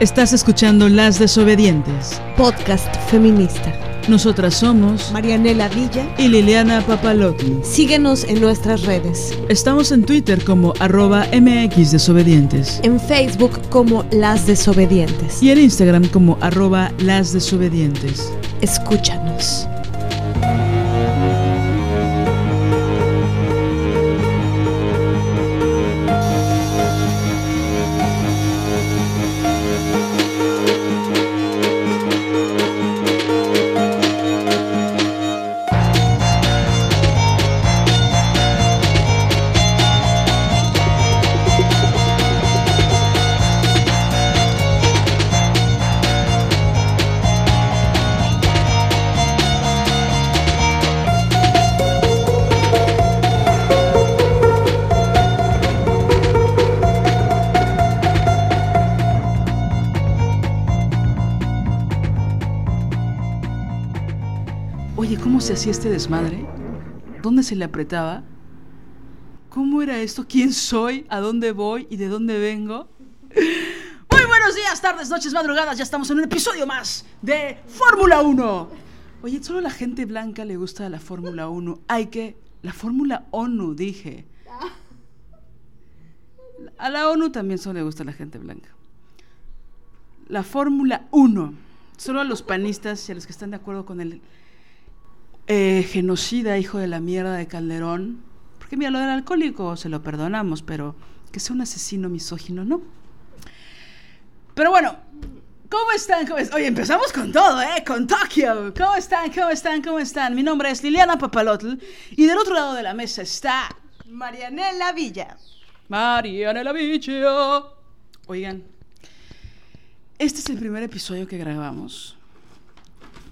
Estás escuchando Las Desobedientes, podcast feminista. Nosotras somos Marianela Villa y Liliana Papalotti. Síguenos en nuestras redes. Estamos en Twitter como arroba mxdesobedientes. En Facebook como Las Desobedientes. Y en Instagram como arroba Las Desobedientes. Escúchanos. Este desmadre? ¿Dónde se le apretaba? ¿Cómo era esto? ¿Quién soy? ¿A dónde voy? ¿Y de dónde vengo? Muy buenos días, tardes, noches, madrugadas. Ya estamos en un episodio más de Fórmula 1. Oye, solo la gente blanca le gusta la Fórmula 1. Hay que... La Fórmula ONU, dije. A la ONU también solo le gusta la gente blanca. La Fórmula 1. Solo a los panistas y a los que están de acuerdo con el eh, genocida, hijo de la mierda de Calderón. Porque mira, lo del alcohólico se lo perdonamos, pero que sea un asesino misógino, no. Pero bueno, ¿cómo están? ¿Cómo es- Oye, empezamos con todo, ¿eh? Con Tokio. ¿Cómo están? ¿Cómo están? ¿Cómo están? Mi nombre es Liliana Papalotl y del otro lado de la mesa está Marianela Villa. Mariana la Bicha. Oigan, este es el primer episodio que grabamos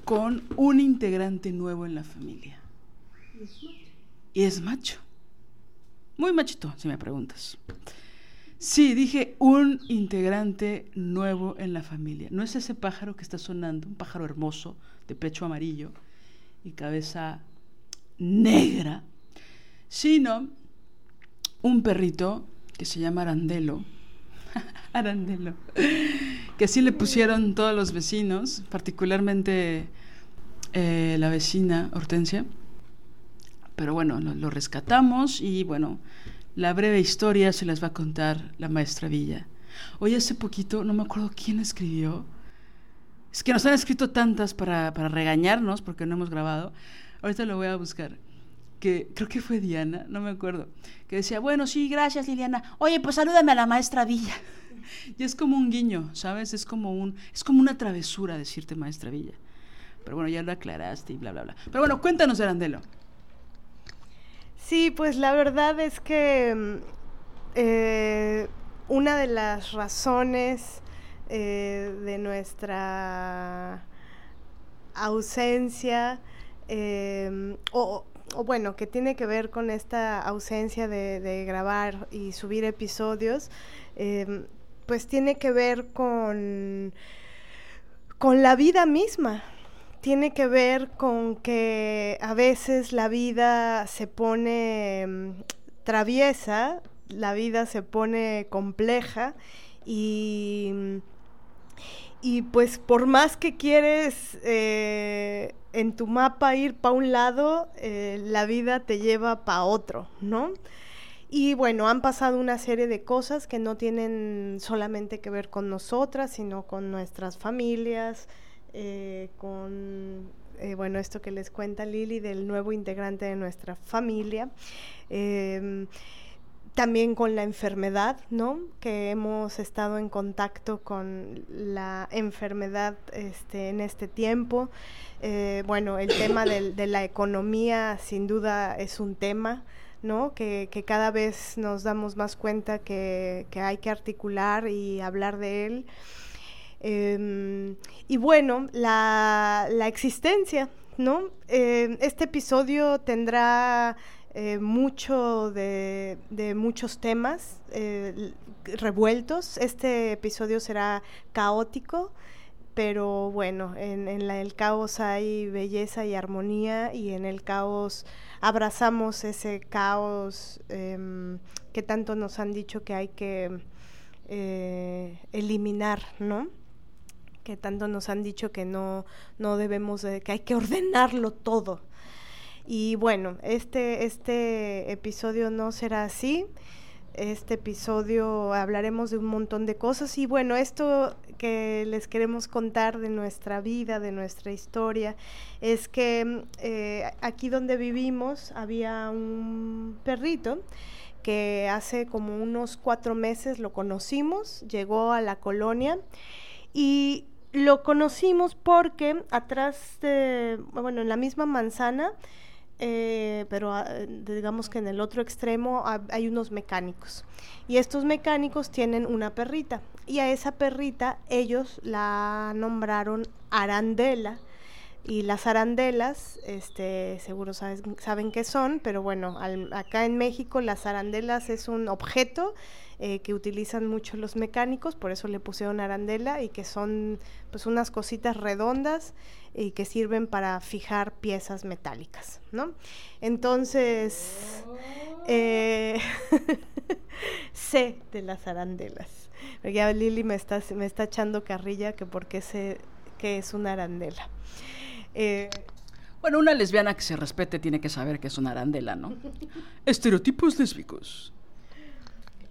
con un integrante nuevo en la familia. Y es macho. Muy machito, si me preguntas. Sí, dije un integrante nuevo en la familia. No es ese pájaro que está sonando, un pájaro hermoso, de pecho amarillo y cabeza negra, sino un perrito que se llama Arandelo. Arandelo. Que así le pusieron todos los vecinos, particularmente eh, la vecina Hortensia. Pero bueno, lo, lo rescatamos y bueno, la breve historia se las va a contar la maestra Villa. Hoy hace poquito, no me acuerdo quién escribió. Es que nos han escrito tantas para, para regañarnos porque no hemos grabado. Ahorita lo voy a buscar que creo que fue Diana, no me acuerdo, que decía, bueno, sí, gracias Liliana. Oye, pues salúdame a la maestra Villa. Y es como un guiño, ¿sabes? Es como un es como una travesura decirte maestra Villa. Pero bueno, ya lo aclaraste y bla bla bla. Pero bueno, cuéntanos, Arandelo. Sí, pues la verdad es que mm, eh, una de las razones eh, de nuestra ausencia, eh, o, o bueno, que tiene que ver con esta ausencia de, grabar y subir episodios, eh, pues tiene que ver con, con la vida misma. Tiene que ver con que a veces la vida se pone mm, traviesa, la vida se pone compleja y, y pues por más que quieres eh, en tu mapa ir para un lado, eh, la vida te lleva para otro, ¿no? Y bueno, han pasado una serie de cosas que no tienen solamente que ver con nosotras, sino con nuestras familias, eh, con, eh, bueno, esto que les cuenta Lili del nuevo integrante de nuestra familia. Eh, también con la enfermedad, ¿no? Que hemos estado en contacto con la enfermedad este, en este tiempo. Eh, bueno, el tema de la economía sin duda es un tema, ¿no? Que, cada vez nos damos más cuenta que, hay que articular y hablar de él. Em, y bueno, la, la existencia, ¿no? Eh, este episodio tendrá eh, mucho de, muchos temas eh, revueltos. Este episodio será caótico, pero bueno, en, el caos hay belleza y armonía y en el caos abrazamos ese caos em, que tanto nos han dicho que hay que eh, eliminar, ¿no? Que tanto nos han dicho que no, no debemos, que hay que ordenarlo todo. Y bueno, este, este episodio no será así. Este episodio hablaremos de un montón de cosas y bueno, esto que les queremos contar de nuestra vida, de nuestra historia, es que eh, aquí donde vivimos había un perrito que hace como unos cuatro meses lo conocimos, llegó a la colonia y lo conocimos porque atrás de, bueno, en la misma manzana, eh, pero ah, digamos que en el otro extremo hay unos mecánicos. Y estos mecánicos tienen una perrita. Y a esa perrita ellos la nombraron Arandela. Y las arandelas, este, seguro saben qué son, pero bueno, acá en México las arandelas es un objeto eh, que utilizan mucho los mecánicos, por eso le pusieron arandela y que son pues unas cositas redondas y que sirven para fijar piezas metálicas, ¿no? Entonces, eh, sé de las arandelas. Ya Lili me está, me está echando carrilla que porque sé que es una arandela. Eh, bueno, una lesbiana que se respete tiene que saber que es una arandela, ¿no? Estereotipos lésbicos.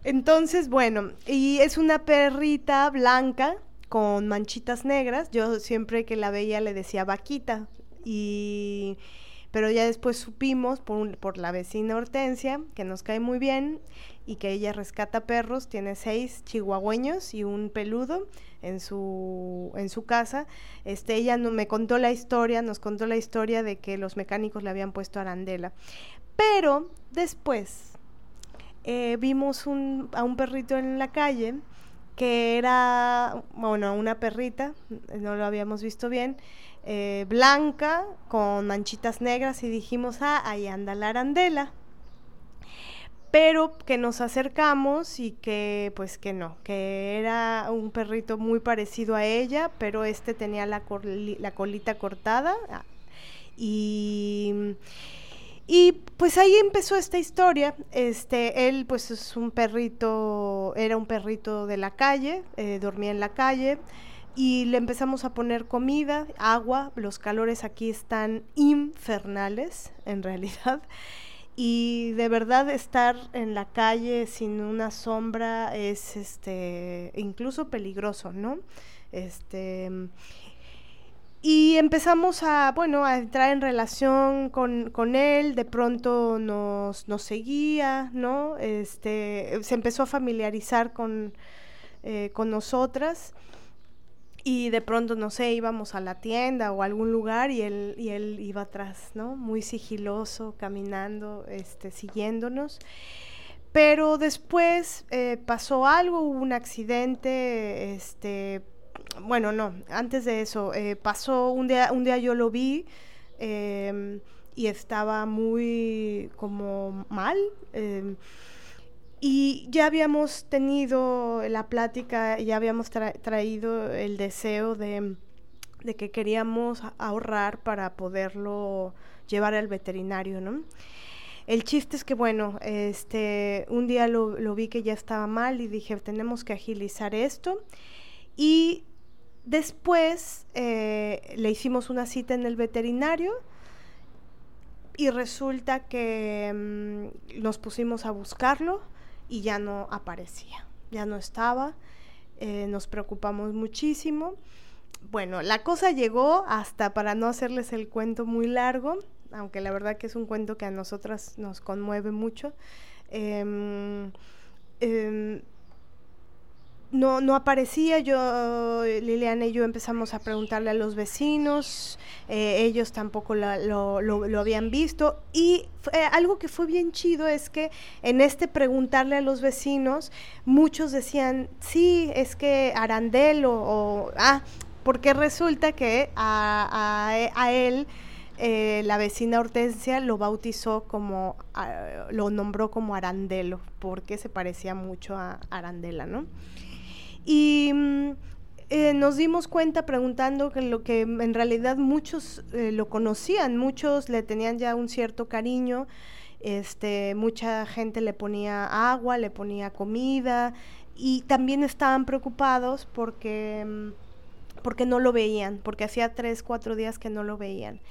Entonces, bueno, y es una perrita blanca con manchitas negras. Yo siempre que la veía le decía vaquita. Y pero ya después supimos por, por la vecina Hortensia, que nos cae muy bien, y que ella rescata perros, tiene seis chihuahueños y un peludo en su, en su casa. Este, ella no, me contó la historia, nos contó la historia de que los mecánicos le habían puesto arandela. Pero después eh, vimos un, a un perrito en la calle que era, bueno, una perrita, no lo habíamos visto bien, eh, blanca con manchitas negras y dijimos, ah, ahí anda la arandela. Pero que nos acercamos y que pues que no, que era un perrito muy parecido a ella, pero este tenía la, colita cortada ah, y y pues ahí empezó esta historia. Este, él pues es un perrito, era un perrito de la calle, eh, dormía en la calle y le empezamos a poner comida, agua, los calores aquí están infernales en realidad. Y de verdad estar en la calle sin una sombra es este incluso peligroso, ¿no? Este y empezamos a, bueno, a entrar en relación con, con él, de pronto nos, nos, seguía, ¿no? Este, se empezó a familiarizar con, eh, con nosotras y de pronto, no sé, íbamos a la tienda o a algún lugar y él, y él iba atrás, ¿no? Muy sigiloso, caminando, este, siguiéndonos. Pero después eh, pasó algo, hubo un accidente, este, bueno, no, antes de eso, eh, pasó un día, un día yo lo vi em, y estaba muy como mal. Em, y ya habíamos tenido la plática, ya habíamos traído el deseo de, que queríamos ahorrar para poderlo llevar al veterinario, ¿no? El chiste es que, bueno, este, un día lo, lo vi que ya estaba mal y dije, tenemos que agilizar esto. Y Después eh, le hicimos una cita en el veterinario y resulta que mm, nos pusimos a buscarlo y ya no aparecía, ya no estaba, eh, nos preocupamos muchísimo. Bueno, la cosa llegó hasta, para no hacerles el cuento muy largo, aunque la verdad que es un cuento que a nosotras nos conmueve mucho. Em, em, no, no aparecía, yo, Liliana y yo empezamos a preguntarle a los vecinos, eh, ellos tampoco lo, lo, habían visto y algo que fue bien chido es que en este preguntarle a los vecinos, muchos decían, sí, es que Arandel o, ah, porque resulta que a, a, él... Eh, la vecina Hortensia lo bautizó como, lo nombró como Arandelo, porque se parecía mucho a Arandela, ¿no? Y mm, eh, nos dimos cuenta preguntando que lo que en realidad muchos eh, lo conocían, muchos le tenían ya un cierto cariño, este, mucha gente le ponía agua, le ponía comida, y también estaban preocupados porque, mm, porque no lo veían, porque hacía tres, cuatro días que no lo veían.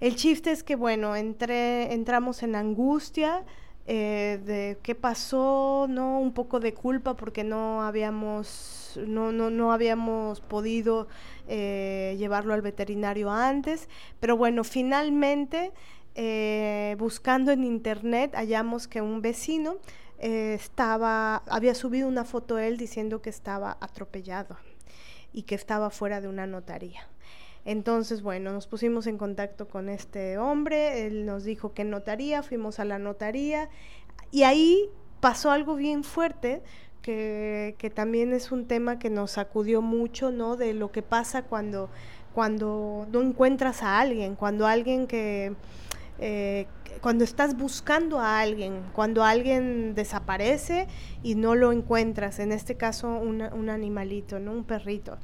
El chiste es que, bueno, entré, entramos en angustia eh, de qué pasó, ¿no? Un poco de culpa porque no habíamos, no, no, no habíamos podido eh, llevarlo al veterinario antes, pero bueno, finalmente, eh, buscando en internet, hallamos que un vecino estaba, había subido una foto él diciendo que estaba atropellado y que estaba fuera de una notaría. Entonces, bueno, nos pusimos en contacto con este hombre, él nos dijo que notaría, fuimos a la notaría y ahí pasó algo bien fuerte. Que, que también es un tema que nos sacudió mucho, ¿no? De lo que pasa cuando, cuando no encuentras a alguien, cuando alguien que, eh, cuando estás buscando a alguien, cuando alguien desaparece y no lo encuentras, en este caso un animalito, ¿no? Un perrito.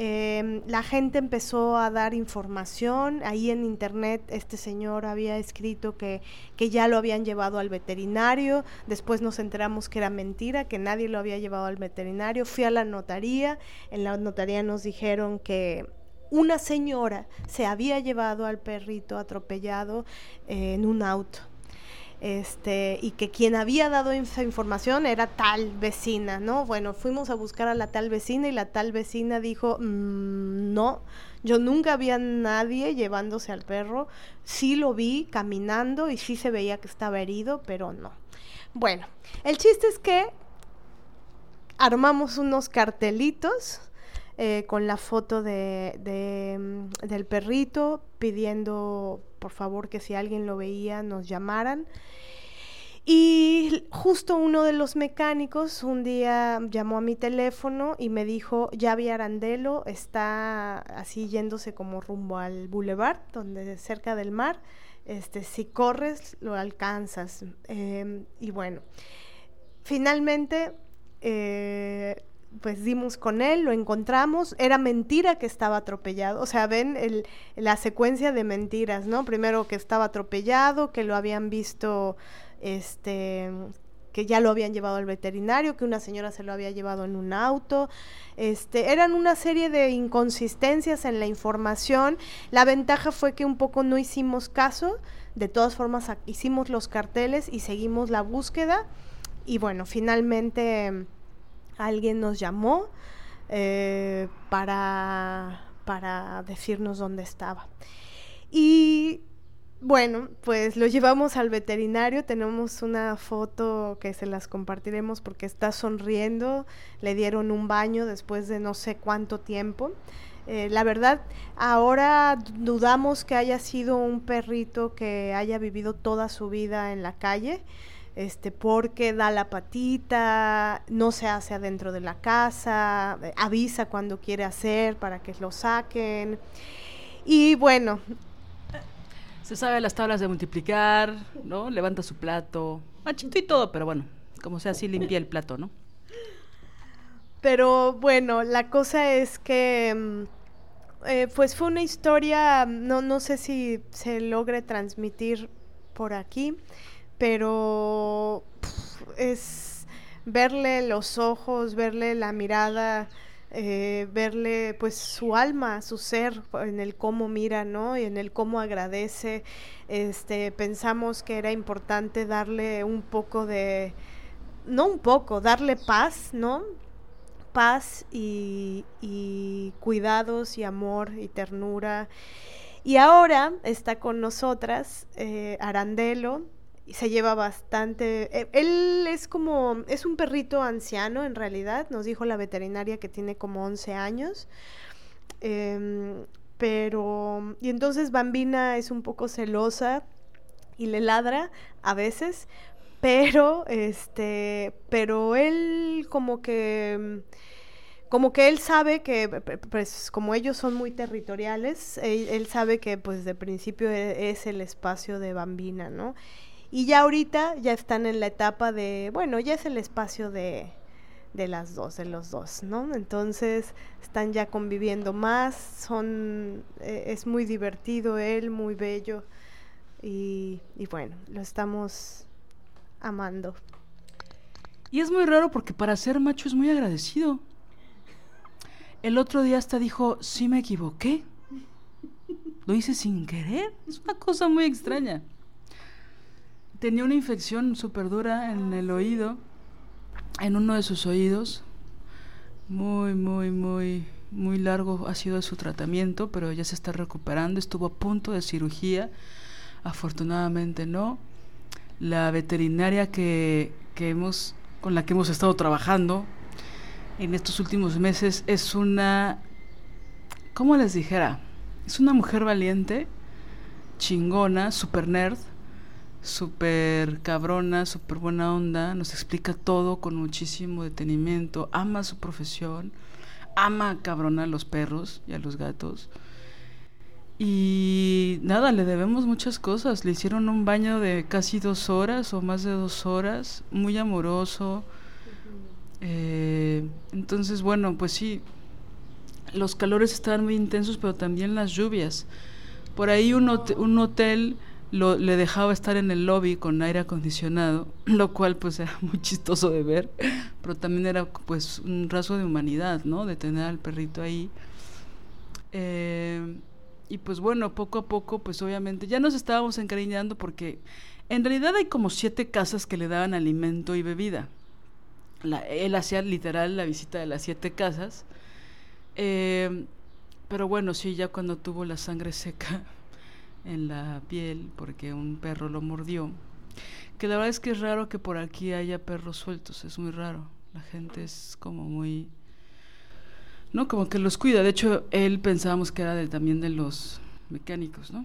Em, la gente empezó a dar información, ahí en internet este señor había escrito que, que ya lo habían llevado al veterinario, después nos enteramos que era mentira, que nadie lo había llevado al veterinario, fui a la notaría, en la notaría nos dijeron que una señora se había llevado al perrito atropellado en un auto este, y que quien había dado esa información era tal vecina, ¿no? Bueno, fuimos a buscar a la tal vecina y la tal vecina dijo, mm, no, yo nunca vi a nadie llevándose al perro, sí lo vi caminando y sí se veía que estaba herido, pero no. Bueno, el chiste es que armamos unos cartelitos eh, con la foto de, mm, del perrito, pidiendo por favor que si alguien lo veía nos llamaran. Y justo uno de los mecánicos un día llamó a mi teléfono y me dijo, ya vi Arandelo, está así yéndose como rumbo al boulevard, donde cerca del mar, este, si corres lo alcanzas. Em, y bueno, finalmente eh, pues dimos con él, lo encontramos, era mentira que estaba atropellado, o sea, ven el, la secuencia de mentiras, ¿no? Primero que estaba atropellado, que lo habían visto, este, que ya lo habían llevado al veterinario, que una señora se lo había llevado en un auto, este, eran una serie de inconsistencias en la información, la ventaja fue que un poco no hicimos caso, de todas formas hicimos los carteles y seguimos la búsqueda, y bueno, finalmente alguien nos llamó eh, para, para decirnos dónde estaba. Y bueno, pues lo llevamos al veterinario, tenemos una foto que se las compartiremos porque está sonriendo, le dieron un baño después de no sé cuánto tiempo. Eh, la verdad, ahora dudamos que haya sido un perrito que haya vivido toda su vida en la calle este, porque da la patita, no se hace adentro de la casa, eh, avisa cuando quiere hacer para que lo saquen. Y bueno. Se sabe las tablas de multiplicar, ¿no? Levanta su plato, machito y todo, pero bueno, como sea así limpia el plato, ¿no? Pero bueno, la cosa es que mm, eh, pues fue una historia, no, no sé si se logre transmitir por aquí, pero es verle los ojos, verle la mirada, eh, verle pues su alma, su ser, en el cómo mira, ¿no? Y en el cómo agradece. Este, pensamos que era importante darle un poco de, no un poco, darle paz, ¿no? Paz y, cuidados y amor y ternura. Y ahora está con nosotras eh, Arandelo, se lleva bastante. Eh, él es como, es un perrito anciano en realidad, nos dijo la veterinaria que tiene como 11 años. Em, pero, y entonces Bambina es un poco celosa y le ladra a veces, pero, este, pero él como que como que él sabe que, pues como ellos son muy territoriales, él, él, sabe que pues de principio e, es el espacio de Bambina, ¿no? Y ya ahorita ya están en la etapa de, bueno, ya es el espacio de, de las dos, de los dos, ¿no? Entonces están ya conviviendo más, son, eh, es muy divertido él, muy bello y, y bueno, lo estamos amando. Y es muy raro porque para ser macho es muy agradecido. El otro día hasta dijo, sí me equivoqué. Lo hice sin querer. Es una cosa muy extraña. Tenía una infección súper dura en el oído, en uno de sus oídos. Muy, muy, muy, muy largo ha sido su tratamiento, pero ya se está recuperando. Estuvo a punto de cirugía. Afortunadamente no. La veterinaria que, que hemos con la que hemos estado trabajando en estos últimos meses es una, ¿cómo les dijera? Es una mujer valiente, chingona, super nerd, super cabrona, super buena onda, nos explica todo con muchísimo detenimiento, ama su profesión, ama cabrona a los perros y a los gatos. Y nada, le debemos muchas cosas. Le hicieron un baño de casi dos horas o más de dos horas, muy amoroso. Eh, entonces, bueno, pues sí, los calores estaban muy intensos, pero también las lluvias. Por ahí un, un hotel lo, le dejaba estar en el lobby con aire acondicionado, lo cual pues era muy chistoso de ver, pero también era pues un rasgo de humanidad, ¿no? De tener al perrito ahí. Eh, y pues bueno, poco a poco, pues obviamente ya nos estábamos encariñando porque en realidad hay como siete casas que le daban alimento y bebida. La, él hacía literal la visita de las siete casas. Eh, pero bueno, sí, ya cuando tuvo la sangre seca en la piel porque un perro lo mordió. Que la verdad es que es raro que por aquí haya perros sueltos, es muy raro. La gente es como muy ¿no? Como que los cuida. De hecho, él pensábamos que era también de los mecánicos, ¿no?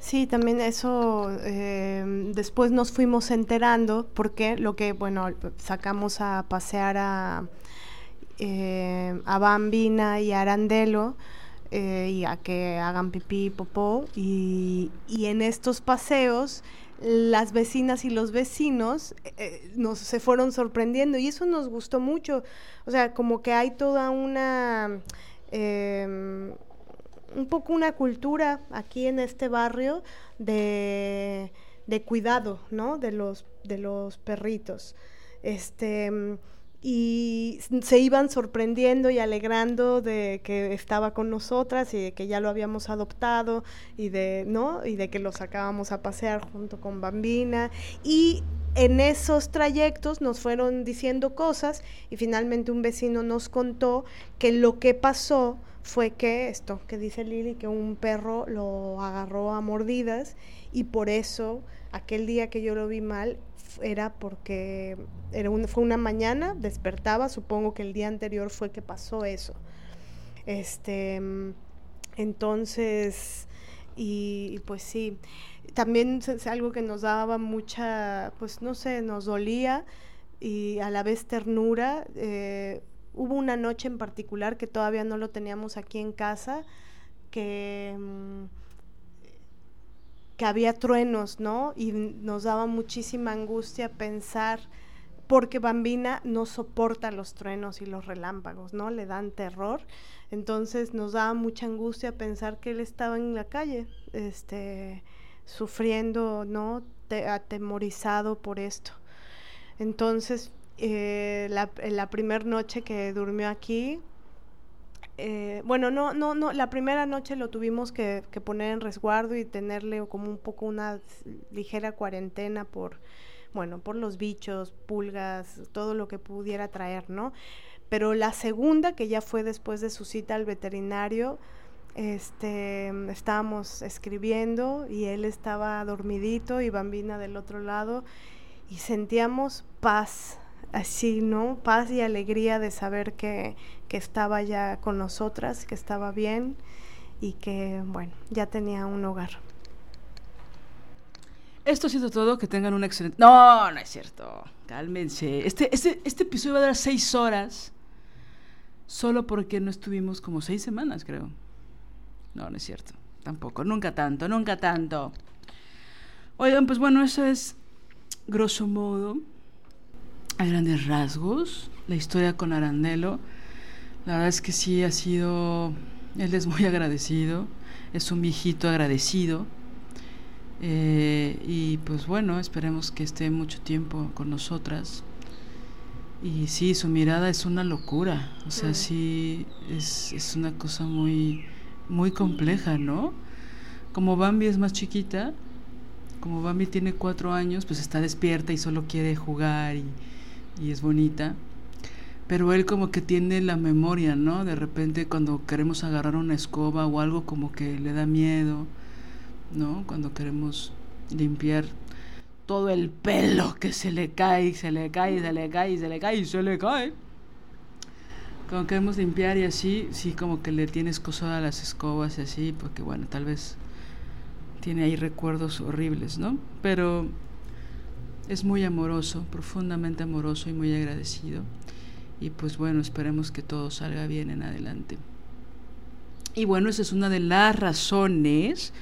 Sí, también eso eh, después nos fuimos enterando porque lo que, bueno, sacamos a pasear a, eh, a Bambina y a Arandelo eh, y a que hagan pipí popó y, y en estos paseos las vecinas y los vecinos eh, nos se fueron sorprendiendo y eso nos gustó mucho. O sea, como que hay toda una em, un poco una cultura aquí en este barrio de, de cuidado, ¿no? De los de los perritos. Este y se iban sorprendiendo y alegrando de que estaba con nosotras y de que ya lo habíamos adoptado y de no y de que lo sacábamos a pasear junto con Bambina. Y en esos trayectos nos fueron diciendo cosas y finalmente un vecino nos contó que lo que pasó fue que esto que dice Lili que un perro lo agarró a mordidas y por eso aquel día que yo lo vi mal era porque era fue una mañana, despertaba, supongo que el día anterior fue que pasó eso. Este, entonces, y, pues sí, también es algo que nos daba mucha, pues no sé, nos dolía y a la vez ternura. Eh, hubo una noche en particular que todavía no lo teníamos aquí en casa, que... Mm, que había truenos, ¿no? Y nos daba muchísima angustia pensar, porque Bambina no soporta los truenos y los relámpagos, ¿no? Le dan terror. Entonces nos daba mucha angustia pensar que él estaba en la calle, este, sufriendo, ¿no? atemorizado por esto. Entonces, eh, la primera noche que durmió aquí, eh, bueno, no, no, no, la primera noche lo tuvimos que, poner en resguardo y tenerle como un poco una ligera cuarentena por, bueno, por los bichos, pulgas, todo lo que pudiera traer, ¿no? Pero la segunda, que ya fue después de su cita al veterinario, este, estábamos escribiendo y él estaba dormidito y Bambina del otro lado y sentíamos paz, así, ¿no? Paz y alegría de saber que, que estaba ya con nosotras, que estaba bien y que, bueno, ya tenía un hogar. Esto ha sido todo, que tengan un excelente... No, no es cierto, cálmense. Este, este, este episodio va a dar seis horas, solo porque no estuvimos como seis semanas, creo. No, no es cierto, tampoco, nunca tanto, nunca tanto. Oigan, pues bueno, eso es, grosso modo, a grandes rasgos, la historia con Arandelo. La verdad es que sí ha sido, él es muy agradecido, es un viejito agradecido. Eh, y pues bueno, esperemos que esté mucho tiempo con nosotras. Y sí, su mirada es una locura. O sea, sí, es, es una cosa muy, muy compleja, ¿no? Como Bambi es más chiquita, como Bambi tiene cuatro años, pues está despierta y solo quiere jugar y, y es bonita. Pero él como que tiene la memoria, ¿no? De repente cuando queremos agarrar una escoba o algo como que le da miedo, ¿no? Cuando queremos limpiar todo el pelo que se le cae, se le cae, se le cae, se le cae y se le cae. Cuando queremos limpiar y así, sí como que le tienes cosa a las escobas y así, porque bueno, tal vez tiene ahí recuerdos horribles, ¿no? Pero es muy amoroso, profundamente amoroso y muy agradecido. Y pues bueno, esperemos que todo salga bien en adelante. Y bueno, esa es una de las razones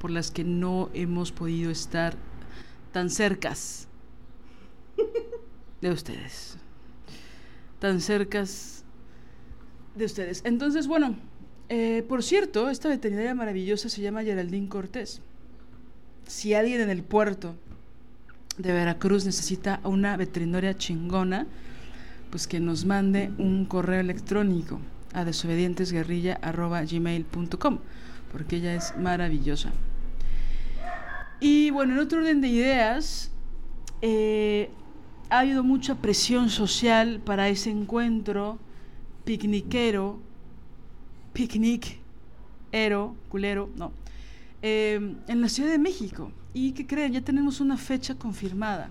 por las que no hemos podido estar tan cercas de ustedes. Tan cercas de ustedes. Entonces, bueno, eh, por cierto, esta veterinaria maravillosa se llama Geraldine Cortés. Si alguien en el puerto de Veracruz necesita una veterinaria chingona, pues que nos mande un correo electrónico a desobedientesguerrilla.gmail.com porque ella es maravillosa. Y bueno, en otro orden de ideas, eh, ha habido mucha presión social para ese encuentro picniquero, picnic, ero, culero, no, eh, en la Ciudad de México. ¿Y qué creen? Ya tenemos una fecha confirmada,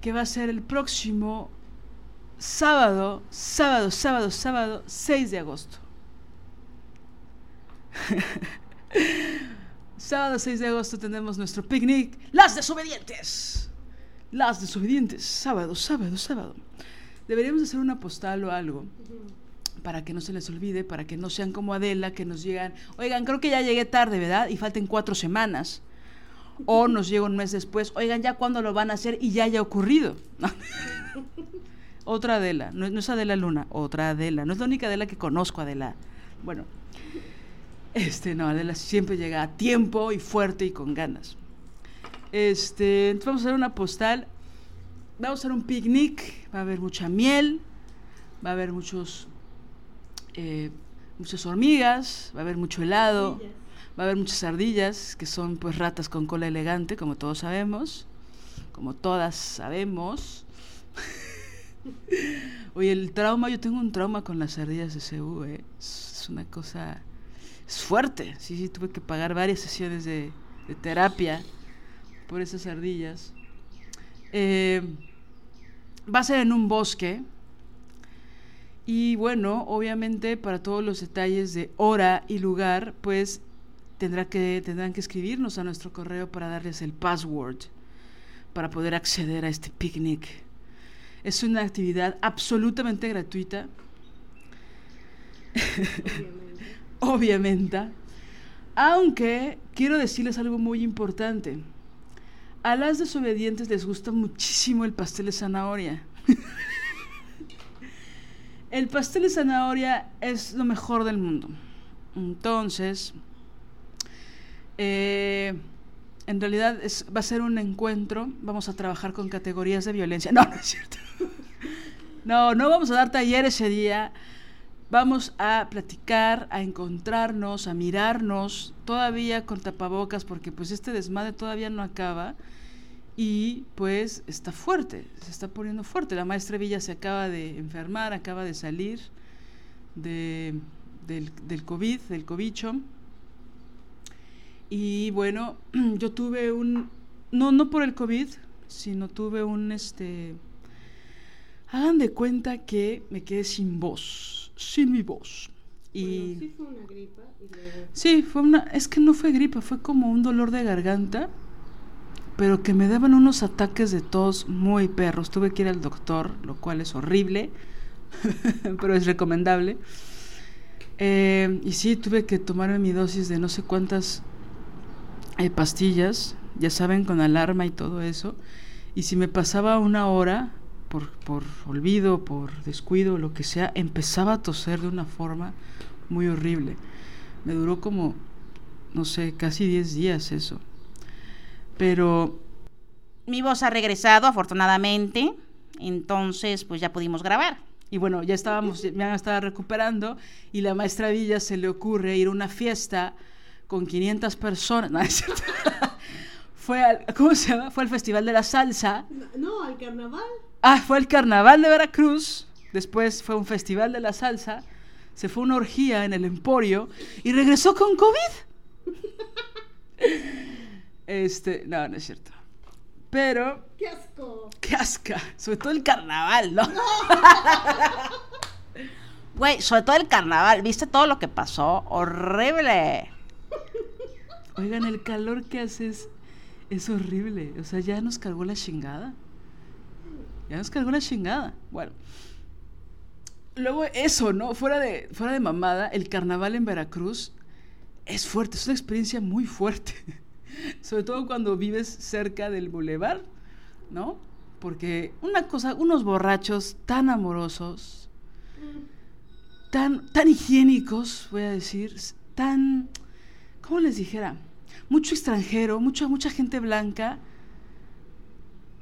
que va a ser el próximo sábado, sábado, sábado, sábado, 6 de agosto. Sábado 6 de agosto tenemos nuestro picnic. Las desobedientes. Las desobedientes. Sábado, sábado, sábado. Deberíamos hacer una postal o algo para que no se les olvide, para que no sean como Adela, que nos llegan, oigan, creo que ya llegué tarde, ¿verdad? Y falten cuatro semanas. O nos llega un mes después, oigan, ya cuándo lo van a hacer y ya haya ocurrido. otra Adela, no, no, es Adela Luna, otra Adela. No es la única Adela que conozco, Adela. Bueno, este, no, Adela siempre llega a tiempo y fuerte y con ganas. Este, entonces vamos a hacer una postal. Vamos a hacer un picnic. Va a haber mucha miel. Va a haber muchos, eh, muchas hormigas. Va a haber mucho helado. Va a haber muchas ardillas, que son pues ratas con cola elegante, como todos sabemos. Como todas sabemos. Oye, el trauma, yo tengo un trauma con las ardillas de CU, eh. es una cosa es fuerte. Sí, sí, tuve que pagar varias sesiones de, de terapia por esas ardillas. Eh, va a ser en un bosque. Y bueno, obviamente para todos los detalles de hora y lugar, pues tendrá que, tendrán que escribirnos a nuestro correo para darles el password para poder acceder a este picnic. Es una actividad absolutamente gratuita. obviamente. Aunque quiero decirles algo muy importante. A las desobedientes les gusta muchísimo el pastel de zanahoria. el pastel de zanahoria es lo mejor del mundo. Entonces, eh, en realidad es, va a ser un encuentro. Vamos a trabajar con categorías de violencia. No, no es cierto. No, no vamos a dar taller ese día. Vamos a platicar, a encontrarnos, a mirarnos, todavía con tapabocas, porque pues este desmadre todavía no acaba y pues está fuerte, se está poniendo fuerte. La maestra Villa se acaba de enfermar, acaba de salir de, del, del COVID, del cobicho. Y bueno, yo tuve un, no, no por el COVID, sino tuve un, este, hagan de cuenta que me quedé sin voz sin mi voz. Y bueno, sí fue una gripa. Y luego... Sí, fue una, es que no fue gripa, fue como un dolor de garganta, pero que me daban unos ataques de tos muy perros. Tuve que ir al doctor, lo cual es horrible, pero es recomendable. Eh, y sí, tuve que tomarme mi dosis de no sé cuántas eh, pastillas, ya saben, con alarma y todo eso. Y si me pasaba una hora, por, por olvido, por descuido, lo que sea, empezaba a toser de una forma muy horrible. Me duró como no sé, casi 10 días eso. Pero Mi voz ha regresado, afortunadamente. Entonces, pues ya pudimos grabar. Y bueno, ya estábamos, ya me estaba recuperando y la maestra Villa se le ocurre ir a una fiesta con 500 personas. No, es cierto. Fue al, ¿cómo se llama? Fue al Festival de la Salsa. No, al carnaval. Ah, fue al Carnaval de Veracruz. Después fue un Festival de la Salsa. Se fue una orgía en el Emporio y regresó con COVID. Este, no, no es cierto. Pero ¡Qué asco! Qué asca, sobre todo el carnaval, ¿no? Güey, sobre todo el carnaval, ¿viste todo lo que pasó? Horrible. Oigan, el calor que hace es, es horrible. O sea, ya nos cargó la chingada. Ya nos cargó la chingada. Bueno. Luego eso, ¿no? Fuera de, fuera de mamada, el carnaval en Veracruz es fuerte, es una experiencia muy fuerte. Sobre todo cuando vives cerca del bulevar, ¿no? Porque una cosa, unos borrachos tan amorosos, tan, tan higiénicos, voy a decir, tan, ¿cómo les dijera? Mucho extranjero, mucha, mucha gente blanca,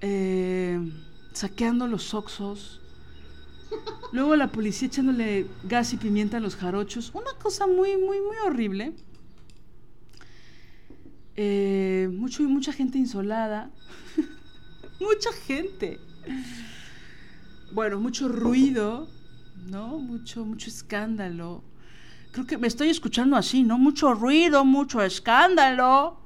eh, saqueando los oxos. Luego la policía echándole gas y pimienta a los jarochos. Una cosa muy, muy, muy horrible. Eh, mucho, mucha gente insolada. mucha gente. Bueno, mucho ruido, ¿no? Mucho, mucho escándalo. Creo que me estoy escuchando así, ¿no? Mucho ruido, mucho escándalo,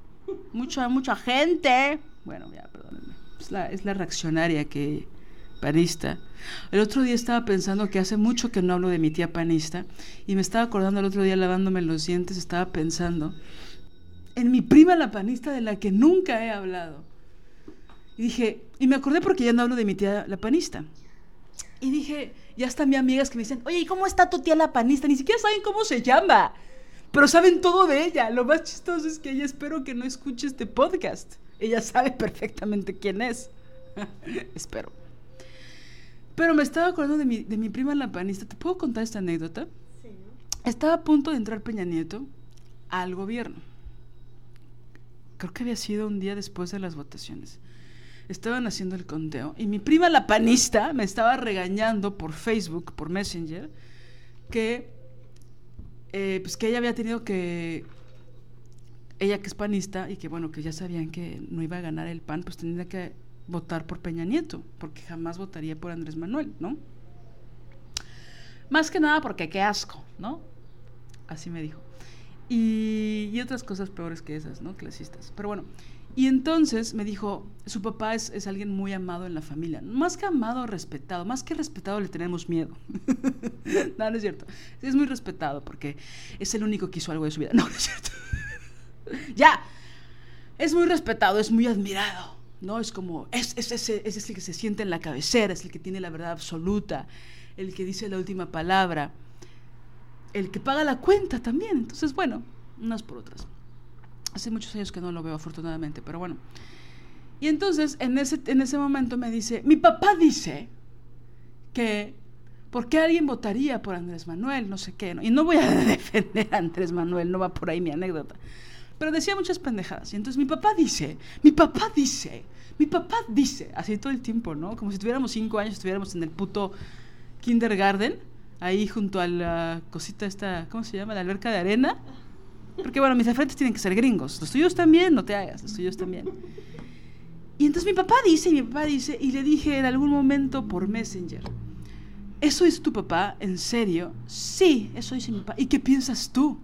mucha, mucha gente. Bueno, ya, perdónenme. Es la, es la reaccionaria que panista. El otro día estaba pensando que hace mucho que no hablo de mi tía panista y me estaba acordando el otro día lavándome los dientes, estaba pensando en mi prima la panista de la que nunca he hablado. Y dije, y me acordé porque ya no hablo de mi tía la panista. Y dije, ya están mis amigas que me dicen, oye, ¿y cómo está tu tía la panista? Ni siquiera saben cómo se llama, pero saben todo de ella. Lo más chistoso es que ella espero que no escuche este podcast. Ella sabe perfectamente quién es. espero. Pero me estaba acordando de mi, de mi prima la panista. ¿Te puedo contar esta anécdota? Sí. Estaba a punto de entrar Peña Nieto al gobierno. Creo que había sido un día después de las votaciones. Estaban haciendo el conteo y mi prima la panista me estaba regañando por Facebook, por Messenger, que eh, pues que ella había tenido que ella que es panista y que bueno que ya sabían que no iba a ganar el PAN, pues tenía que votar por Peña Nieto, porque jamás votaría por Andrés Manuel, ¿no? Más que nada porque qué asco, ¿no? Así me dijo. Y, y otras cosas peores que esas, ¿no? Clasistas. Pero bueno, y entonces me dijo, su papá es, es alguien muy amado en la familia. Más que amado, respetado. Más que respetado, le tenemos miedo. no, no es cierto. Es muy respetado porque es el único que hizo algo de su vida. No, no es cierto. ya. Es muy respetado, es muy admirado. ¿no? Es como, es, es, ese- es el que se siente en la cabecera, es el que tiene la verdad absoluta, el que dice la última palabra, el que paga la cuenta también. Entonces, bueno, unas por otras. Hace muchos años que no lo veo, afortunadamente, pero bueno. Y entonces, en ese, en ese momento me dice, mi papá dice que, ¿por qué alguien votaría por Andrés Manuel? No sé qué, ¿no? Y no voy a defender a Andrés Manuel, no va por ahí mi anécdota. Pero decía muchas pendejadas. Y entonces mi papá dice, mi papá dice, mi papá dice, así todo el tiempo, ¿no? Como si tuviéramos cinco años, estuviéramos en el puto kindergarten, ahí junto a la cosita esta, ¿cómo se llama? La alberca de arena. Porque bueno, mis referentes tienen que ser gringos. Los tuyos también, no te hagas, los tuyos también. Y entonces mi papá dice, y mi papá dice, y le dije en algún momento por Messenger, ¿eso es tu papá? ¿En serio? Sí, eso dice mi papá. ¿Y qué piensas tú?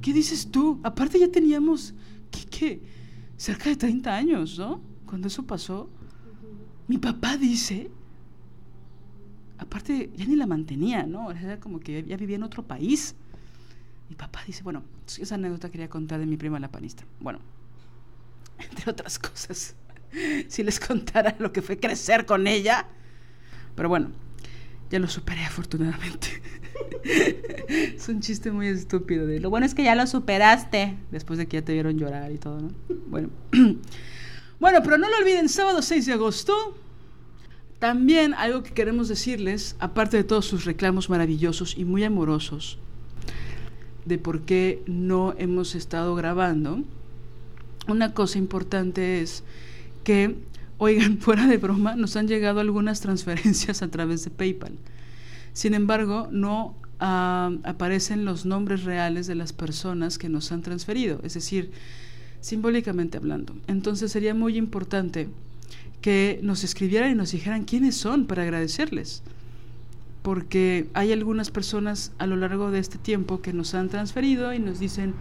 ¿Qué dices tú? Aparte ya teníamos, ¿qué, qué? Cerca de 30 años, ¿no? Cuando eso pasó. Mi papá dice, aparte ya ni la mantenía, ¿no? Era como que ya vivía en otro país. Mi papá dice, bueno, esa anécdota quería contar de mi prima la panista. Bueno, entre otras cosas, si les contara lo que fue crecer con ella. Pero bueno, ya lo superé afortunadamente. es un chiste muy estúpido. De, lo bueno es que ya lo superaste. Después de que ya te vieron llorar y todo, ¿no? Bueno. bueno, pero no lo olviden, sábado 6 de agosto. También algo que queremos decirles, aparte de todos sus reclamos maravillosos y muy amorosos, de por qué no hemos estado grabando, una cosa importante es que, oigan, fuera de broma, nos han llegado algunas transferencias a través de PayPal. Sin embargo, no ah, aparecen los nombres reales de las personas que nos han transferido, es decir, simbólicamente hablando. Entonces sería muy importante que nos escribieran y nos dijeran quiénes son para agradecerles. Porque hay algunas personas a lo largo de este tiempo que nos han transferido y nos dicen,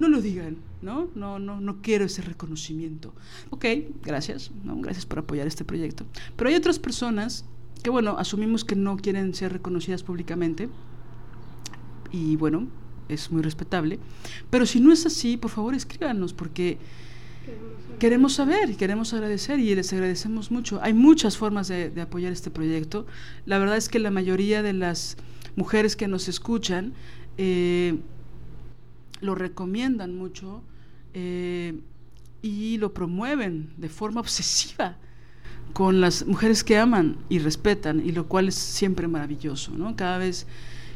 no lo digan, ¿no? No, no, no quiero ese reconocimiento. Ok, gracias. Gracias por apoyar este proyecto. Pero hay otras personas que, bueno, asumimos que no quieren ser reconocidas públicamente. Y bueno, es muy respetable. Pero si no es así, por favor escríbanos, porque queremos saber y queremos agradecer y les agradecemos mucho. Hay muchas formas de, apoyar este proyecto. La verdad es que la mayoría de las mujeres que nos escuchan eh, lo recomiendan mucho eh, y lo promueven de forma obsesiva con las mujeres que aman y respetan, y lo cual es siempre maravilloso, ¿no? Cada vez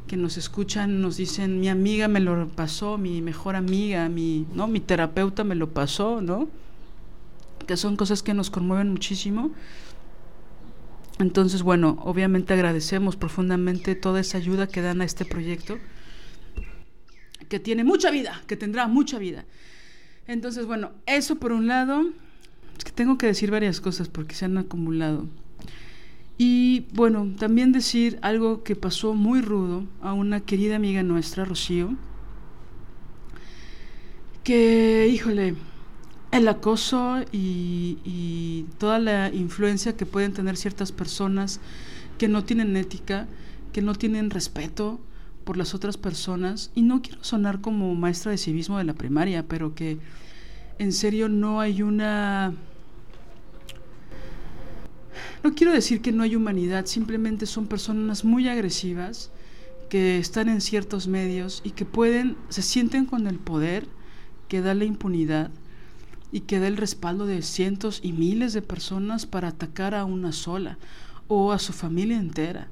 que nos escuchan nos dicen, mi amiga me lo pasó, mi mejor amiga, mi, ¿no? mi terapeuta me lo pasó, ¿no? Que son cosas que nos conmueven muchísimo. Entonces, bueno, obviamente agradecemos profundamente toda esa ayuda que dan a este proyecto, que tiene mucha vida, que tendrá mucha vida. Entonces, bueno, eso por un lado, es que tengo que decir varias cosas porque se han acumulado. Y bueno, también decir algo que pasó muy rudo a una querida amiga nuestra, Rocío, que, híjole, el acoso y, y, toda la influencia que pueden tener ciertas personas que no tienen ética, que no tienen respeto por las otras personas, y no quiero sonar como maestra de civismo de la primaria, pero que en serio no hay una no quiero decir que no hay humanidad, simplemente son personas muy agresivas que están en ciertos medios y que pueden, se sienten con el poder que da la impunidad y que da el respaldo de cientos y miles de personas para atacar a una sola o a su familia entera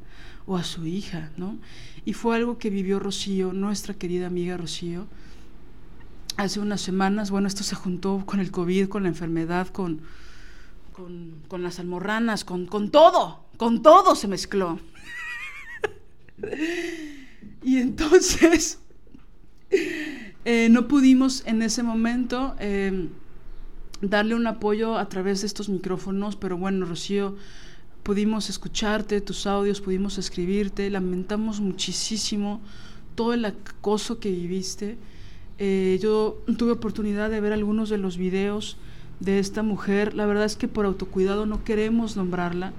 o a su hija, ¿no? Y fue algo que vivió Rocío, nuestra querida amiga Rocío, hace unas semanas. Bueno, esto se juntó con el COVID, con la enfermedad, con, con, las almorranas, con, todo, con todo se mezcló. y entonces eh, no pudimos en ese momento em, darle un apoyo a través de estos micrófonos, pero bueno, Rocío, pudimos escucharte, tus audios, pudimos escribirte, lamentamos muchísimo todo el acoso que viviste. Eh, yo tuve oportunidad de ver algunos de los videos de esta mujer, la verdad es que por autocuidado no queremos nombrarla,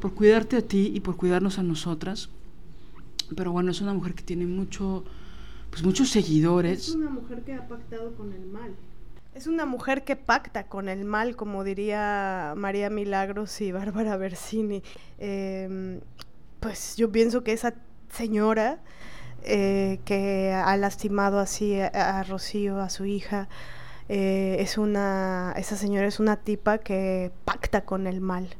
por cuidarte a ti y por cuidarnos a nosotras. Pero bueno, es una mujer que tiene mucho, pues muchos seguidores. Es una mujer que ha pactado con el mal. Es una mujer que pacta con el mal, como diría María Milagros y Bárbara Bersini. Em, pues yo pienso que esa señora eh, que ha lastimado así a Rocío, a su hija, eh, es una, esa señora es una tipa que pacta con el mal,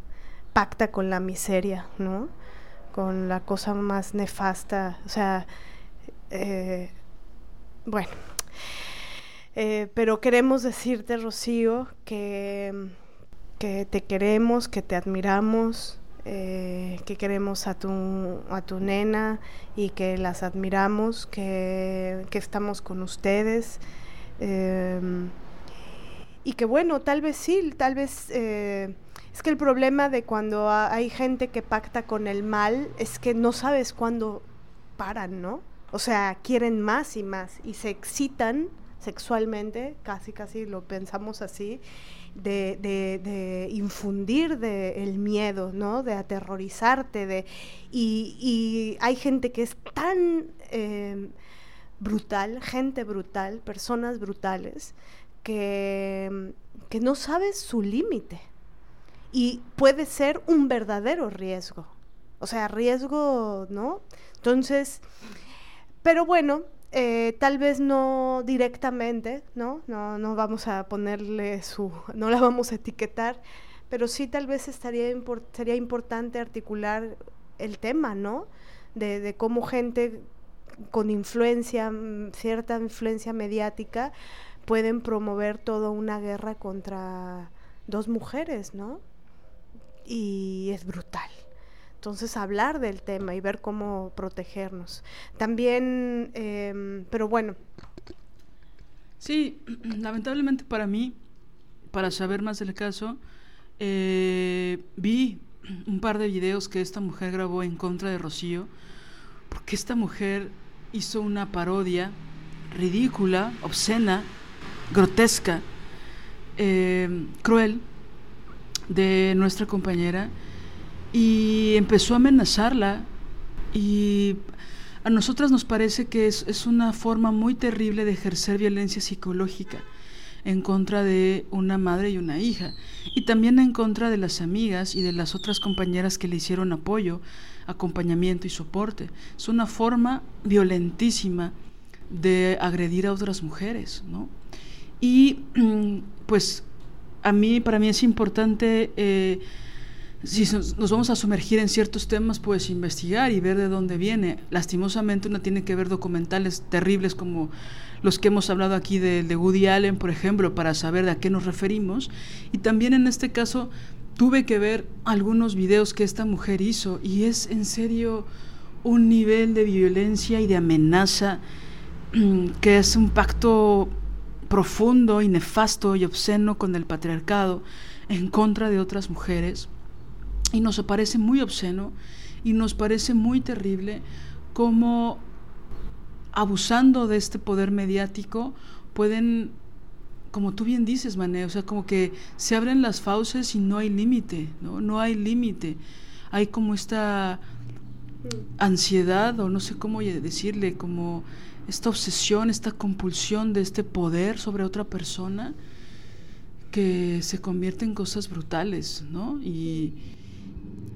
pacta con la miseria, ¿no? Con la cosa más nefasta, o sea, eh, bueno. Eh, pero queremos decirte, Rocío, que, que te queremos, que te admiramos, que queremos a tu, a tu nena y que las admiramos, que, que estamos con ustedes. Em, y que bueno, tal vez sí, tal vez... Eh, es que el problema de cuando hay gente que pacta con el mal es que no sabes cuándo paran, ¿no? O sea, quieren más y más y se excitan sexualmente, casi casi lo pensamos así, de, infundir de el miedo, ¿no? De aterrorizarte, de y, y hay gente que es tan em, brutal, gente brutal, personas brutales, que, que no sabes su límite. Y puede ser un verdadero riesgo. O sea, riesgo, ¿no? Entonces, pero bueno, eh, tal vez no directamente, ¿no? ¿no? Vamos a ponerle su, no la vamos a etiquetar, pero sí tal vez estaría sería importante articular el tema, ¿no? De cómo gente con influencia, mm, cierta influencia mediática, pueden promover toda una guerra contra dos mujeres, ¿no? Y es brutal. Entonces, hablar del tema y ver cómo protegernos. También, em, pero bueno. Sí, lamentablemente para mí, para saber más del caso, eh, vi un par de videos que esta mujer grabó en contra de Rocío, porque esta mujer hizo una parodia ridícula, obscena, grotesca, eh, cruel de nuestra compañera y empezó a amenazarla. Y a nosotras nos parece que es, es, una forma muy terrible de ejercer violencia psicológica en contra de una madre y una hija y también en contra de las amigas y de las otras compañeras que le hicieron apoyo, acompañamiento y soporte. Es una forma violentísima de agredir a otras mujeres, ¿no? Y pues a mí, para mí es importante, eh, si nos vamos a sumergir en ciertos temas, pues investigar y ver de dónde viene. Lastimosamente uno tiene que ver documentales terribles como los que hemos hablado aquí de, de Woody Allen, por ejemplo, para saber de a qué nos referimos. Y también en este caso tuve que ver algunos videos que esta mujer hizo y es en serio un nivel de violencia y de amenaza que es un pacto profundo y nefasto y obsceno con el patriarcado en contra de otras mujeres. Y nos parece muy obsceno y nos parece muy terrible cómo abusando de este poder mediático pueden, como tú bien dices, Mané, o sea, como que se abren las fauces y no hay límite, ¿no? No hay límite. Hay como esta ansiedad, o no sé cómo decirle, como esta obsesión, esta compulsión de este poder sobre otra persona que se convierte en cosas brutales, ¿no? Y,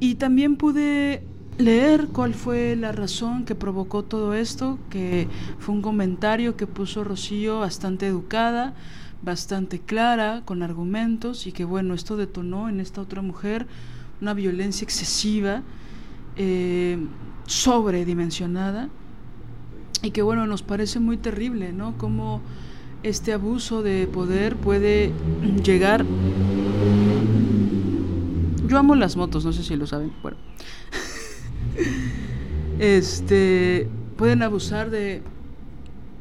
y también pude leer cuál fue la razón que provocó todo esto, que fue un comentario que puso Rocío bastante educada, bastante clara, con argumentos, y que bueno, esto detonó en esta otra mujer una violencia excesiva, eh, sobredimensionada, y que bueno, nos parece muy terrible, ¿no? Cómo este abuso de poder puede llegar... Yo amo las motos, no sé si lo saben. Bueno. este pueden abusar de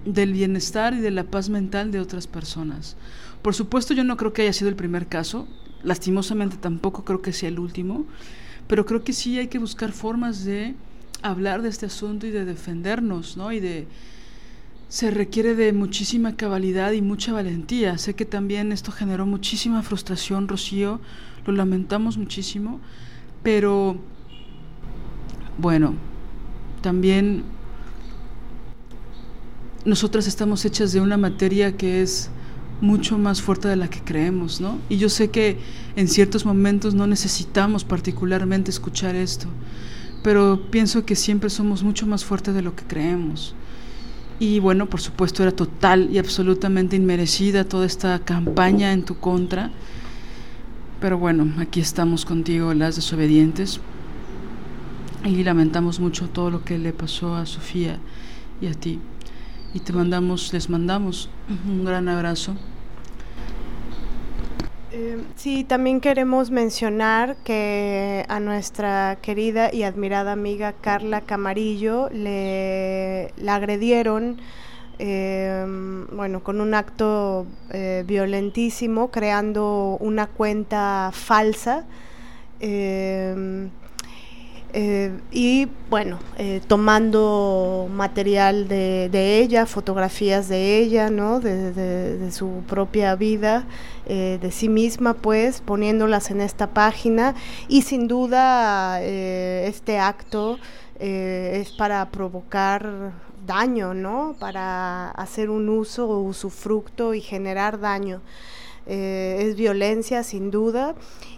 del bienestar y de la paz mental de otras personas. Por supuesto, yo no creo que haya sido el primer caso, lastimosamente tampoco creo que sea el último, pero creo que sí hay que buscar formas de hablar de este asunto y de defendernos, ¿no? Y de se requiere de muchísima cabalidad y mucha valentía. Sé que también esto generó muchísima frustración, Rocío, lo lamentamos muchísimo, pero bueno, también nosotras estamos hechas de una materia que es mucho más fuerte de la que creemos, ¿no? Y yo sé que en ciertos momentos no necesitamos particularmente escuchar esto, pero pienso que siempre somos mucho más fuertes de lo que creemos. Y bueno, por supuesto era total y absolutamente inmerecida toda esta campaña en tu contra. Pero bueno, aquí estamos contigo, las desobedientes. Y lamentamos mucho todo lo que le pasó a Sofía y a ti. Y te mandamos, les mandamos un gran abrazo eh, sí, también queremos mencionar que a nuestra querida y admirada amiga Carla Camarillo le la agredieron, eh, bueno, con un acto eh, violentísimo, creando una cuenta falsa. Eh, y bueno, eh, tomando material de, ella, fotografías de ella, ¿no? De, su propia vida, eh, de sí misma, pues, poniéndolas en esta página. Y sin duda, este acto es para provocar daño, ¿no? Para hacer un uso o usufructo y generar daño. Es violencia, sin duda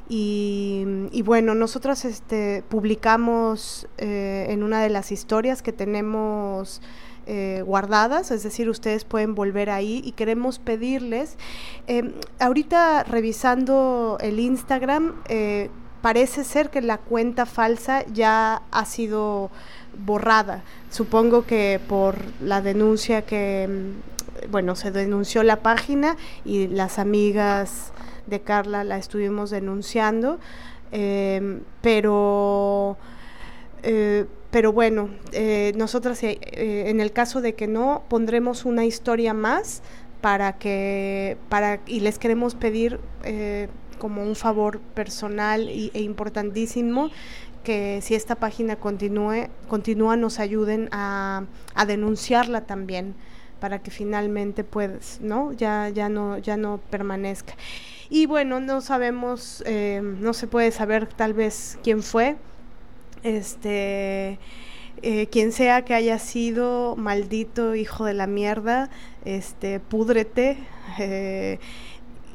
y, bueno, nosotros este, publicamos eh, en una de las historias que tenemos eh, guardadas, es decir, ustedes pueden volver ahí y queremos pedirles, eh, ahorita revisando el Instagram, parece ser que la cuenta falsa ya ha sido borrada. Supongo que por la denuncia que, bueno, se denunció la página y las amigas de Carla la estuvimos denunciando, em, pero... Eh, pero bueno, eh, nosotras eh, en el caso de que no, pondremos una historia más para que, para, y les queremos pedir como un favor personal y, e importantísimo que si esta página continúe, continúa nos ayuden a, a denunciarla también para que finalmente puedas, ¿no? Ya, ya no, ya no permanezca. Y bueno, no sabemos, eh, no se puede saber tal vez quién fue, este, eh, quien sea que haya sido maldito hijo de la mierda, este, púdrete. Eh,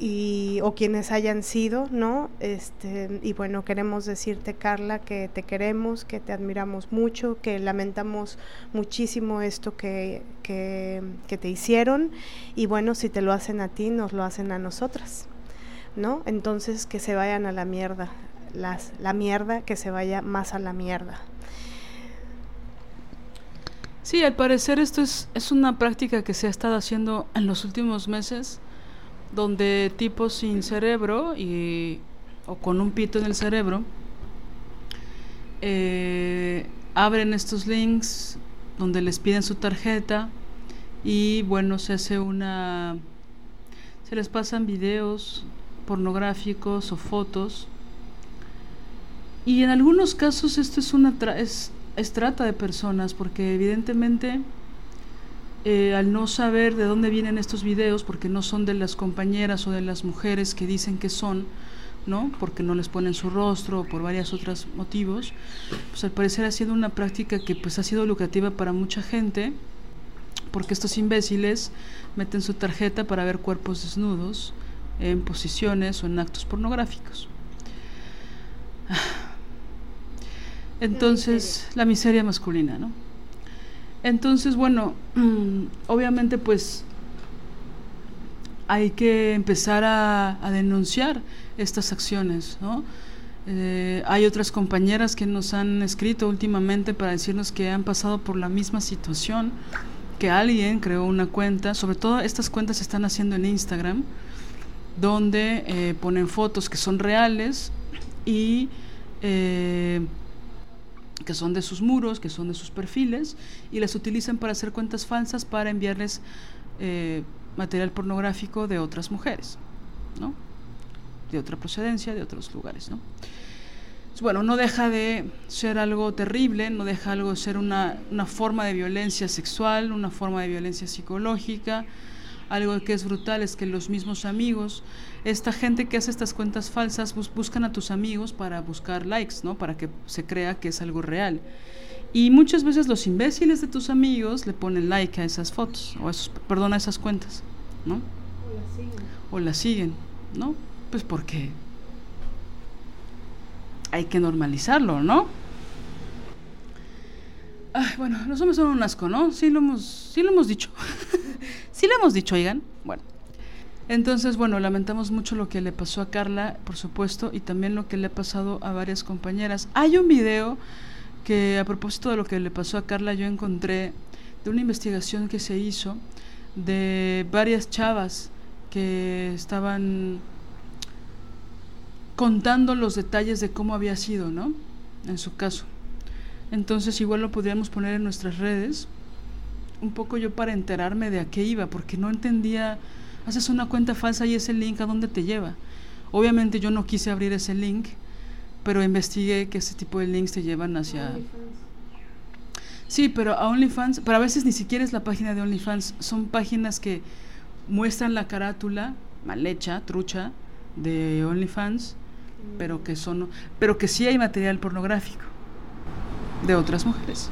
y, o quienes hayan sido, ¿no? Este, y bueno, queremos decirte, Carla, que te queremos, que te admiramos mucho, que lamentamos muchísimo esto que, que, que te hicieron, y bueno, si te lo hacen a ti, nos lo hacen a nosotras, ¿no? Entonces, que se vayan a la mierda, las, la mierda, que se vaya más a la mierda. Sí, al parecer esto es, es una práctica que se ha estado haciendo en los últimos meses donde tipos sin cerebro y, o con un pito en el cerebro eh, abren estos links donde les piden su tarjeta y bueno, se hace una... se les pasan videos pornográficos o fotos. Y en algunos casos esto es una es, es trata de personas porque evidentemente eh, al no saber de dónde vienen estos videos, porque no son de las compañeras o de las mujeres que dicen que son, ¿no? Porque no les ponen su rostro o por varios otros motivos, pues al parecer ha sido una práctica que pues ha sido lucrativa para mucha gente, porque estos imbéciles meten su tarjeta para ver cuerpos desnudos en posiciones o en actos pornográficos. Entonces, la miseria masculina, ¿no? Entonces, bueno, obviamente pues hay que empezar a, denunciar estas acciones, ¿no? Eh, hay otras compañeras que nos han escrito últimamente para decirnos que han pasado por la misma situación, que alguien creó una cuenta, sobre todo estas cuentas se están haciendo en Instagram, donde eh, ponen fotos que son reales y eh, que son de sus muros, que son de sus perfiles, y las utilizan para hacer cuentas falsas para enviarles eh, material pornográfico de otras mujeres, ¿no? De otra procedencia, de otros lugares, ¿no? bueno, no deja de ser algo terrible, no deja algo de ser una, una forma de violencia sexual, una forma de violencia psicológica, algo que es brutal es que los mismos amigos, esta gente que hace estas cuentas falsas, buscan a tus amigos para buscar likes, ¿no? Para que se crea que es algo real. Y muchas veces los imbéciles de tus amigos le ponen like a esas fotos, o a esos, perdón, a esas cuentas, ¿no? O las siguen. O las siguen, ¿no? Pues porque hay que normalizarlo, ¿no? Ay, bueno, los hombres son un asco, ¿no? Sí lo hemos, sí lo hemos dicho. sí lo hemos dicho, oigan. Bueno. Entonces, bueno, lamentamos mucho lo que le pasó a Carla, por supuesto, y también lo que le ha pasado a varias compañeras. Hay un video que a propósito de lo que le pasó a Carla yo encontré de una investigación que se hizo de varias chavas que estaban contando los detalles de cómo había sido, ¿no? En su caso. Entonces igual lo podríamos poner en nuestras redes, un poco yo para enterarme de a qué iba, porque no entendía, haces una cuenta falsa y ese link a dónde te lleva. Obviamente yo no quise abrir ese link, pero investigué que ese tipo de links te llevan hacia... Sí, pero a OnlyFans, pero a veces ni siquiera es la página de OnlyFans, son páginas que muestran la carátula mal hecha, trucha, de OnlyFans, pero que son, pero que sí hay material pornográfico de otras mujeres.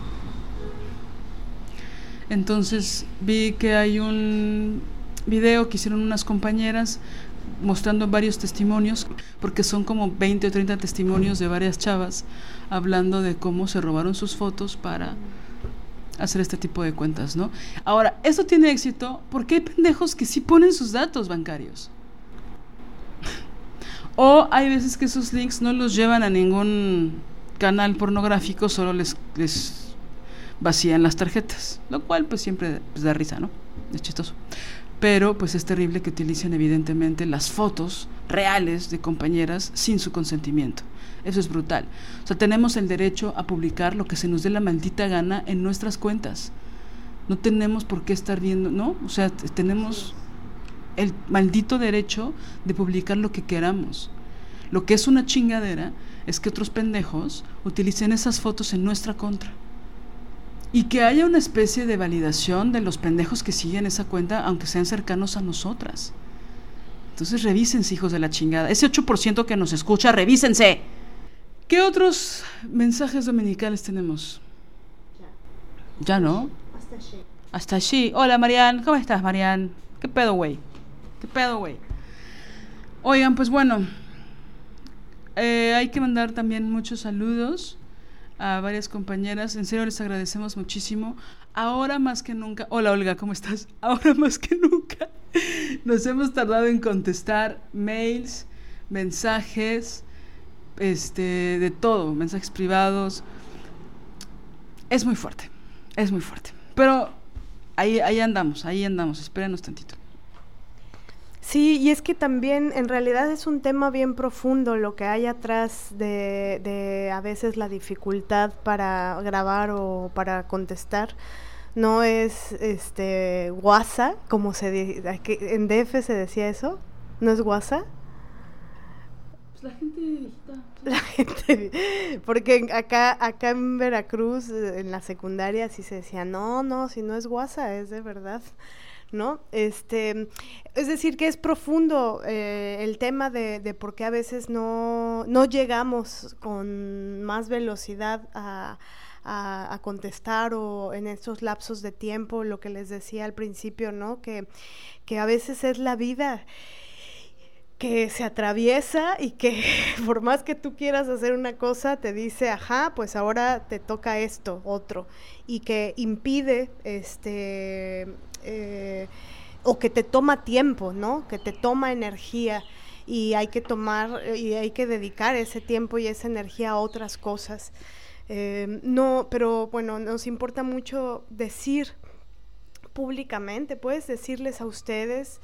Entonces vi que hay un video que hicieron unas compañeras mostrando varios testimonios, porque son como 20 o 30 testimonios de varias chavas hablando de cómo se robaron sus fotos para hacer este tipo de cuentas, ¿no? Ahora, esto tiene éxito porque hay pendejos que sí ponen sus datos bancarios. O hay veces que esos links no los llevan a ningún canal pornográfico, solo les, les vacían las tarjetas, lo cual pues siempre pues, da risa, ¿no? Es chistoso. Pero pues es terrible que utilicen evidentemente las fotos reales de compañeras sin su consentimiento. Eso es brutal. O sea, tenemos el derecho a publicar lo que se nos dé la maldita gana en nuestras cuentas. No tenemos por qué estar viendo, ¿no? O sea, tenemos el maldito derecho de publicar lo que queramos. Lo que es una chingadera es que otros pendejos utilicen esas fotos en nuestra contra. Y que haya una especie de validación de los pendejos que siguen esa cuenta, aunque sean cercanos a nosotras. Entonces revísense, hijos de la chingada. Ese 8% que nos escucha, revísense. ¿Qué otros mensajes dominicales tenemos? Ya no. Hasta allí. Hola, Marian. ¿Cómo estás, Marian? ¿Qué pedo, güey? ¿Qué pedo, güey? Oigan, pues bueno. Eh, hay que mandar también muchos saludos a varias compañeras. En serio, les agradecemos muchísimo. Ahora más que nunca. Hola, Olga, ¿cómo estás? Ahora más que nunca. Nos hemos tardado en contestar mails, mensajes, este, de todo, mensajes privados. Es muy fuerte, es muy fuerte. Pero ahí, ahí andamos, ahí andamos, espérenos tantito. Sí, y es que también en realidad es un tema bien profundo lo que hay atrás de, de a veces la dificultad para grabar o para contestar. No es este WhatsApp, como se dice, en DF se decía eso, ¿no es WhatsApp? Pues la gente viejita. La gente, porque acá, acá en Veracruz, en la secundaria, sí se decía, no, no, si no es WhatsApp, es de verdad. ¿No? Este, es decir, que es profundo eh, el tema de, de, por qué a veces no, no llegamos con más velocidad a, a, contestar o en estos lapsos de tiempo, lo que les decía al principio, ¿no? Que, que a veces es la vida que se atraviesa y que por más que tú quieras hacer una cosa, te dice, ajá, pues ahora te toca esto, otro, y que impide, este, eh, o que te toma tiempo, ¿no? Que te toma energía y hay que tomar y hay que dedicar ese tiempo y esa energía a otras cosas. Eh, no, pero bueno, nos importa mucho decir públicamente, puedes decirles a ustedes,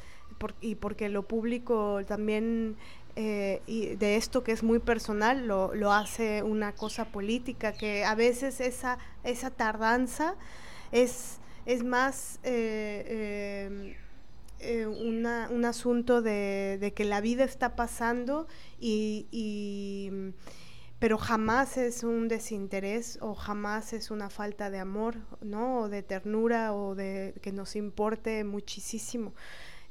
y porque lo público también eh, y de esto que es muy personal lo, lo, hace una cosa política, que a veces esa, esa tardanza es, es más eh, eh, una, un asunto de, que la vida está pasando y, pero jamás es un desinterés o jamás es una falta de amor, ¿no? O de ternura o de que nos importe muchísimo.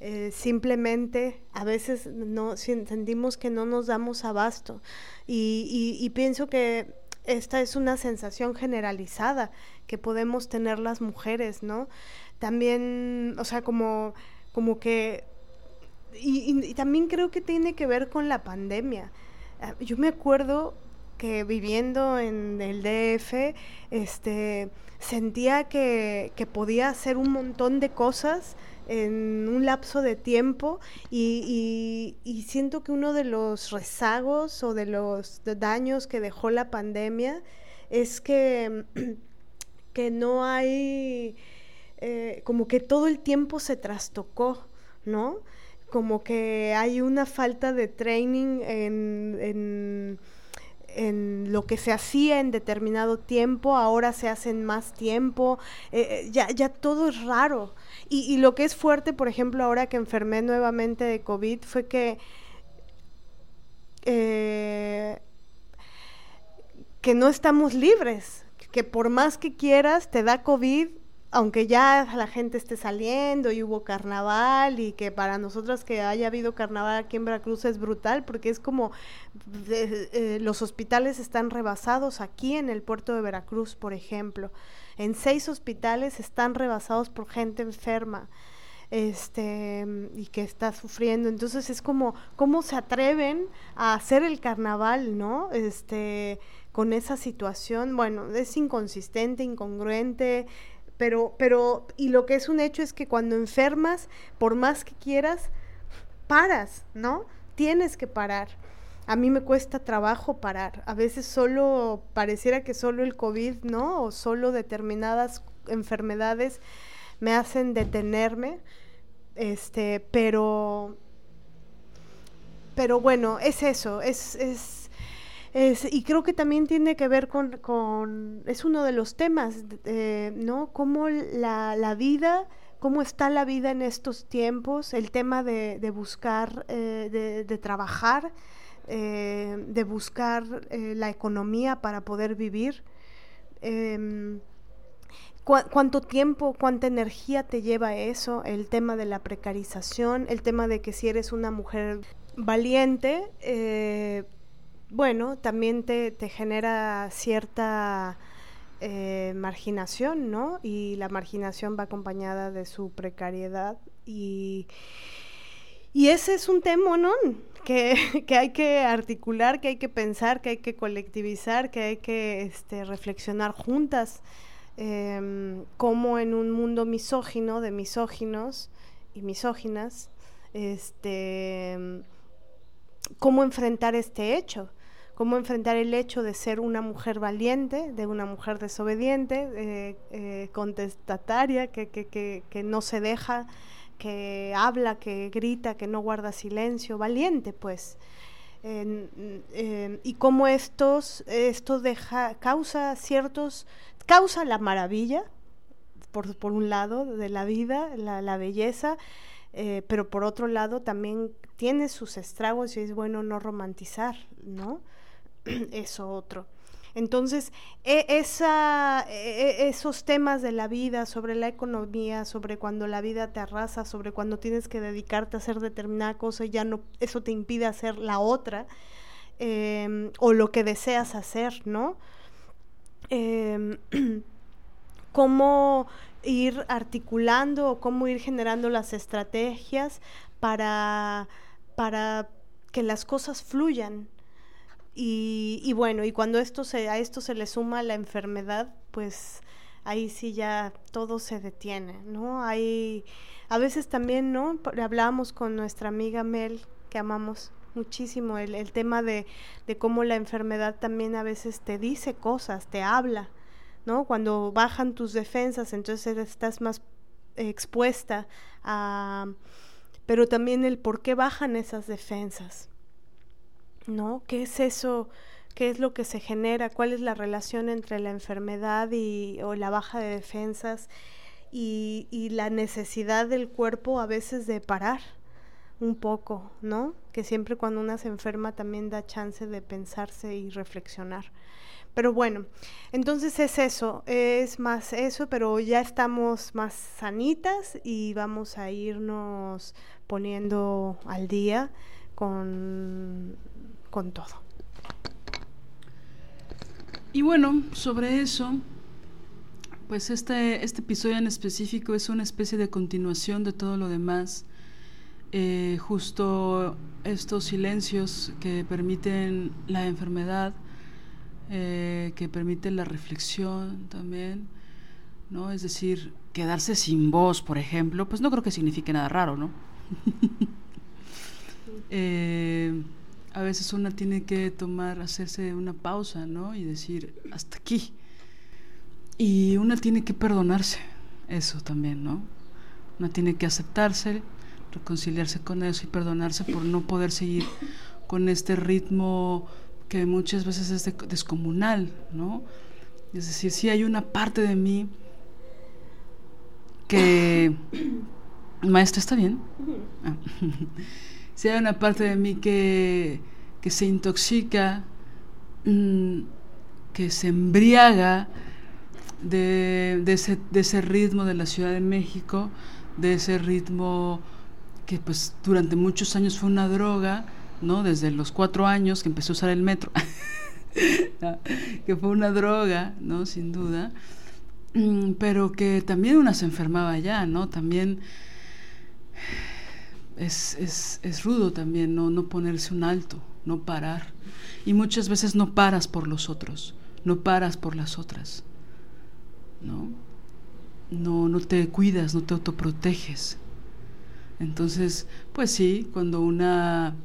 Eh, simplemente a veces no sentimos que no nos damos abasto y, y, pienso que esta es una sensación generalizada que podemos tener las mujeres, ¿no? También, o sea, como, como que, y, también creo que tiene que ver con la pandemia. Yo me acuerdo que viviendo en el DF, este, sentía que, que podía hacer un montón de cosas en un lapso de tiempo y, siento que uno de los rezagos o de los daños que dejó la pandemia es que, que no hay, eh, como que todo el tiempo se trastocó, ¿no? Como que hay una falta de training en, en lo que se hacía en determinado tiempo, ahora se hace en más tiempo, eh, ya, ya todo es raro. Y, lo que es fuerte, por ejemplo, ahora que enfermé nuevamente de COVID, fue que, eh, que no estamos libres, que por más que quieras, te da COVID, aunque ya la gente esté saliendo y hubo carnaval y que para nosotros que haya habido carnaval aquí en Veracruz es brutal porque es como eh, eh, los hospitales están rebasados aquí en el puerto de Veracruz, por ejemplo. En seis hospitales están rebasados por gente enferma este y que está sufriendo entonces es como cómo se atreven a hacer el carnaval no este con esa situación bueno es inconsistente incongruente pero, pero, y lo que es un hecho es que cuando enfermas, por más que quieras, paras, ¿no? tienes que parar. A mí me cuesta trabajo parar. A veces solo pareciera que solo el COVID, ¿no? O solo determinadas enfermedades me hacen detenerme. Este, pero pero bueno, es eso, es, es, es, y creo que también tiene que ver con, con es uno de los temas, eh, ¿no? Cómo la, la, vida, cómo está la vida en estos tiempos, el tema de, de buscar, eh, de, de, trabajar, eh, de buscar eh, la economía para poder vivir. Em, ¿Cuánto tiempo, cuánta energía te lleva eso? El tema de la precarización, el tema de que si eres una mujer valiente, eh, bueno, también te, te genera cierta eh, marginación, ¿no? Y la marginación va acompañada de su precariedad y, y ese es un tema, ¿no? Que, hay que articular, que hay que pensar, que hay que colectivizar, que hay que este, reflexionar juntas, eh, como en un mundo misógino, de misóginos y misóginas, este cómo enfrentar este hecho, cómo enfrentar el hecho de ser una mujer valiente, de una mujer desobediente, eh, contestataria, que, que, que, no se deja, que habla, que grita, que no guarda silencio, valiente pues. Y cómo estos, esto deja, causa ciertos, causa la maravilla, por, por un lado, de la vida, la, la belleza, eh, pero por otro lado también tiene sus estragos y es bueno no romantizar, ¿no? Eso otro. Entonces, e esa, e esos temas de la vida, sobre la economía, sobre cuando la vida te arrasa, sobre cuando tienes que dedicarte a hacer determinada cosa y ya no, eso te impide hacer la otra, eh, o lo que deseas hacer, ¿no? Eh, cómo ir articulando o cómo ir generando las estrategias para, para que las cosas fluyan. Y, y, bueno, y cuando esto se, a esto se le suma la enfermedad, pues ahí sí ya todo se detiene, ¿no? Hay, a veces también, ¿no? Hablábamos con nuestra amiga Mel, que amamos muchísimo, el, el tema de, de cómo la enfermedad también a veces te dice cosas, te habla, ¿no? Cuando bajan tus defensas, entonces estás más expuesta a... Pero también el por qué bajan esas defensas, ¿no? ¿Qué es eso? ¿Qué es lo que se genera? ¿Cuál es la relación entre la enfermedad y, o la baja de defensas y, y la necesidad del cuerpo a veces de parar un poco, ¿no? Que siempre cuando una se enferma también da chance de pensarse y reflexionar. Pero bueno, entonces es eso, es más eso, pero ya estamos más sanitas y vamos a irnos poniendo al día con, con todo. Y bueno, sobre eso, pues este, este episodio en específico es una especie de continuación de todo lo demás. Eh, justo estos silencios que permiten la enfermedad eh, que permite la reflexión también, ¿no? Es decir, quedarse sin voz, por ejemplo, pues no creo que signifique nada raro, ¿no? eh, a veces una tiene que tomar, hacerse una pausa, ¿no? Y decir, hasta aquí. Y una tiene que perdonarse, eso también, ¿no? Una tiene que aceptarse, reconciliarse con eso y perdonarse por no poder seguir con este ritmo que muchas veces es de, descomunal, ¿no? Es decir, si hay una parte de mí que... Maestra, ¿está bien? Ah. si hay una parte de mí que, que se intoxica, mmm, que se embriaga de, de, ese, de ese ritmo de la Ciudad de México, de ese ritmo que pues durante muchos años fue una droga, ¿no? Desde los cuatro años que empecé a usar el metro, que fue una droga, ¿no? Sin duda, mm, pero que también una se enfermaba ya, ¿no? También es, es, es rudo también, ¿no? No ponerse un alto, no parar. Y muchas veces no paras por los otros, no paras por las otras, ¿no? No, no te cuidas, no te autoproteges. Entonces, pues sí, cuando una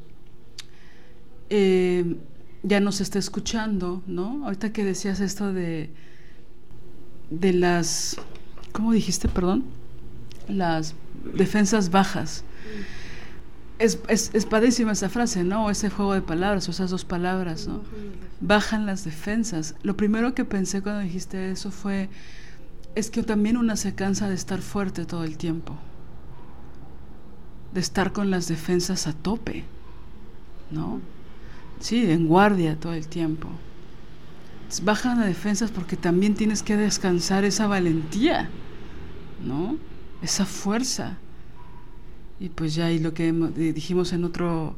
eh, ya nos está escuchando, ¿no? Ahorita que decías esto de, de las, ¿cómo dijiste, perdón? Las defensas bajas. Es, es, padrísima esa frase, ¿no? Ese juego de palabras, o esas dos palabras, ¿no? Bajan las defensas. Lo primero que pensé cuando dijiste eso fue, es que también una se cansa de estar fuerte todo el tiempo, de estar con las defensas a tope, ¿no? Sí, en guardia todo el tiempo. Bajan las defensas porque también tienes que descansar esa valentía, ¿no? Esa fuerza. Y pues ya, y lo que dijimos en otro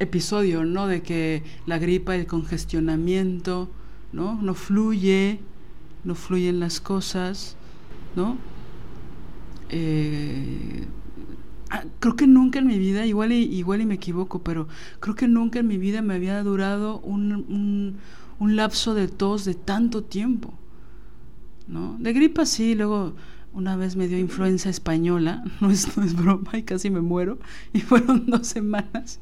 episodio, ¿no? De que la gripa, el congestionamiento, ¿no? No fluye, no fluyen las cosas, ¿no? Eh, ah, creo que nunca en mi vida, igual y, igual y me equivoco, pero creo que nunca en mi vida me había durado un, un, lapso de tos de tanto tiempo, ¿no? De gripa sí, luego una vez me dio influenza española, no es, no broma, y casi me muero, y fueron dos semanas.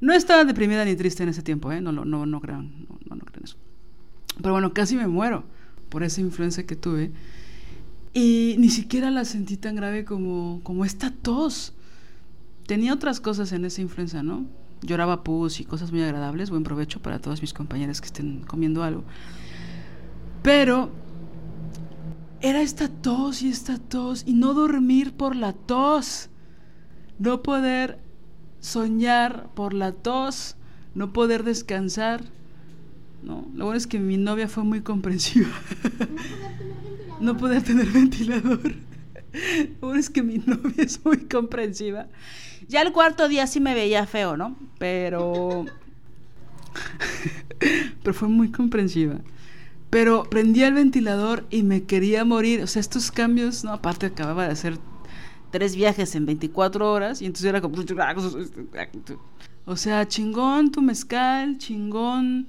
No estaba deprimida ni triste en ese tiempo, ¿eh? No, no, no, no crean, no, no, crean eso. Pero bueno, casi me muero por esa influencia que tuve. Y ni siquiera la sentí tan grave como, como esta tos. Tenía otras cosas en esa influenza, ¿no? Lloraba pus y cosas muy agradables. Buen provecho para todas mis compañeras que estén comiendo algo. Pero era esta tos y esta tos y no dormir por la tos. No poder soñar por la tos. No poder descansar ¿no? Lo bueno es que mi novia fue muy comprensiva. No poder tener ventilador. Lo bueno es que mi novia es muy comprensiva. Ya el cuarto día sí me veía feo, ¿no? Pero... Pero fue muy comprensiva. Pero prendía el ventilador y me quería morir. O sea, estos cambios, no, aparte acababa de hacer tres viajes en 24 horas y entonces era como... O sea, chingón tu mezcal, chingón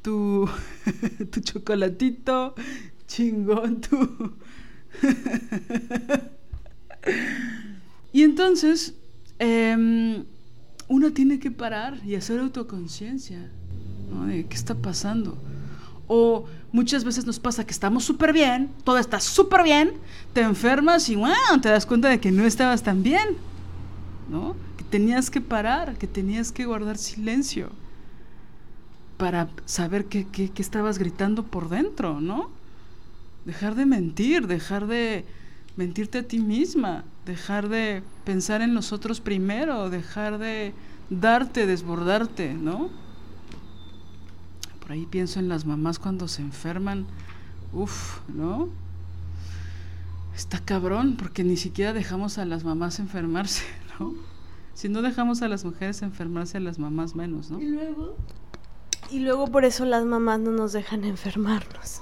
tu, tu chocolatito, chingón tu... y entonces, em, uno tiene que parar y hacer autoconciencia ¿no? qué está pasando. O muchas veces nos pasa que estamos súper bien, todo está súper bien, te enfermas y bueno, te das cuenta de que no estabas tan bien, ¿no? Que tenías que parar, que tenías que guardar silencio para saber qué, qué, estabas gritando por dentro, ¿no? Dejar de mentir, dejar de mentirte a ti misma, dejar de pensar en los otros primero, dejar de darte, desbordarte, ¿no? Ahí pienso en las mamás cuando se enferman, uff, ¿no? Está cabrón, porque ni siquiera dejamos a las mamás enfermarse, ¿no? Si no dejamos a las mujeres enfermarse, a las mamás menos, ¿no? Y luego y luego por eso las mamás no nos dejan enfermarnos.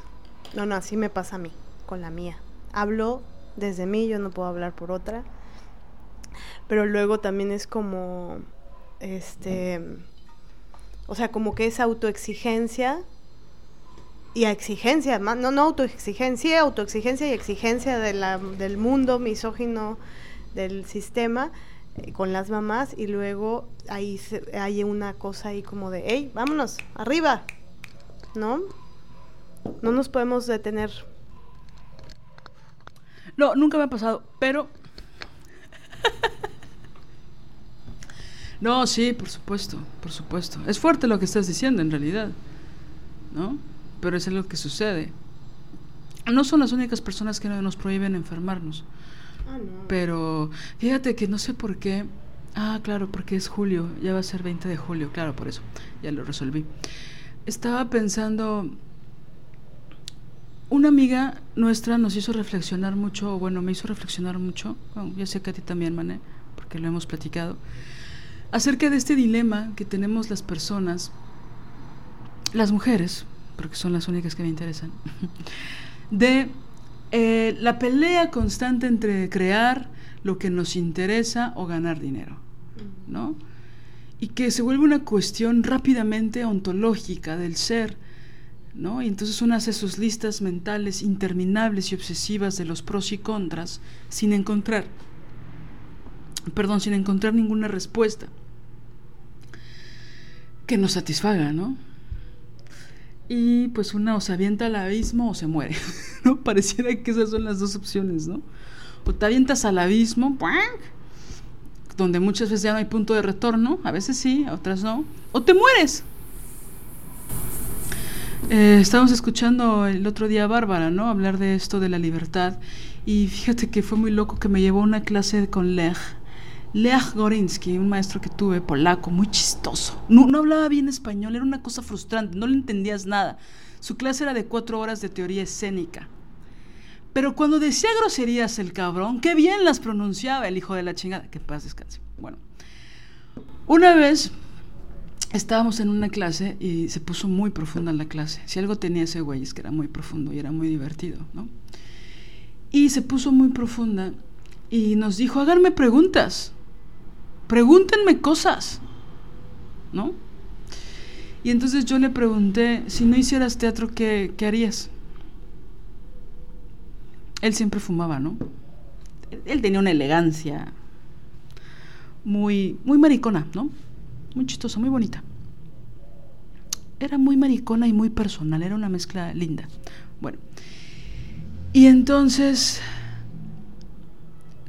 No, no, así me pasa a mí, con la mía. Hablo desde mí, yo no puedo hablar por otra. Pero luego también es como, este, o sea, como que es autoexigencia y exigencia, no, no autoexigencia, autoexigencia y exigencia de la, del mundo misógino del sistema eh, con las mamás y luego ahí hay una cosa ahí como de, hey, vámonos, arriba, ¿no? No nos podemos detener. No, nunca me ha pasado, pero... no, sí, por supuesto, por supuesto. Es fuerte lo que estás diciendo en realidad, ¿no? Pero es lo que sucede. No son las únicas personas que nos prohíben enfermarnos. Ah, Pero fíjate que no sé por qué. Ah, claro, porque es julio, ya va a ser 20 de julio, claro, por eso, ya lo resolví. Estaba pensando, una amiga nuestra nos hizo reflexionar mucho, bueno, me hizo reflexionar mucho, bueno, ya sé que a ti también, Mané, porque lo hemos platicado, acerca de este dilema que tenemos las personas, las mujeres, porque son las únicas que me interesan, de eh, la pelea constante entre crear lo que nos interesa o ganar dinero, ¿no? Y que se vuelve una cuestión rápidamente ontológica del ser, ¿no? Y entonces uno hace sus listas mentales interminables y obsesivas de los pros y contras sin encontrar, perdón, sin encontrar ninguna respuesta. que nos satisfaga, ¿no? Y pues una o se avienta al abismo o se muere, ¿no? Pareciera que esas son las dos opciones, ¿no? O te avientas al abismo, donde muchas veces ya no hay punto de retorno, a veces sí, a otras no, o te mueres. Eh, estábamos escuchando el otro día a Bárbara, ¿no? Hablar de esto de la libertad. Y fíjate que fue muy loco que me llevó una clase con Lech. Lech Gorinsky, un maestro que tuve, polaco, muy chistoso. No, no hablaba bien español, era una cosa frustrante, no le entendías nada. Su clase era de cuatro horas de teoría escénica. Pero cuando decía groserías el cabrón, qué bien las pronunciaba el hijo de la chingada. Que paz descanse. Bueno, una vez estábamos en una clase y se puso muy profunda la clase. Si algo tenía ese güey es que era muy profundo y era muy divertido, ¿no? Y se puso muy profunda y nos dijo, háganme preguntas, pregúntenme cosas, ¿no? Y entonces yo le pregunté, si no hicieras teatro, ¿qué, qué harías? Él siempre fumaba, ¿no? Él tenía una elegancia muy, muy maricona, ¿no? Muy chistosa, muy bonita. Era muy maricona y muy personal, era una mezcla linda. Bueno, y entonces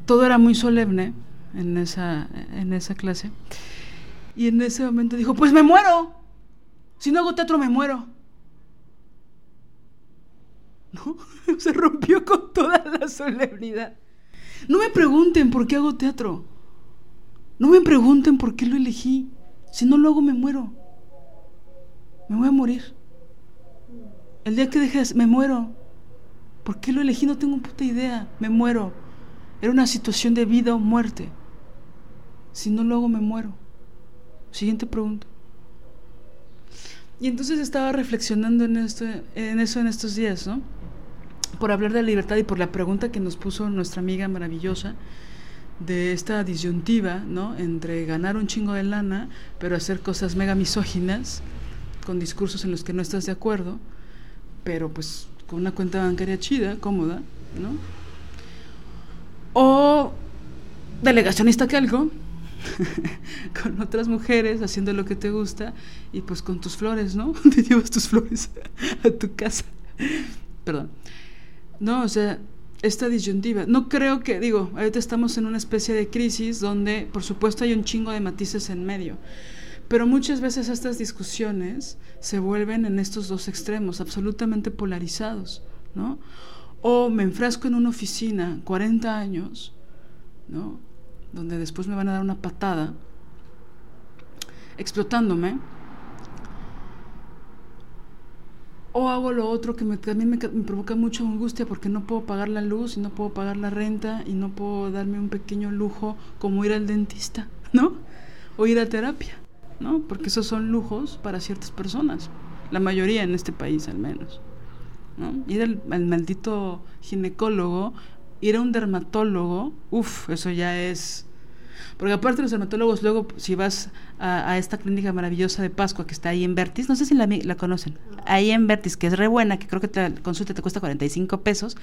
todo era muy solemne en esa, en esa clase. Y en ese momento dijo, pues me muero. Si no hago teatro, me muero. ¿No? Se rompió con toda la solemnidad. No me pregunten por qué hago teatro. No me pregunten por qué lo elegí. Si no lo hago, me muero. Me voy a morir. El día que dejes, me muero. ¿Por qué lo elegí? No tengo puta idea. Me muero. Era una situación de vida o muerte. Si no lo hago, me muero. Siguiente pregunta. Y entonces estaba reflexionando en, esto, en eso en estos días, ¿no? Por hablar de la libertad y por la pregunta que nos puso nuestra amiga maravillosa de esta disyuntiva, ¿no? Entre ganar un chingo de lana, pero hacer cosas mega misóginas, con discursos en los que no estás de acuerdo, pero pues con una cuenta bancaria chida, cómoda, ¿no? O delegacionista que algo, con otras mujeres haciendo lo que te gusta y pues con tus flores, ¿no? Te llevas tus flores a tu casa. Perdón. No, o sea, esta disyuntiva. No creo que, digo, ahorita estamos en una especie de crisis donde, por supuesto, hay un chingo de matices en medio. Pero muchas veces estas discusiones se vuelven en estos dos extremos, absolutamente polarizados, ¿no? O me enfrasco en una oficina 40 años, ¿no? Donde después me van a dar una patada, explotándome, o hago lo otro que me, también me, provoca mucha angustia porque no puedo pagar la luz y no puedo pagar la renta y no puedo darme un pequeño lujo como ir al dentista, ¿no? O ir a terapia, ¿no? Porque esos son lujos para ciertas personas, la mayoría en este país al menos. ¿no? Ir al maldito ginecólogo ir a un dermatólogo, uff, eso ya es... Porque aparte los dermatólogos, luego si vas a, esta clínica maravillosa de Pascua que está ahí en Vertis, no sé si la, la conocen, ahí en Vertis, que es re buena, que creo que la consulta te cuesta 45 pesos,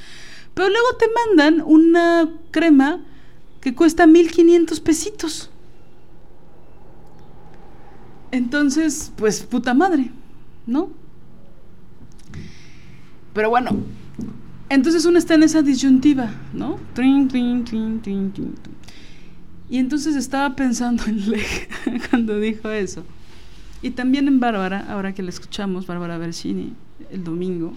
pero luego te mandan una crema que cuesta 1500 pesitos. Entonces, pues puta madre, ¿no? Pero bueno, entonces uno está en esa disyuntiva, ¿no? Trin, trin, trin, y entonces estaba pensando en Lej cuando dijo eso. Y también en Bárbara, ahora que la escuchamos, Bárbara Bersini, el domingo,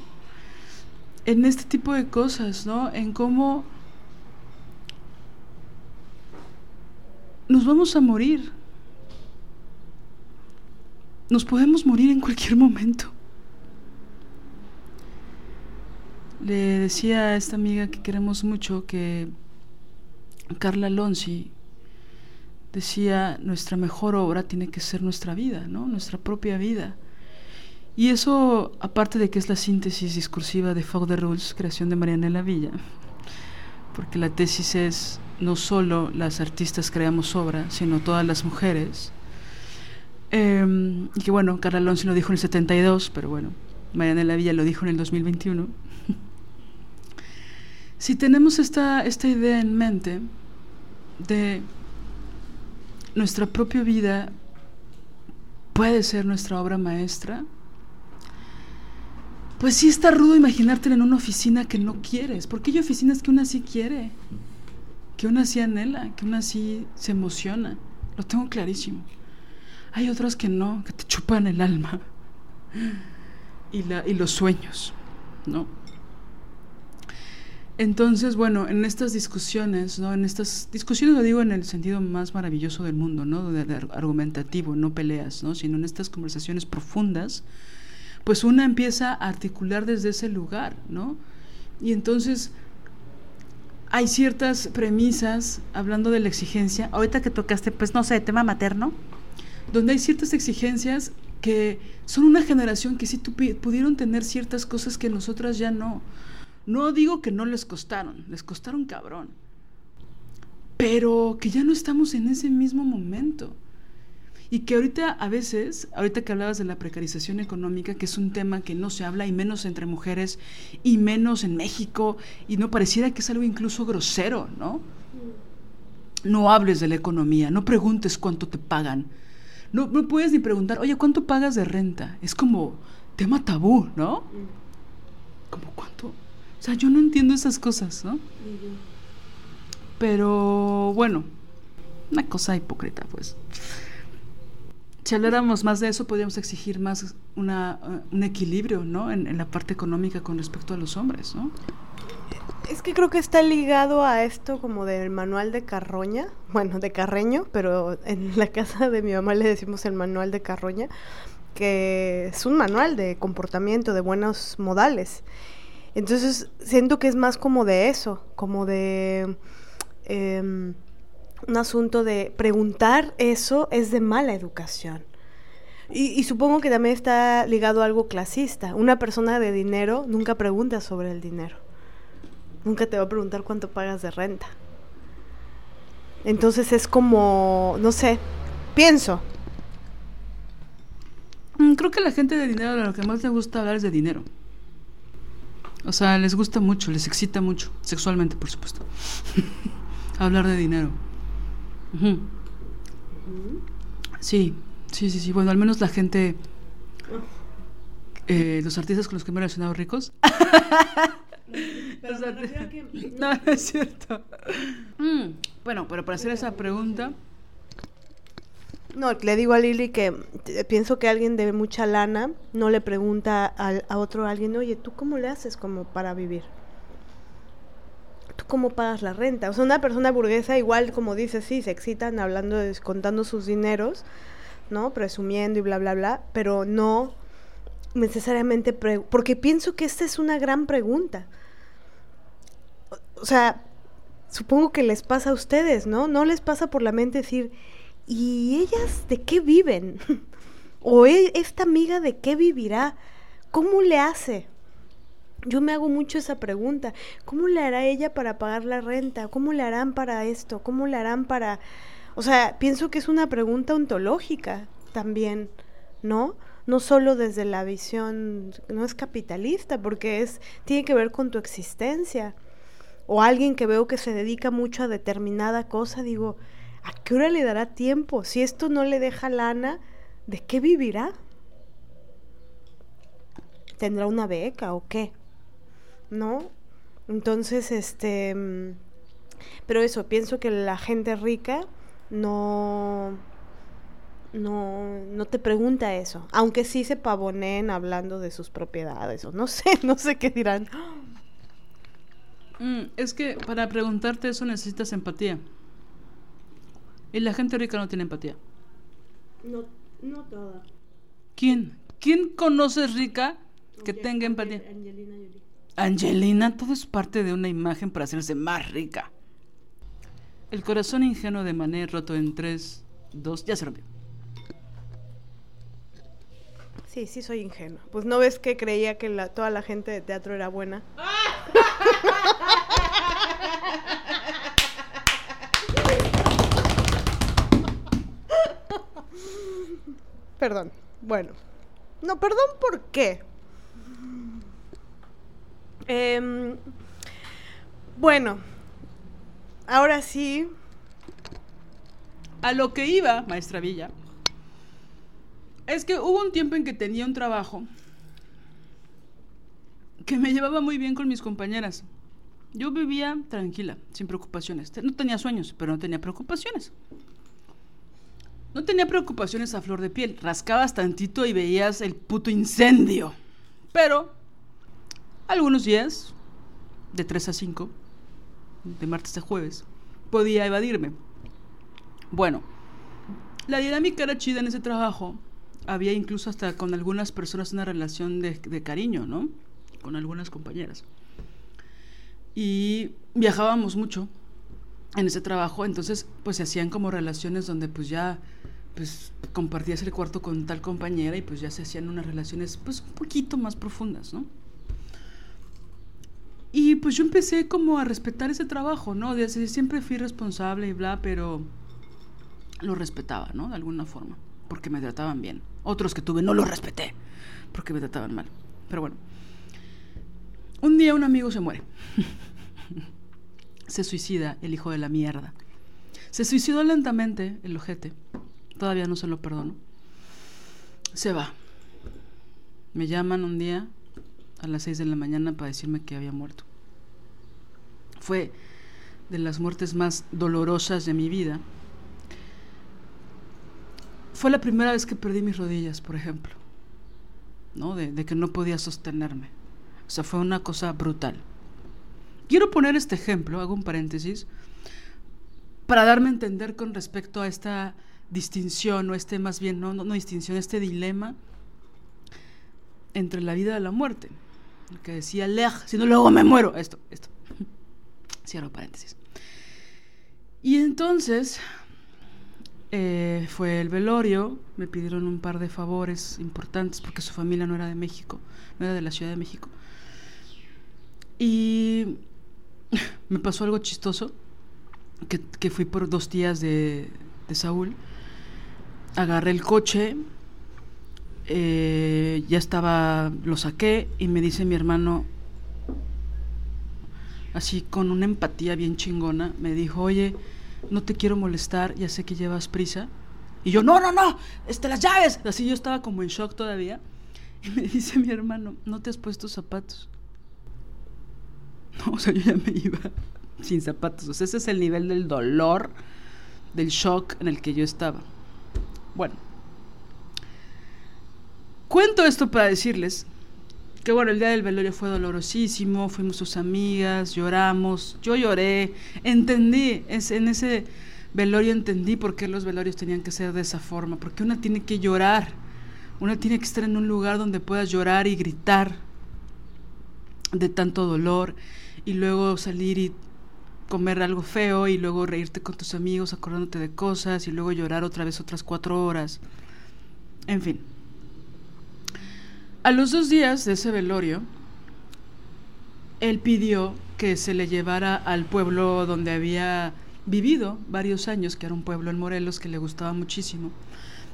en este tipo de cosas, ¿no? En cómo nos vamos a morir. Nos podemos morir en cualquier momento. Le decía a esta amiga que queremos mucho que Carla Lonzi decía, nuestra mejor obra tiene que ser nuestra vida, ¿no? Nuestra propia vida. Y eso, aparte de que es la síntesis discursiva de Fog de Rules, creación de Marianela Villa, porque la tesis es no solo las artistas creamos obra, sino todas las mujeres. Eh, y que bueno, Carla Lonzi lo dijo en el 72, pero bueno, Marianela Villa lo dijo en el 2021. si tenemos esta, esta idea en mente de nuestra propia vida puede ser nuestra obra maestra, pues sí está rudo imaginarte en una oficina que no quieres, porque hay oficinas que una sí quiere, que una sí anhela, que una sí se emociona, lo tengo clarísimo. Hay otras que no, que te chupan el alma y, la, y los sueños, ¿no? Entonces, bueno, en estas discusiones, ¿no? En estas discusiones lo digo en el sentido más maravilloso del mundo, ¿no? De, argumentativo, no peleas, ¿no? Sino en estas conversaciones profundas, pues una empieza a articular desde ese lugar, ¿no? Y entonces hay ciertas premisas, hablando de la exigencia, Ahorita que tocaste, pues no sé, tema materno. donde hay ciertas exigencias que son una generación que sí tupi- pudieron tener ciertas cosas que nosotras ya no. No digo que no les costaron, les costaron cabrón. Pero que ya no estamos en ese mismo momento. Y que ahorita a veces, ahorita que hablabas de la precarización económica, que es un tema que no se habla y menos entre mujeres y menos en México, y no pareciera que es algo incluso grosero, ¿no? No hables de la economía, no preguntes cuánto te pagan. No, no puedes ni preguntar, oye, ¿cuánto pagas de renta? Es como tema tabú, ¿no? Como cuánto. O sea, yo no entiendo esas cosas, ¿no? Pero bueno, una cosa hipócrita, pues. Si habláramos más de eso, podríamos exigir más una, eh, un equilibrio, ¿no? En, en la parte económica con respecto a los hombres, ¿no? Es que creo que está ligado a esto como del manual de Carroña, bueno, de Carreño, pero en la casa de mi mamá le decimos el manual de Carroña, que es un manual de comportamiento, de buenos modales. Entonces, siento que es más como de eso, como de em, un asunto de preguntar eso es de mala educación. Y, supongo que también está ligado a algo clasista. Una persona de dinero nunca pregunta sobre el dinero. Nunca te va a preguntar cuánto pagas de renta. Entonces es como, no sé, pienso. Mm, Creo que la gente de dinero lo que más le gusta hablar es de dinero. O sea, les gusta mucho, les excita mucho, sexualmente, por supuesto. hablar de dinero. Sí, sí, sí, sí. Bueno, al menos la gente, eh, los artistas con los que me he relacionado ricos. No es cierto. Mm, bueno, pero para hacer esa pregunta, No, le digo a Lili que eh, pienso que alguien de mucha lana no le pregunta al- a, otro alguien, oye, ¿tú cómo le haces como para vivir? ¿Tú cómo pagas la renta? O sea, una persona burguesa igual, como dice, sí, se excitan hablando, de, contando sus dineros, ¿no? Presumiendo y bla, bla, bla, pero no necesariamente, porque pienso que esta es una gran pregunta. O sea, supongo que les pasa a ustedes, ¿no? No les pasa por la mente decir, ¿y ellas de qué viven? ¿O e- esta amiga de qué vivirá? ¿Cómo le hace? Yo me hago mucho esa pregunta. ¿Cómo le hará ella para pagar la renta? ¿Cómo le harán para esto? ¿Cómo le harán para...? O sea, pienso que es una pregunta ontológica también, ¿no? No solo desde la visión, no es capitalista, porque es, tiene que ver con tu existencia. O alguien que veo que se dedica mucho a determinada cosa, digo, ¿a qué hora le dará tiempo? Si esto no le deja lana, ¿de qué vivirá? ¿Tendrá una beca o qué? ¿No? Entonces, este... mm, Pero eso, pienso que la gente rica no... No, no te pregunta eso, aunque sí se pavoneen hablando de sus propiedades o no sé, no sé qué dirán. Mm, es que para preguntarte eso necesitas empatía. Y la gente rica no tiene empatía. No, no toda. ¿Quién? ¿Quién conoces rica que tenga empatía? Angelina Jolie. Angelina, todo es parte de una imagen para hacerse más rica. El corazón ingenuo de Mané roto en 3, 2, ya se rompió. Sí, sí soy ingenua. Pues no ves que creía que la, toda la gente de teatro era buena. Perdón. Bueno. No, perdón, ¿por qué? Em, bueno. Ahora sí. A lo que iba, maestra Villa, Es que hubo un tiempo en que tenía un trabajo que me llevaba muy bien con mis compañeras. Yo vivía tranquila, sin preocupaciones. No tenía sueños, pero no tenía preocupaciones. No tenía preocupaciones a flor de piel. Rascabas tantito y veías el puto incendio. Pero algunos días, de 3 a 5, de martes a jueves, podía evadirme. Bueno, la dinámica era chida en ese trabajo. Había incluso hasta con algunas personas una relación de, de cariño, ¿no? Con algunas compañeras. Y viajábamos mucho en ese trabajo, entonces pues se hacían como relaciones donde pues ya pues compartías el cuarto con tal compañera y pues ya se hacían unas relaciones pues un poquito más profundas, ¿no? Y pues yo empecé como a respetar ese trabajo, ¿no? Desde siempre fui responsable y bla, pero lo respetaba, ¿no? De alguna forma, porque me trataban bien. Otros que tuve no los respeté, porque me trataban mal. Pero bueno. Un día un amigo se muere. se suicida el hijo de la mierda. Se suicidó lentamente el ojete. Todavía no se lo perdono. Se va. Me llaman un día a las 6 de la mañana para decirme que había muerto. Fue de las muertes más dolorosas de mi vida. Fue la primera vez que perdí mis rodillas, por ejemplo. ¿No? De, de que no podía sostenerme. O sea, fue una cosa brutal. Quiero poner este ejemplo, hago un paréntesis, para darme a entender con respecto a esta distinción, o este más bien, no, no, distinción, este dilema entre la vida y la muerte. Lo que decía Lej, si no luego me muero. Esto, esto. Cierro paréntesis. Y entonces eh, fue el velorio, me pidieron un par de favores importantes porque su familia no era de México, no era de la Ciudad de México. Y me pasó algo chistoso, que, que fui por dos días de, de Saúl, agarré el coche, eh, ya estaba, lo saqué y me dice mi hermano, así con una empatía bien chingona, me dijo, oye, no te quiero molestar, ya sé que llevas prisa. Y yo, no, no, no, este, las llaves. Así yo estaba como en shock todavía. Y me dice mi hermano, no te has puesto zapatos. O sea, yo ya me iba sin zapatos. Ese es el nivel del dolor, del shock en el que yo estaba. Bueno, cuento esto para decirles que bueno, el día del velorio fue dolorosísimo, fuimos sus amigas, lloramos, yo lloré, entendí, es, en ese velorio entendí por qué los velorios tenían que ser de esa forma, porque una tiene que llorar, una tiene que estar en un lugar donde puedas llorar y gritar de tanto dolor y luego salir y comer algo feo y luego reírte con tus amigos acordándote de cosas y luego llorar otra vez otras cuatro horas. En fin. A los dos días de ese velorio, él pidió que se le llevara al pueblo donde había vivido varios años, que era un pueblo en Morelos que le gustaba muchísimo.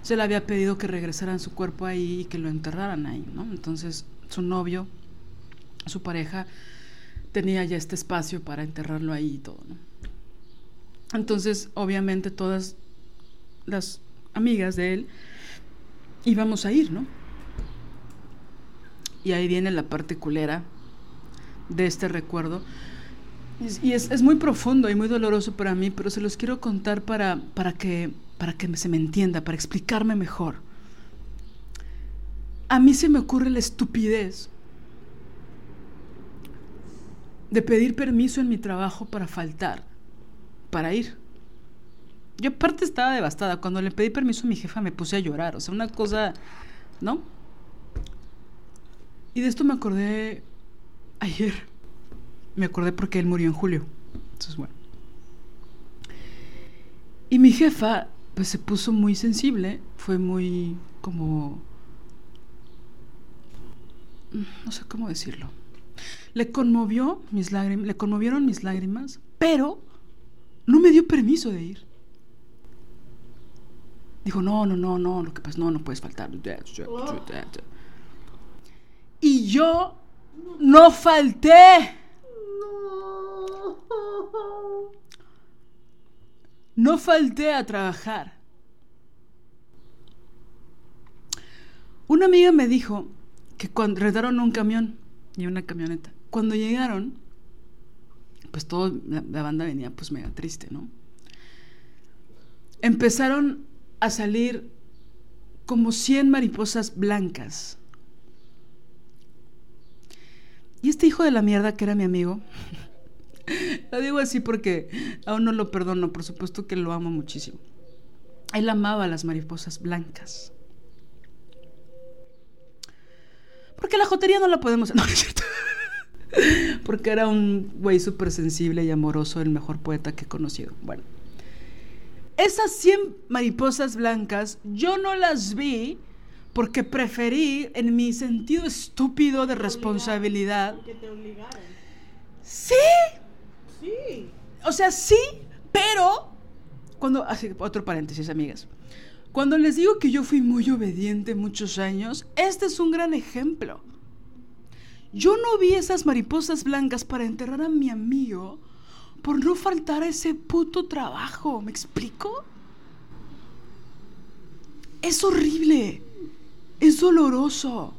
Se le había pedido que regresaran su cuerpo ahí y que lo enterraran ahí, ¿no? Entonces su novio, su pareja, tenía ya este espacio para enterrarlo ahí y todo. Entonces, obviamente, todas las amigas de él íbamos a ir, ¿no? Y ahí viene la parte culera de este recuerdo. Y es, es, muy profundo y muy doloroso para mí, pero se los quiero contar para, para, que, para que se me entienda, para explicarme mejor. A mí se me ocurre la estupidez de pedir permiso en mi trabajo para faltar, para ir. Yo aparte estaba devastada. Cuando le pedí permiso a mi jefa me puse a llorar. O sea, una cosa, ¿no? Y de esto me acordé ayer. Me acordé porque él murió en julio. Entonces, bueno. Y mi jefa, pues se puso muy sensible. Fue muy como... No sé cómo decirlo. Le conmovió mis lágrimas, le conmovieron mis lágrimas, pero no me dio permiso de ir. Dijo, no, no, no, no, lo que pasa, no, no puedes faltar. Y yo no falté. No falté a trabajar. Una amiga me dijo que cuando rentaron un camión y una camioneta. Cuando llegaron, pues toda la, banda venía pues mega triste, ¿no? Empezaron a salir como 100 mariposas blancas. Y este hijo de la mierda que era mi amigo, lo digo así porque aún no lo perdono, por supuesto que lo amo muchísimo. Él amaba las mariposas blancas. Porque la jotería no la podemos... No, no es cierto. Porque era un güey súper sensible y amoroso, el mejor poeta que he conocido. Bueno. Esas 100 mariposas blancas yo no las vi porque preferí, en mi sentido estúpido de responsabilidad... Que te obligaron. Sí, Sí. o sea, sí, pero cuando así, otro paréntesis, amigas. Cuando les digo que yo fui muy obediente muchos años, este es un gran ejemplo. Yo no vi esas mariposas blancas para enterrar a mi amigo por no faltar a ese puto trabajo, ¿me explico? Es horrible, es doloroso.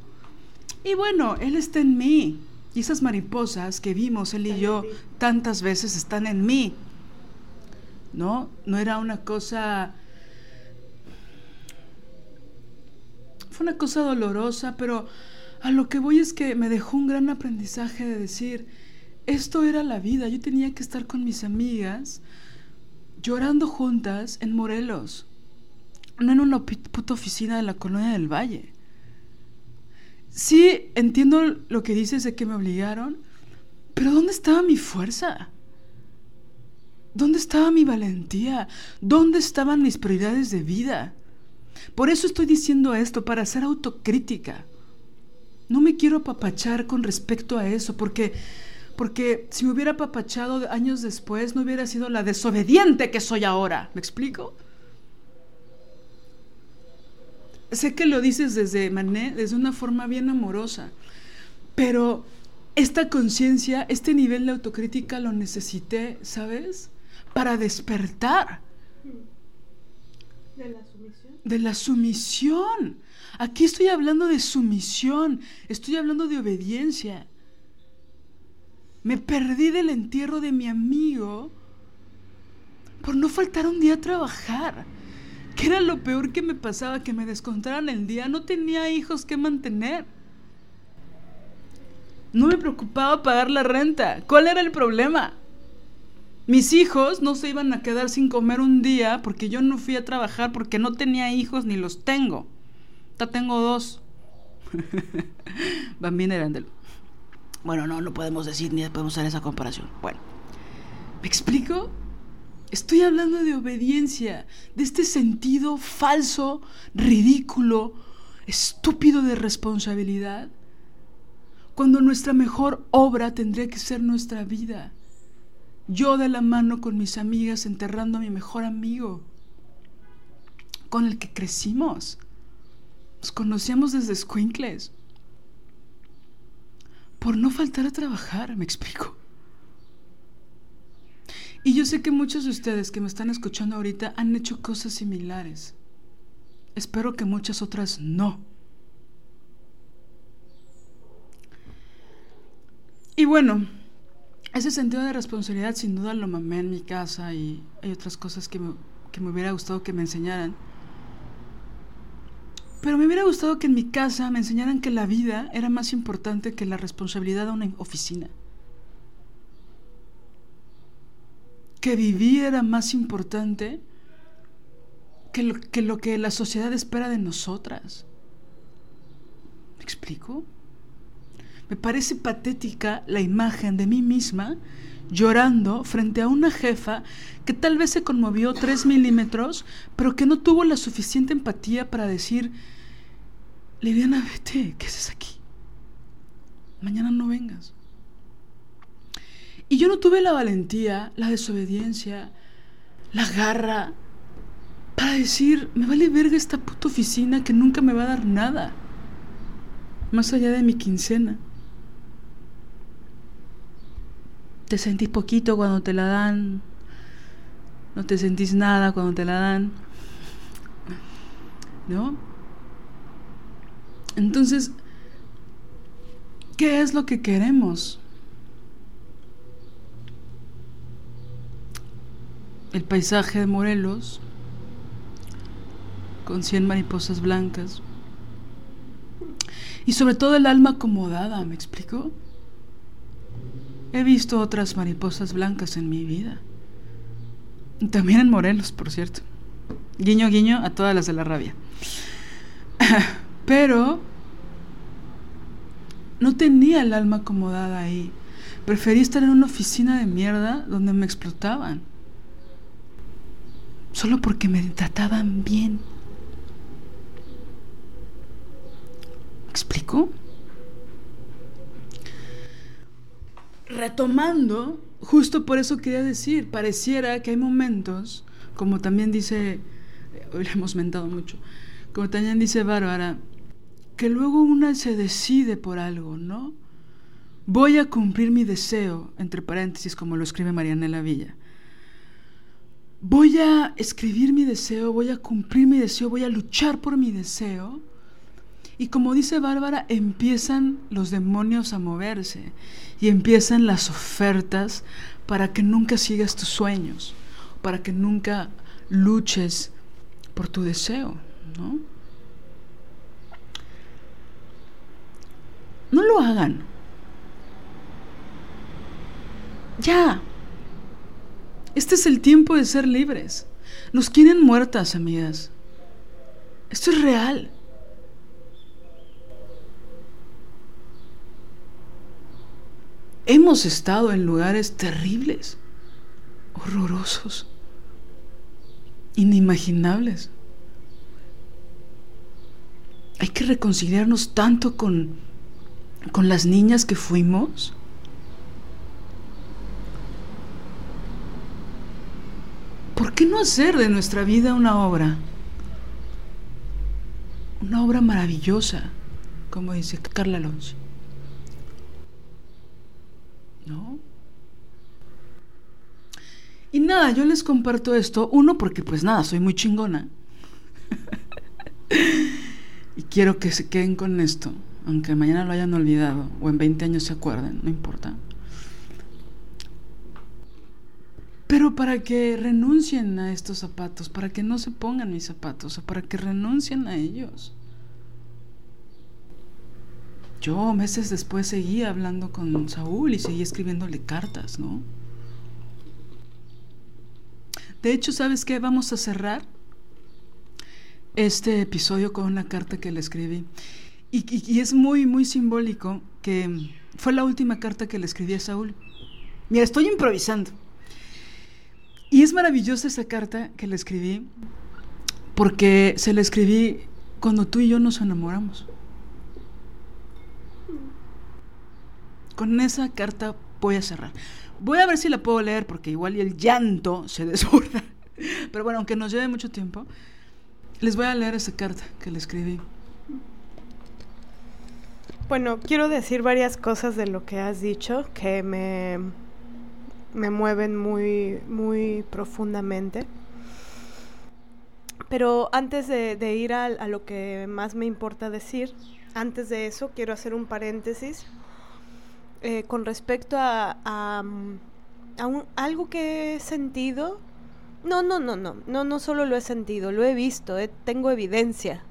Y bueno, él está en mí. Y esas mariposas que vimos él y yo tantas veces están en mí. ¿No? No era una cosa... Fue una cosa dolorosa, pero a lo que voy es que me dejó un gran aprendizaje de decir, esto era la vida, yo tenía que estar con mis amigas llorando juntas en Morelos, no en una puta oficina de la colonia del Valle. Sí, entiendo lo que dices de que me obligaron, pero ¿dónde estaba mi fuerza? ¿Dónde estaba mi valentía? ¿Dónde estaban mis prioridades de vida? Por eso estoy diciendo esto, para hacer autocrítica. No me quiero apapachar con respecto a eso, porque, porque si me hubiera apapachado años después, no hubiera sido la desobediente que soy ahora. ¿Me explico? Sé que lo dices desde Mané, desde una forma bien amorosa, pero esta conciencia, este nivel de autocrítica lo necesité, ¿sabes? Para despertar De la. De la sumisión. Aquí estoy hablando de sumisión, estoy hablando de obediencia. Me perdí del entierro de mi amigo por no faltar un día a trabajar. ¿Qué era lo peor que me pasaba? Que me descontaran el día. No tenía hijos que mantener. No me preocupaba pagar la renta. ¿Cuál era el problema? Mis hijos no se iban a quedar sin comer un día porque yo no fui a trabajar porque no tenía hijos ni los tengo. Ya tengo dos. Bien Erandel. Bueno, no, no podemos decir ni podemos hacer esa comparación. Bueno, ¿me explico? Estoy hablando de obediencia, de este sentido falso, ridículo, estúpido de responsabilidad, cuando nuestra mejor obra tendría que ser nuestra vida. Yo de la mano con mis amigas enterrando a mi mejor amigo, con el que crecimos. Nos conocíamos desde escuincles. Por no faltar a trabajar, me explico. Y yo sé que muchos de ustedes que me están escuchando ahorita han hecho cosas similares. Espero que muchas otras no. Y bueno, ese sentido de responsabilidad sin duda lo mamé en mi casa y hay otras cosas que me, que me hubiera gustado que me enseñaran. Pero me hubiera gustado que en mi casa me enseñaran que la vida era más importante que la responsabilidad de una oficina. Que vivir era más importante que lo, que lo que la sociedad espera de nosotras. ¿Me explico? Me parece patética la imagen de mí misma llorando frente a una jefa que tal vez se conmovió tres milímetros, pero que no tuvo la suficiente empatía para decir, Liliana, vete, ¿qué haces aquí? Mañana no vengas. Y yo no tuve la valentía, la desobediencia, la garra para decir, me vale verga esta puta oficina que nunca me va a dar nada, más allá de mi quincena. Te sentís poquito cuando te la dan, no te sentís nada cuando te la dan, ¿no? Entonces, ¿qué es lo que queremos? El paisaje de Morelos, con 100 mariposas blancas, y sobre todo el alma acomodada, ¿me explico? He visto otras mariposas blancas en mi vida. También en Morelos, por cierto. Guiño, guiño a todas las de la rabia. Pero no tenía el alma acomodada ahí. Preferí estar en una oficina de mierda donde me explotaban. Solo porque me trataban bien. ¿Me explico? Retomando, justo por eso quería decir, pareciera que hay momentos, como también dice, hoy le hemos mentado mucho, como también dice Bárbara, que luego una se decide por algo, ¿no? Voy a cumplir mi deseo, entre paréntesis, como lo escribe Marianela Villa. Voy a escribir mi deseo, voy a cumplir mi deseo, voy a luchar por mi deseo. Y como dice Bárbara, empiezan los demonios a moverse y empiezan las ofertas para que nunca sigas tus sueños, para que nunca luches por tu deseo, ¿no? No lo hagan. Ya. Este es el tiempo de ser libres. Nos quieren muertas, amigas. Esto es real. Hemos estado en lugares terribles, horrorosos, inimaginables. Hay que reconciliarnos tanto con, con las niñas que fuimos. ¿Por qué no hacer de nuestra vida una obra? Una obra maravillosa, como dice Carla Alonso. ¿No? Y nada, yo les comparto esto, uno porque pues nada, soy muy chingona. y quiero que se queden con esto, aunque mañana lo hayan olvidado o en 20 años se acuerden, no importa. Pero para que renuncien a estos zapatos, para que no se pongan mis zapatos, o para que renuncien a ellos. Yo meses después seguía hablando con Saúl y seguía escribiéndole cartas, ¿no? De hecho, ¿sabes qué? Vamos a cerrar este episodio con una carta que le escribí. Y, y- es muy, muy simbólico que fue la última carta que le escribí a Saúl. Mira, estoy improvisando. Y es maravillosa esa carta que le escribí porque se la escribí cuando tú y yo nos enamoramos. Con esa carta voy a cerrar. Voy a ver si la puedo leer porque igual el llanto se desborda. Pero bueno, aunque nos lleve mucho tiempo, les voy a leer esa carta que le escribí. Bueno, quiero decir varias cosas de lo que has dicho que me, me mueven muy, muy profundamente. Pero antes de, ir a lo que más me importa decir, antes de eso quiero hacer un paréntesis eh, con respecto a, mm, a un- algo que he sentido. No, no, no, no, no, no solo lo he sentido, lo he visto, eh, tengo evidencia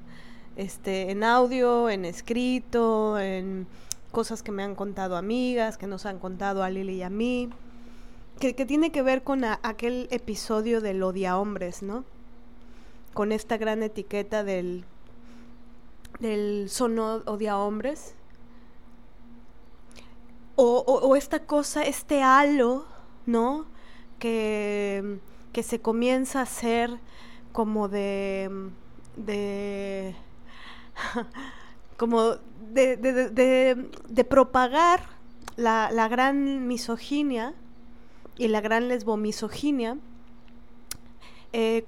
este, en audio, en escrito, en cosas que me han contado amigas, que nos han contado a Lili y a mí, que, que tiene que ver con a- aquel episodio del odia hombres, ¿no? Con esta gran etiqueta del, del son o- odia hombres. O, esta cosa, este halo, ¿no? Que, que se comienza a hacer como de, de como de, de- propagar la, la gran misoginia y la gran lesbomisoginia eh,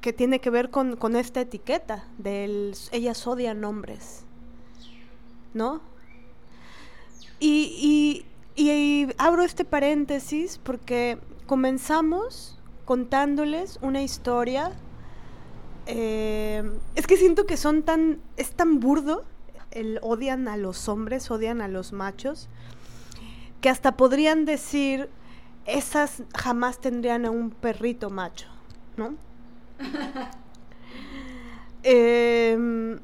que tiene que ver con, con esta etiqueta del ellas odian hombres, ¿no? Y, y- y abro este paréntesis porque comenzamos contándoles una historia eh, es que siento que son tan. Es tan burdo el odian a los hombres, odian a los machos, que hasta podrían decir, esas jamás tendrían a un perrito macho, ¿no? Em,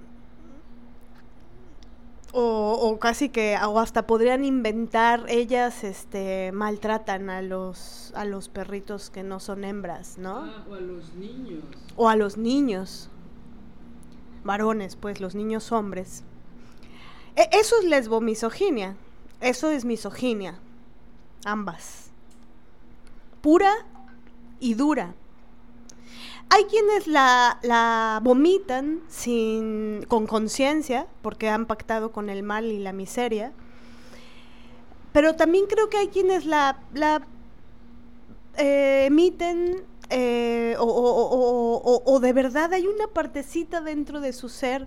o, o casi que, o hasta podrían inventar, ellas este, maltratan a los, a los perritos que no son hembras, ¿no? Ah, o a los niños. o a los niños, varones, pues los niños hombres. E- eso es lesbomisoginia, eso es misoginia, ambas. Pura y dura. Hay quienes la, la vomitan sin, con conciencia, porque han pactado con el mal y la miseria. Pero también creo que hay quienes la, la eh, emiten eh, o, o- de verdad hay una partecita dentro de su ser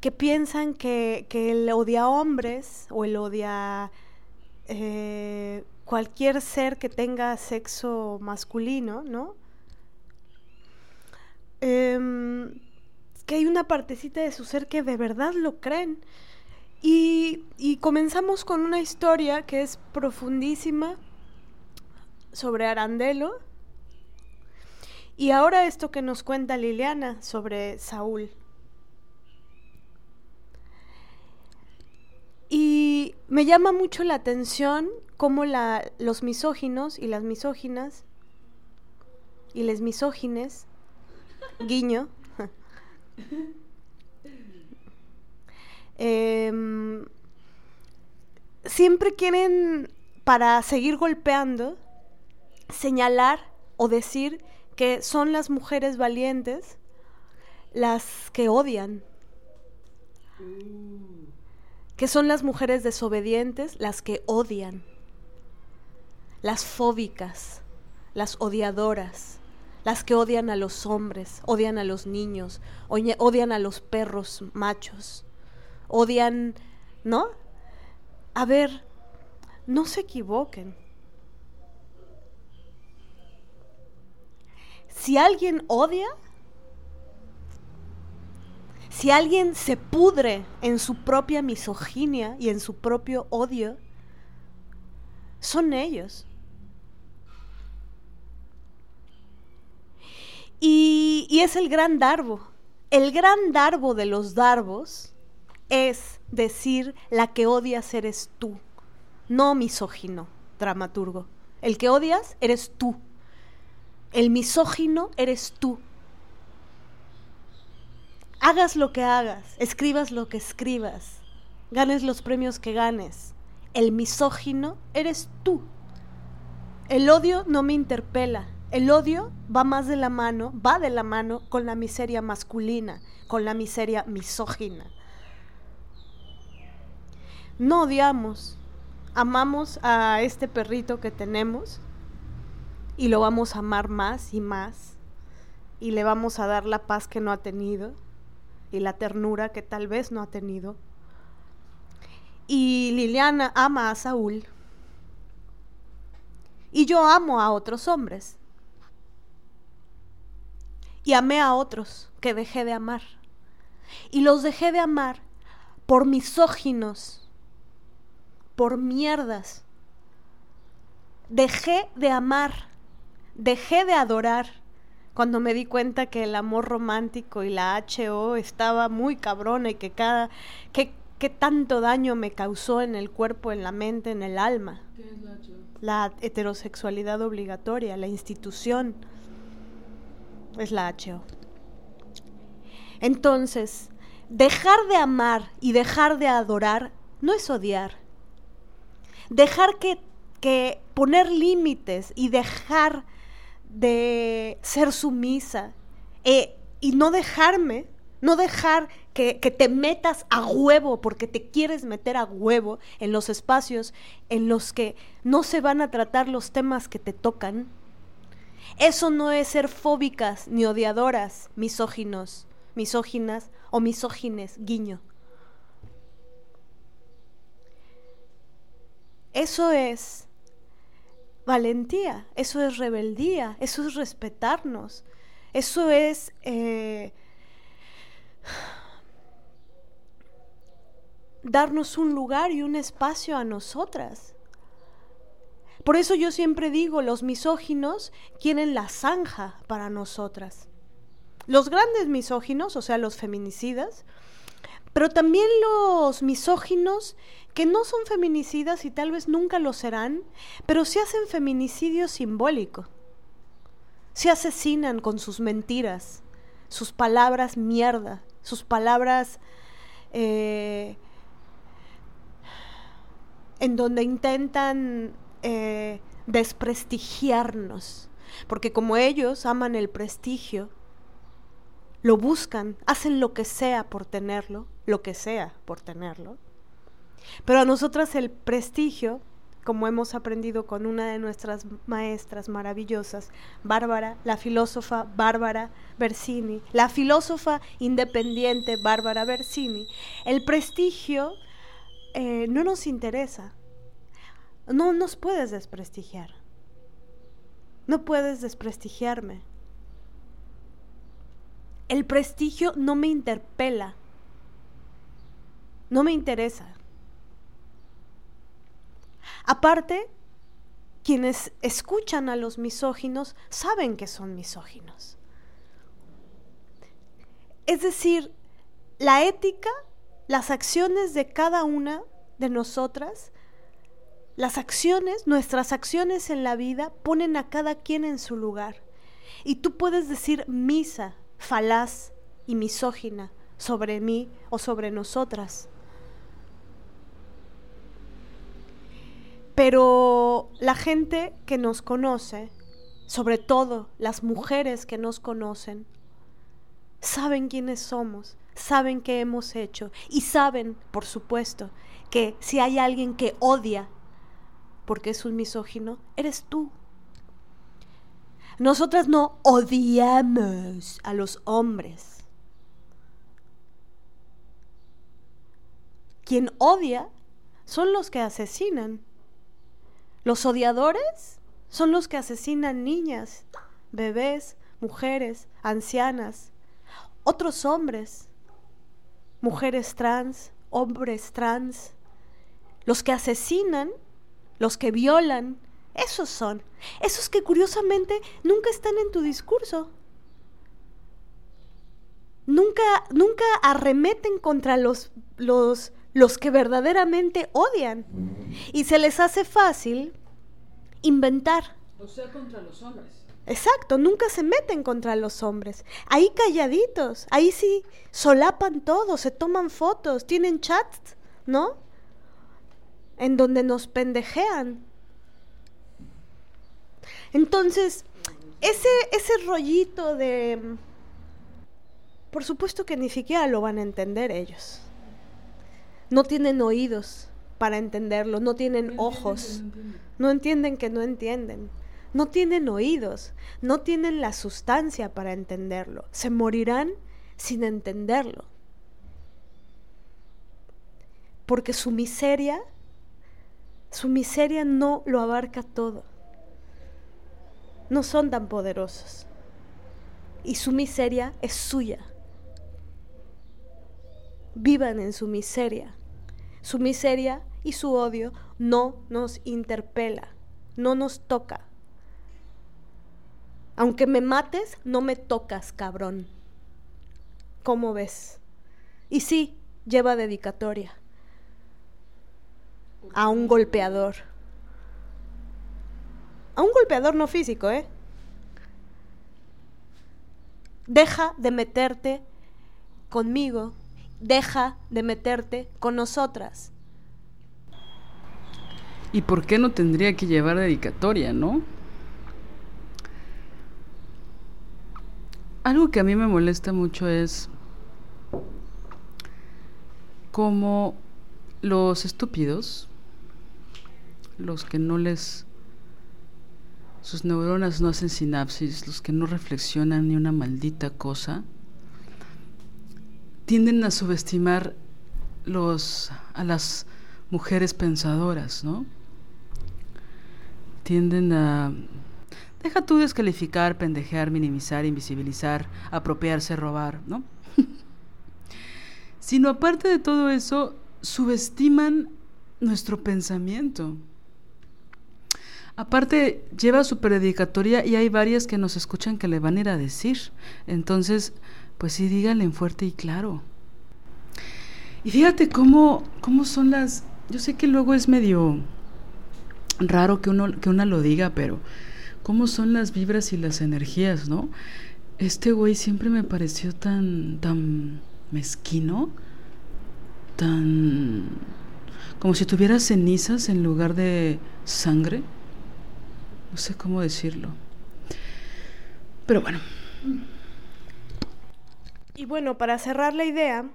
que piensan que, que el odia hombres o el odia eh, cualquier ser que tenga sexo masculino, ¿no? Em, que hay una partecita de su ser que de verdad lo creen. Y, comenzamos con una historia que es profundísima sobre Arandelo. Y ahora esto que nos cuenta Liliana sobre Saúl. Y me llama mucho la atención cómo la, los misóginos y las misóginas y les misógines, guiño, em, siempre quieren, para seguir golpeando, señalar o decir que son las mujeres valientes las que odian, que son las mujeres desobedientes las que odian, las fóbicas, las odiadoras, las que odian a los hombres, odian a los niños, odian a los perros machos, odian, ¿no? A ver, no se equivoquen. Si alguien odia, si alguien se pudre en su propia misoginia y en su propio odio, son ellos. Y, es el gran darbo. El gran darbo de los darbos es decir, la que odias eres tú, no misógino, dramaturgo. El que odias eres tú. El misógino eres tú. Hagas lo que hagas, escribas lo que escribas, ganes los premios que ganes. El misógino eres tú. El odio no me interpela. El odio va más de la mano, va de la mano con la miseria masculina, con la miseria misógina. No odiamos, amamos a este perrito que tenemos y lo vamos a amar más y más y le vamos a dar la paz que no ha tenido y la ternura que tal vez no ha tenido. Y Liliana ama a Saúl y yo amo a otros hombres y amé a otros que dejé de amar y los dejé de amar por misóginos, por mierdas. Dejé de amar, dejé de adorar cuando me di cuenta que el amor romántico y la HO estaba muy cabrona y que cada que, que tanto daño me causó en el cuerpo, en la mente, en el alma. ¿Qué es la HO? La heterosexualidad obligatoria, la institución es la HO. Entonces, dejar de amar y dejar de adorar no es odiar. Dejar que, que poner límites y dejar de ser sumisa eh, y no dejarme, no dejar que, que te metas a huevo porque te quieres meter a huevo en los espacios en los que no se van a tratar los temas que te tocan. Eso no es ser fóbicas ni odiadoras, misóginos, misóginas o misógines, guiño. Eso es valentía, eso es rebeldía, eso es respetarnos, eso es eh, darnos un lugar y un espacio a nosotras. Por eso yo siempre digo, los misóginos quieren la zanja para nosotras. Los grandes misóginos, o sea, los feminicidas, pero también los misóginos que no son feminicidas y tal vez nunca lo serán, pero sí hacen feminicidio simbólico. Se asesinan con sus mentiras, sus palabras mierda, sus palabras eh, en donde intentan eh, desprestigiarnos. Porque como ellos aman el prestigio, lo buscan, hacen lo que sea por tenerlo, lo que sea por tenerlo. Pero a nosotras el prestigio, como hemos aprendido con una de nuestras maestras maravillosas, Bárbara, la filósofa Bárbara Bersini, la filósofa independiente Bárbara Bersini, el prestigio eh, no nos interesa. No nos puedes desprestigiar. No puedes desprestigiarme. El prestigio no me interpela. No me interesa. Aparte, quienes escuchan a los misóginos saben que son misóginos. Es decir, la ética, las acciones de cada una de nosotras las acciones, nuestras acciones en la vida ponen a cada quien en su lugar. Y tú puedes decir misa, falaz y misógina sobre mí o sobre nosotras. Pero la gente que nos conoce, sobre todo las mujeres que nos conocen, saben quiénes somos, saben qué hemos hecho y saben, por supuesto, que si hay alguien que odia porque es un misógino, eres tú. Nosotras no odiamos a los hombres. Quien odia son los que asesinan. Los odiadores son los que asesinan niñas, bebés, mujeres, ancianas, otros hombres, mujeres trans, hombres trans. Los que asesinan los que violan, esos son, esos que curiosamente nunca están en tu discurso. Nunca, nunca arremeten contra los, los, los que verdaderamente odian. Y se les hace fácil inventar. O sea, contra los hombres. Exacto, nunca se meten contra los hombres. Ahí calladitos, ahí sí solapan todo, se toman fotos, tienen chats, ¿no? En donde nos pendejean. Entonces, ese, ese rollito de... Por supuesto que ni siquiera lo van a entender ellos. No tienen oídos para entenderlo, no tienen ojos, no entienden que no entienden, no tienen oídos, no tienen la sustancia para entenderlo, se morirán sin entenderlo. Porque su miseria su miseria no lo abarca todo. No son tan poderosos. Y su miseria es suya. Vivan en su miseria. Su miseria y su odio no nos interpela, no nos toca. Aunque me mates, no me tocas, cabrón. ¿Cómo ves? Y sí, lleva dedicatoria a un golpeador. A un golpeador no físico, ¿eh? Deja de meterte conmigo, deja de meterte con nosotras. ¿Y por qué no tendría que llevar dedicatoria, no? Algo que a mí me molesta mucho es cómo los estúpidos los que no les... sus neuronas no hacen sinapsis, los que no reflexionan ni una maldita cosa, tienden a subestimar los, a las mujeres pensadoras, ¿no? Tienden a... Deja tú descalificar, pendejear, minimizar, invisibilizar, apropiarse, robar, ¿no? Sino aparte de todo eso, subestiman nuestro pensamiento. Aparte, lleva su predicatoria y hay varias que nos escuchan que le van a ir a decir. Entonces, pues sí, díganle en fuerte y claro. Y fíjate cómo, cómo son las... Yo sé que luego es medio raro que, uno, que una lo diga, pero cómo son las vibras y las energías, ¿no? Este güey siempre me pareció tan, tan mezquino, tan... como si tuviera cenizas en lugar de sangre. No sé cómo decirlo. Pero bueno. Y bueno, para cerrar la idea,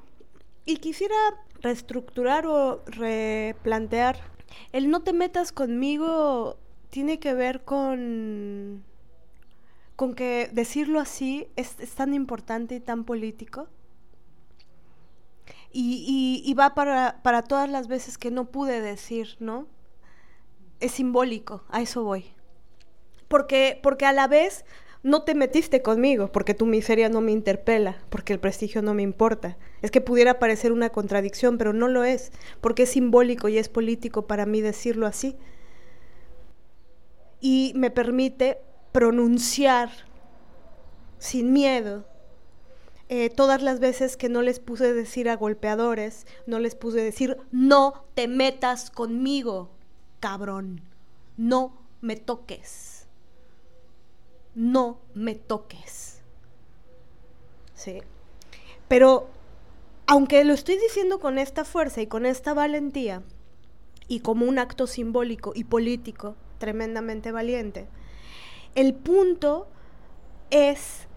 y quisiera reestructurar o replantear, el no te metas conmigo tiene que ver con, con que decirlo así es, es tan importante y tan político. Y, y, va para, para todas las veces que no pude decir, ¿no? Es simbólico, a eso voy. Porque, porque a la vez no te metiste conmigo, porque tu miseria no me interpela, porque el prestigio no me importa. Es que pudiera parecer una contradicción, pero no lo es, porque es simbólico y es político para mí decirlo así. Y me permite pronunciar sin miedo eh, todas las veces que no les puse decir a golpeadores, no les puse decir, no te metas conmigo, cabrón, no me toques, no me toques. Sí. Pero aunque lo estoy diciendo con esta fuerza y con esta valentía, y como un acto simbólico y político tremendamente valiente, el punto es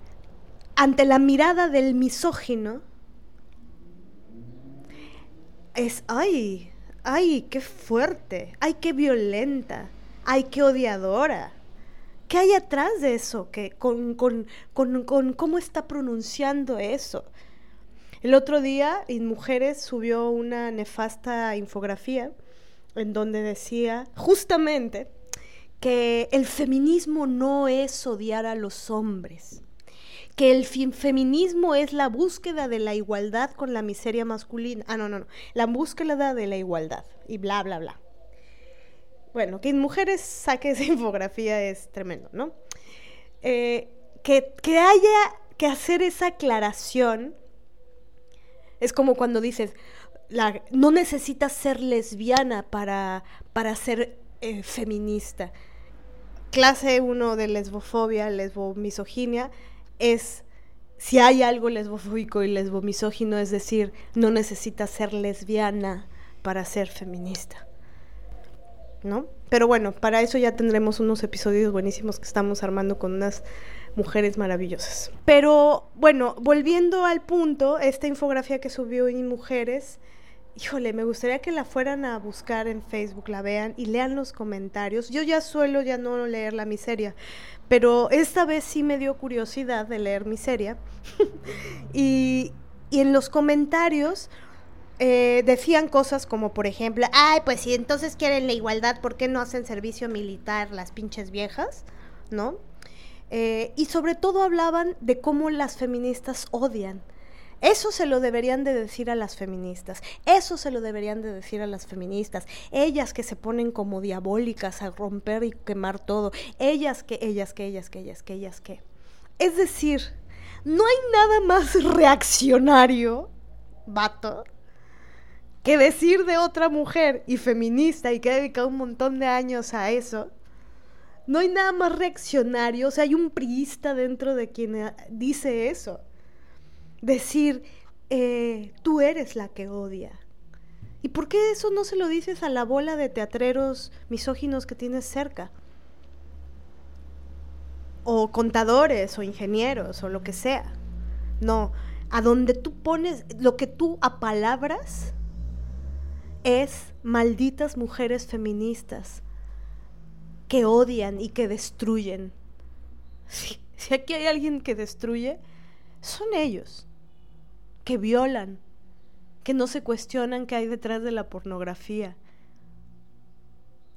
ante la mirada del misógino, es, ay, ay, qué fuerte, ay, qué violenta, ay, qué odiadora. ¿Qué hay atrás de eso? ¿Qué, con, con, con, con cómo está pronunciando eso? El otro día, en Mujeres subió una nefasta infografía en donde decía justamente que el feminismo no es odiar a los hombres, que el feminismo es la búsqueda de la igualdad con la miseria masculina. Ah, no, no, no, la búsqueda de la igualdad y bla, bla, bla. Bueno, que mujeres saque esa infografía es tremendo, ¿no? Eh, que, que haya que hacer esa aclaración es como cuando dices, no necesitas ser lesbiana para, para ser eh, feminista. Clase 1 de lesbofobia, lesbomisoginia, es si hay algo lesbofóbico y lesbomisógino, es decir, no necesitas ser lesbiana para ser feminista. Pero bueno, para eso ya tendremos unos episodios buenísimos que estamos armando con unas mujeres maravillosas. Pero bueno, volviendo al punto, esta infografía que subió en Mujeres, híjole, me gustaría que la fueran a buscar en Facebook, la vean y lean los comentarios. Yo ya suelo ya no leer la miseria, pero esta vez sí me dio curiosidad de leer miseria. y, y en los comentarios eh, decían cosas como, por ejemplo, ay, pues si entonces quieren la igualdad, ¿por qué no hacen servicio militar las pinches viejas? ¿No? Eh, y sobre todo hablaban de cómo las feministas odian. Eso se lo deberían de decir a las feministas, eso se lo deberían de decir a las feministas, ellas que se ponen como diabólicas a romper y quemar todo, ellas que, ellas que, ellas que, ellas que, ellas que. Es decir, no hay nada más reaccionario, vato, que decir de otra mujer y feminista y que ha dedicado un montón de años a eso, no hay nada más reaccionario, o sea, hay un priista dentro de quien eh, dice eso. Decir, eh, tú eres la que odia. ¿Y por qué eso no se lo dices a la bola de teatreros misóginos que tienes cerca? O contadores o ingenieros o lo que sea. No, a donde tú pones lo que tú apalabras es malditas mujeres feministas que odian y que destruyen. Si, aquí hay alguien que destruye, son ellos, que violan, que no se cuestionan qué hay detrás de la pornografía,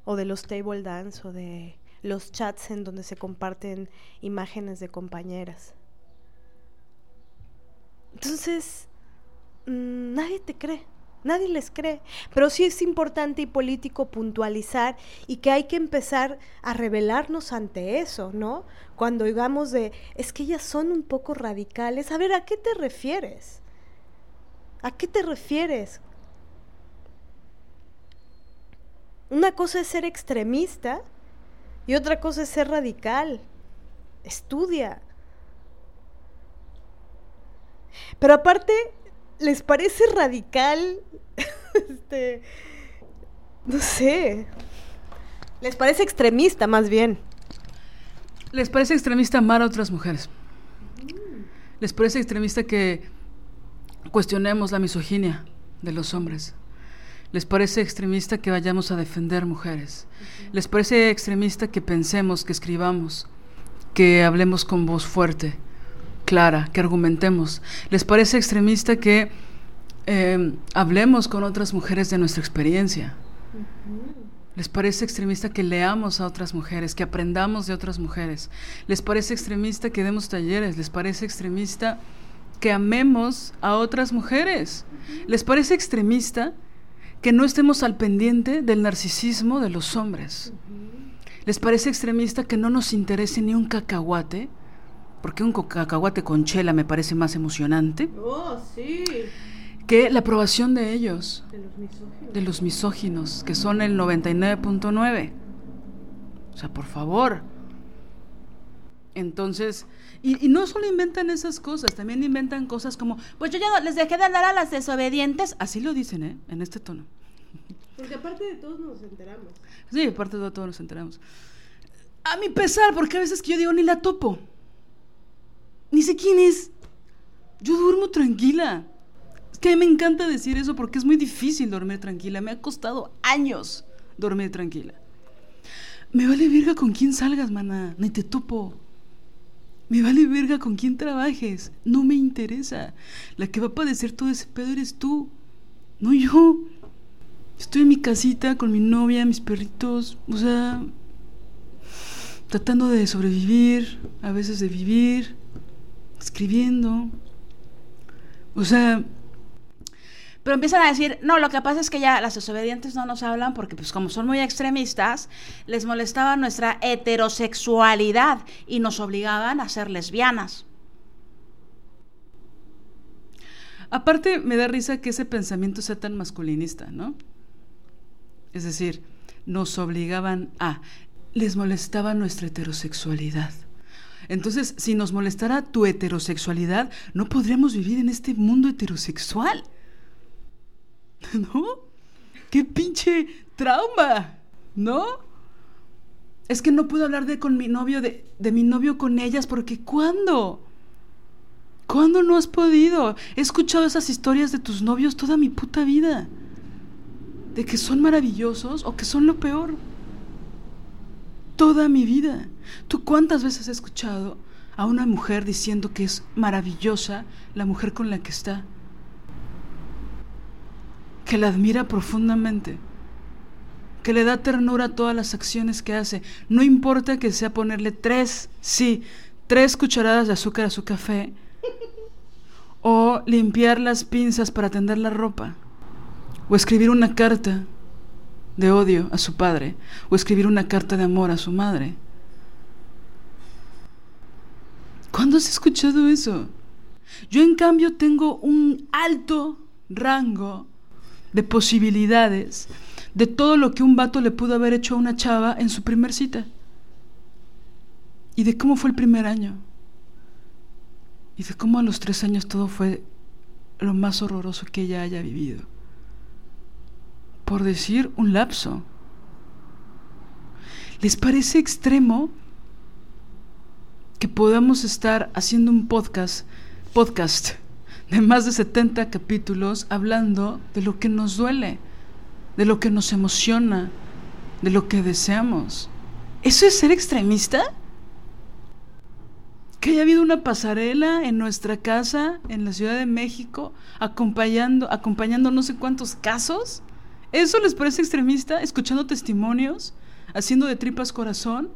o de los table dance, o de los chats en donde se comparten imágenes de compañeras. Entonces, mmm, nadie te cree. Nadie les cree. Pero sí es importante y político puntualizar y que hay que empezar a rebelarnos ante eso, ¿no? Cuando digamos de, es que ellas son un poco radicales. A ver, ¿a qué te refieres? ¿A qué te refieres? Una cosa es ser extremista y otra cosa es ser radical. Estudia. Pero aparte, ¿les parece radical? este, no sé. ¿Les parece extremista más bien? ¿Les parece extremista amar a otras mujeres? ¿Les parece extremista que cuestionemos la misoginia de los hombres? ¿Les parece extremista que vayamos a defender mujeres? ¿Les parece extremista que pensemos, que escribamos, que hablemos con voz fuerte, clara, que argumentemos? ¿Les parece extremista que eh, hablemos con otras mujeres de nuestra experiencia? ¿Les parece extremista que leamos a otras mujeres, que aprendamos de otras mujeres? ¿Les parece extremista que demos talleres? ¿Les parece extremista que amemos a otras mujeres? ¿Les parece extremista que no estemos al pendiente del narcisismo de los hombres? ¿Les parece extremista que no nos interese ni un cacahuate? Porque un cacahuate con chela me parece más emocionante. Oh, sí. Que la aprobación de ellos. De los misóginos. De los misóginos, que son el 99.9. O sea, por favor. Entonces, y, y, no solo inventan esas cosas, también inventan cosas como, pues yo ya no, les dejé de hablar a las desobedientes. Así lo dicen, ¿eh? En este tono. Porque aparte de todos nos enteramos. Sí, aparte de todos nos enteramos. A mi pesar, porque a veces que yo digo, ni la topo. Ni sé quién es. Yo duermo tranquila. Es que a mí me encanta decir eso porque es muy difícil dormir tranquila. Me ha costado años dormir tranquila. Me vale verga con quién salgas, mana. Ni te topo. Me vale verga con quién trabajes. No me interesa. La que va a padecer todo ese pedo eres tú. No yo. Estoy en mi casita con mi novia, mis perritos. O sea, tratando de sobrevivir, a veces de vivir, escribiendo. O sea, pero empiezan a decir, no, lo que pasa es que ya las desobedientes no nos hablan porque pues como son muy extremistas, les molestaba nuestra heterosexualidad y nos obligaban a ser lesbianas. Aparte, me da risa que ese pensamiento sea tan masculinista, ¿no? Es decir, nos obligaban a, les molestaba nuestra heterosexualidad. Entonces, si nos molestara tu heterosexualidad, no podríamos vivir en este mundo heterosexual. ¿No? ¡Qué pinche trauma! ¿No? Es que no puedo hablar de con mi novio, de, de mi novio con ellas, porque ¿cuándo? ¿Cuándo no has podido? He escuchado esas historias de tus novios toda mi puta vida. De que son maravillosos o que son lo peor. Toda mi vida. ¿Tú cuántas veces has escuchado a una mujer diciendo que es maravillosa la mujer con la que está? que la admira profundamente, que le da ternura a todas las acciones que hace. No importa que sea ponerle tres, sí, tres cucharadas de azúcar a su café, o limpiar las pinzas para tender la ropa, o escribir una carta de odio a su padre, o escribir una carta de amor a su madre. ¿Cuándo has escuchado eso? Yo en cambio tengo un alto rango de posibilidades, de todo lo que un vato le pudo haber hecho a una chava en su primer cita. Y de cómo fue el primer año. Y de cómo a los tres años todo fue lo más horroroso que ella haya vivido. Por decir un lapso. ¿Les parece extremo que podamos estar haciendo un podcast, podcast de más de 70 capítulos hablando de lo que nos duele, de lo que nos emociona, de lo que deseamos. ¿Eso es ser extremista? Que haya habido una pasarela en nuestra casa, en la Ciudad de México, acompañando, acompañando no sé cuántos casos. ¿Eso les parece extremista? Escuchando testimonios, haciendo de tripas corazón,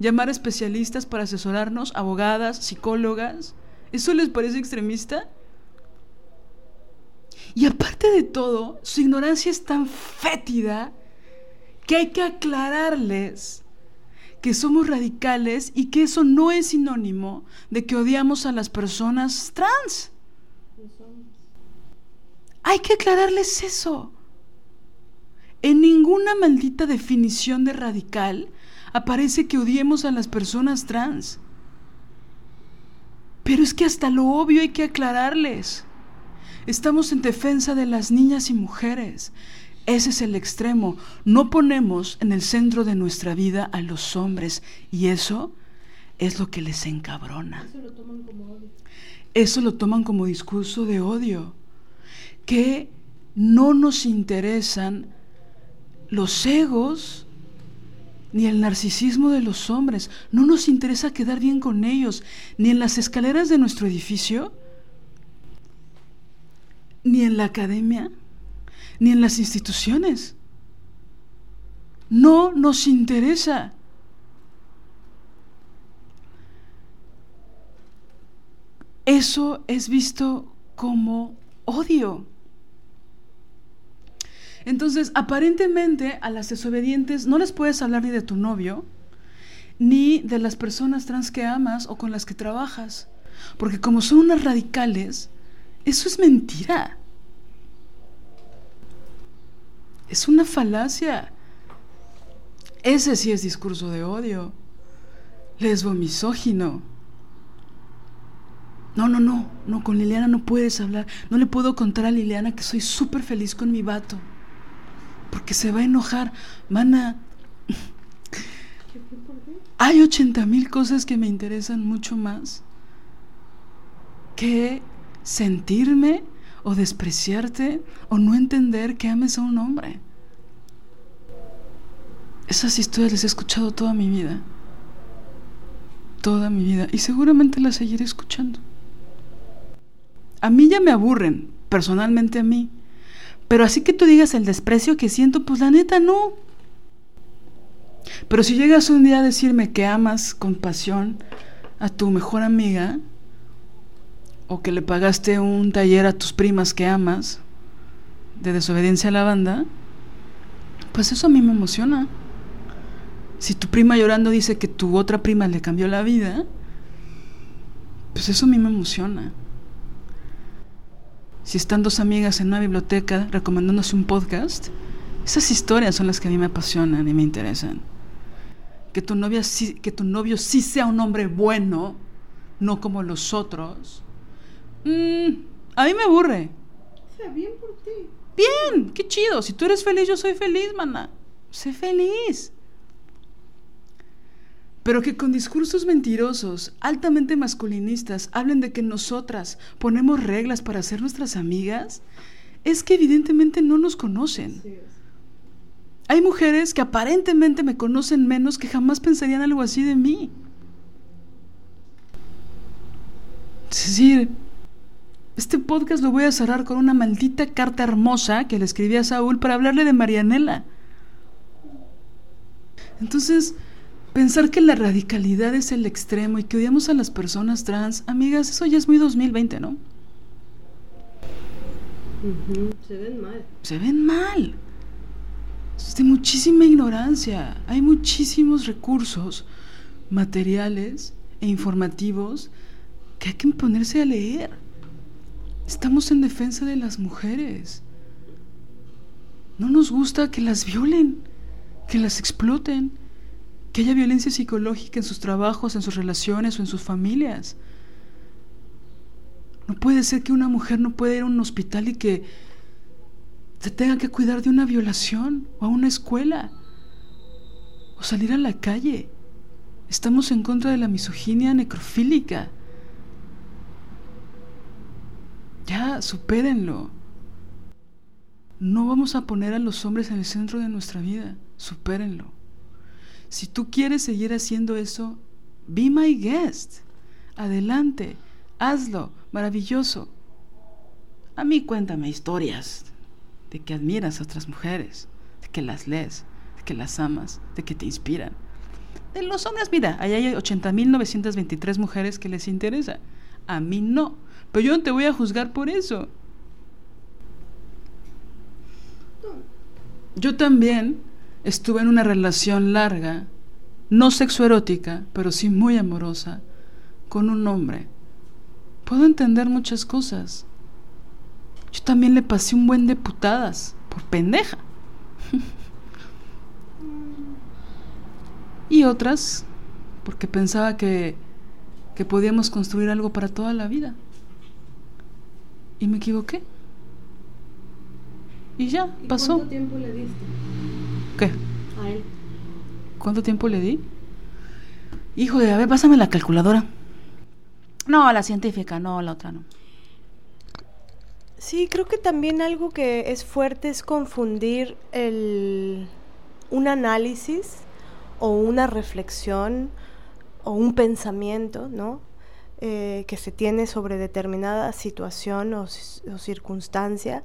llamar a especialistas para asesorarnos, abogadas, psicólogas. ¿Eso les parece extremista? Y aparte de todo, su ignorancia es tan fétida que hay que aclararles que somos radicales y que eso no es sinónimo de que odiamos a las personas trans. Hay que aclararles eso. En ninguna maldita definición de radical aparece que odiemos a las personas trans. Pero es que hasta lo obvio hay que aclararles. Estamos en defensa de las niñas y mujeres. Ese es el extremo. No ponemos en el centro de nuestra vida a los hombres y eso es lo que les encabrona. Eso lo toman como odio. Eso lo toman como discurso de odio. Que no nos interesan los egos ni el narcisismo de los hombres. No nos interesa quedar bien con ellos, ni en las escaleras de nuestro edificio, ni en la academia, ni en las instituciones. No nos interesa. Eso es visto como odio. Entonces, aparentemente a las desobedientes no les puedes hablar ni de tu novio, ni de las personas trans que amas o con las que trabajas. Porque como son unas radicales, eso es mentira. Es una falacia. Ese sí es discurso de odio. Lesbo misógino. No, no, no, no, con Liliana no puedes hablar. No le puedo contar a Liliana que soy súper feliz con mi vato. Porque se va a enojar. Mana, hay 80 mil cosas que me interesan mucho más que sentirme o despreciarte o no entender que ames a un hombre. Esas historias las he escuchado toda mi vida. Toda mi vida. Y seguramente las seguiré escuchando. A mí ya me aburren, personalmente a mí. Pero así que tú digas el desprecio que siento, pues la neta no. Pero si llegas un día a decirme que amas con pasión a tu mejor amiga, o que le pagaste un taller a tus primas que amas de desobediencia a la banda, pues eso a mí me emociona. Si tu prima llorando dice que tu otra prima le cambió la vida, pues eso a mí me emociona. Si están dos amigas en una biblioteca recomendándose un podcast, esas historias son las que a mí me apasionan y me interesan. Que tu, novia que tu novio sí sea un hombre bueno, no como los otros Mm, a mí me aburre. bien por ti. Bien, qué chido. Si tú eres feliz, yo soy feliz, mana. Sé feliz. Pero que con discursos mentirosos, altamente masculinistas, hablen de que nosotras ponemos reglas para ser nuestras amigas, es que evidentemente no nos conocen. Hay mujeres que aparentemente me conocen menos que jamás pensarían algo así de mí. Es decir, este podcast lo voy a cerrar con una maldita carta hermosa que le escribí a Saúl para hablarle de Marianela. Entonces, pensar que la radicalidad es el extremo y que odiamos a las personas trans, amigas, eso ya es muy 2020, ¿no? Se ven mal. Se ven mal. Es de muchísima ignorancia. Hay muchísimos recursos materiales e informativos que hay que ponerse a leer. Estamos en defensa de las mujeres. No nos gusta que las violen, que las exploten, que haya violencia psicológica en sus trabajos, en sus relaciones o en sus familias. No puede ser que una mujer no pueda ir a un hospital y que se tenga que cuidar de una violación o a una escuela o salir a la calle. Estamos en contra de la misoginia necrofílica. Ya, supérenlo. No vamos a poner a los hombres en el centro de nuestra vida. Supérenlo. Si tú quieres seguir haciendo eso, be my guest. Adelante, hazlo, maravilloso. A mí cuéntame historias de que admiras a otras mujeres, de que las lees, de que las amas, de que te inspiran. De los hombres, mira, ahí hay 80.923 mujeres que les interesa. A mí no. Pero yo no te voy a juzgar por eso. Yo también estuve en una relación larga, no sexoerótica, pero sí muy amorosa, con un hombre. Puedo entender muchas cosas. Yo también le pasé un buen de putadas, por pendeja. y otras, porque pensaba que, que podíamos construir algo para toda la vida. Y me equivoqué. Y ya, pasó. ¿Cuánto tiempo le diste ¿Qué? a él? ¿Cuánto tiempo le di? Híjole, a ver, pásame la calculadora. No, la científica, no, la otra no. Sí, creo que también algo que es fuerte es confundir el, un análisis o una reflexión o un pensamiento, ¿no? Eh, que se tiene sobre determinada situación o, o circunstancia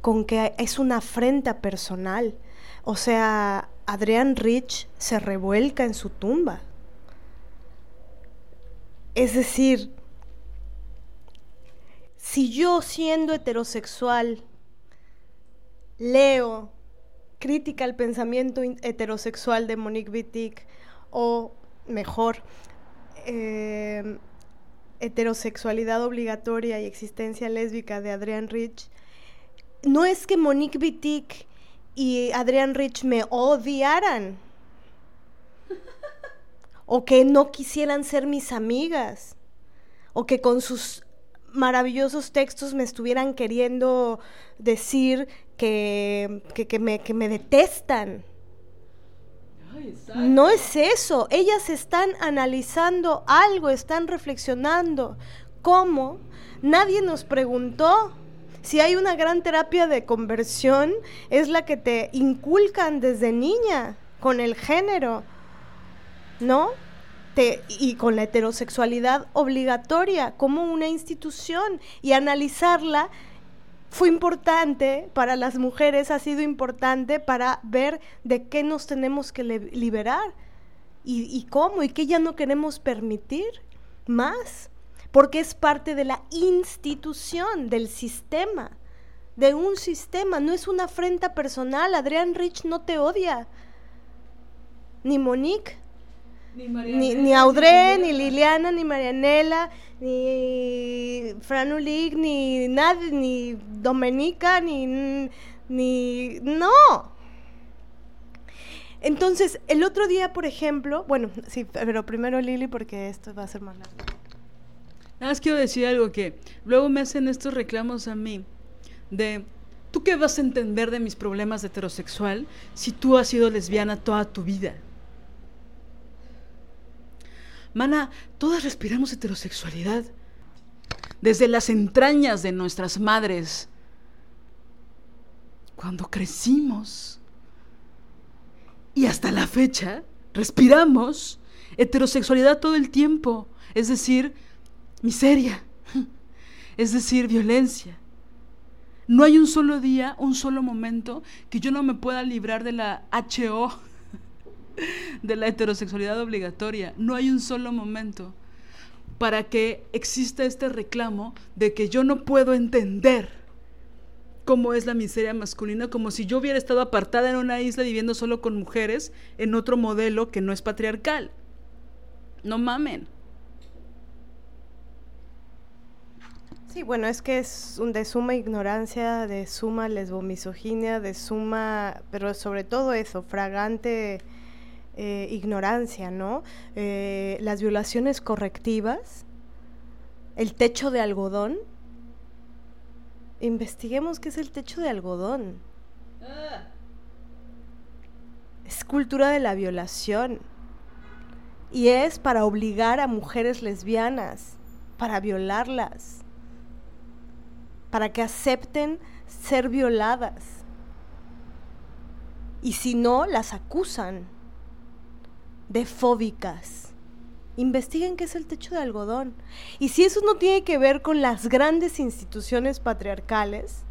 con que es una afrenta personal. O sea, Adrián Rich se revuelca en su tumba. Es decir, si yo siendo heterosexual leo crítica al pensamiento heterosexual de Monique Wittig o mejor eh, heterosexualidad obligatoria y existencia lésbica de Adrián Rich, no es que Monique Wittig y Adrián Rich me odiaran o que no quisieran ser mis amigas o que con sus maravillosos textos me estuvieran queriendo decir que, que, que me, que me detestan. No es eso, ellas están analizando algo, están reflexionando. ¿Cómo? Nadie nos preguntó. Si hay una gran terapia de conversión, es la que te inculcan desde niña con el género, ¿no? Te- y con la heterosexualidad obligatoria como una institución y analizarla fue importante para las mujeres, ha sido importante para ver de qué nos tenemos que liberar y, y cómo y qué ya no queremos permitir más, porque es parte de la institución, del sistema, de un sistema, no es una afrenta personal, Adrián Rich no te odia, ni Monique, ni, ni Audrey, ni Liliana, ni Marianela, ni Fran Ulig, ni nadie, ni Domenica, ni, ni... ¡No! Entonces, el otro día, por ejemplo, bueno, sí, pero primero Lili porque esto va a ser más largo. Quiero decir algo que luego me hacen estos reclamos a mí de ¿tú qué vas a entender de mis problemas de heterosexual si tú has sido lesbiana toda tu vida? Mana, todas respiramos heterosexualidad. Desde las entrañas de nuestras madres. Cuando crecimos. Y hasta la fecha respiramos heterosexualidad todo el tiempo, es decir, miseria, es decir, violencia. No hay un solo día, un solo momento que yo no me pueda librar de la HO, de la heterosexualidad obligatoria. No hay un solo momento para que exista este reclamo de que yo no puedo entender cómo es la miseria masculina, como si yo hubiera estado apartada en una isla viviendo solo con mujeres en otro modelo que no es patriarcal. No mamen. Sí, bueno, es que es un de suma ignorancia, de suma lesbomisoginia, de suma, pero sobre todo eso, fragante eh, ignorancia, ¿no? Eh, las violaciones correctivas, el techo de algodón. Investiguemos qué es el techo de algodón. Es cultura de la violación. Y es para obligar a mujeres lesbianas, para violarlas para que acepten ser violadas. Y si no, las acusan de fóbicas. Investiguen qué es el techo de algodón. Y si eso no tiene que ver con las grandes instituciones patriarcales,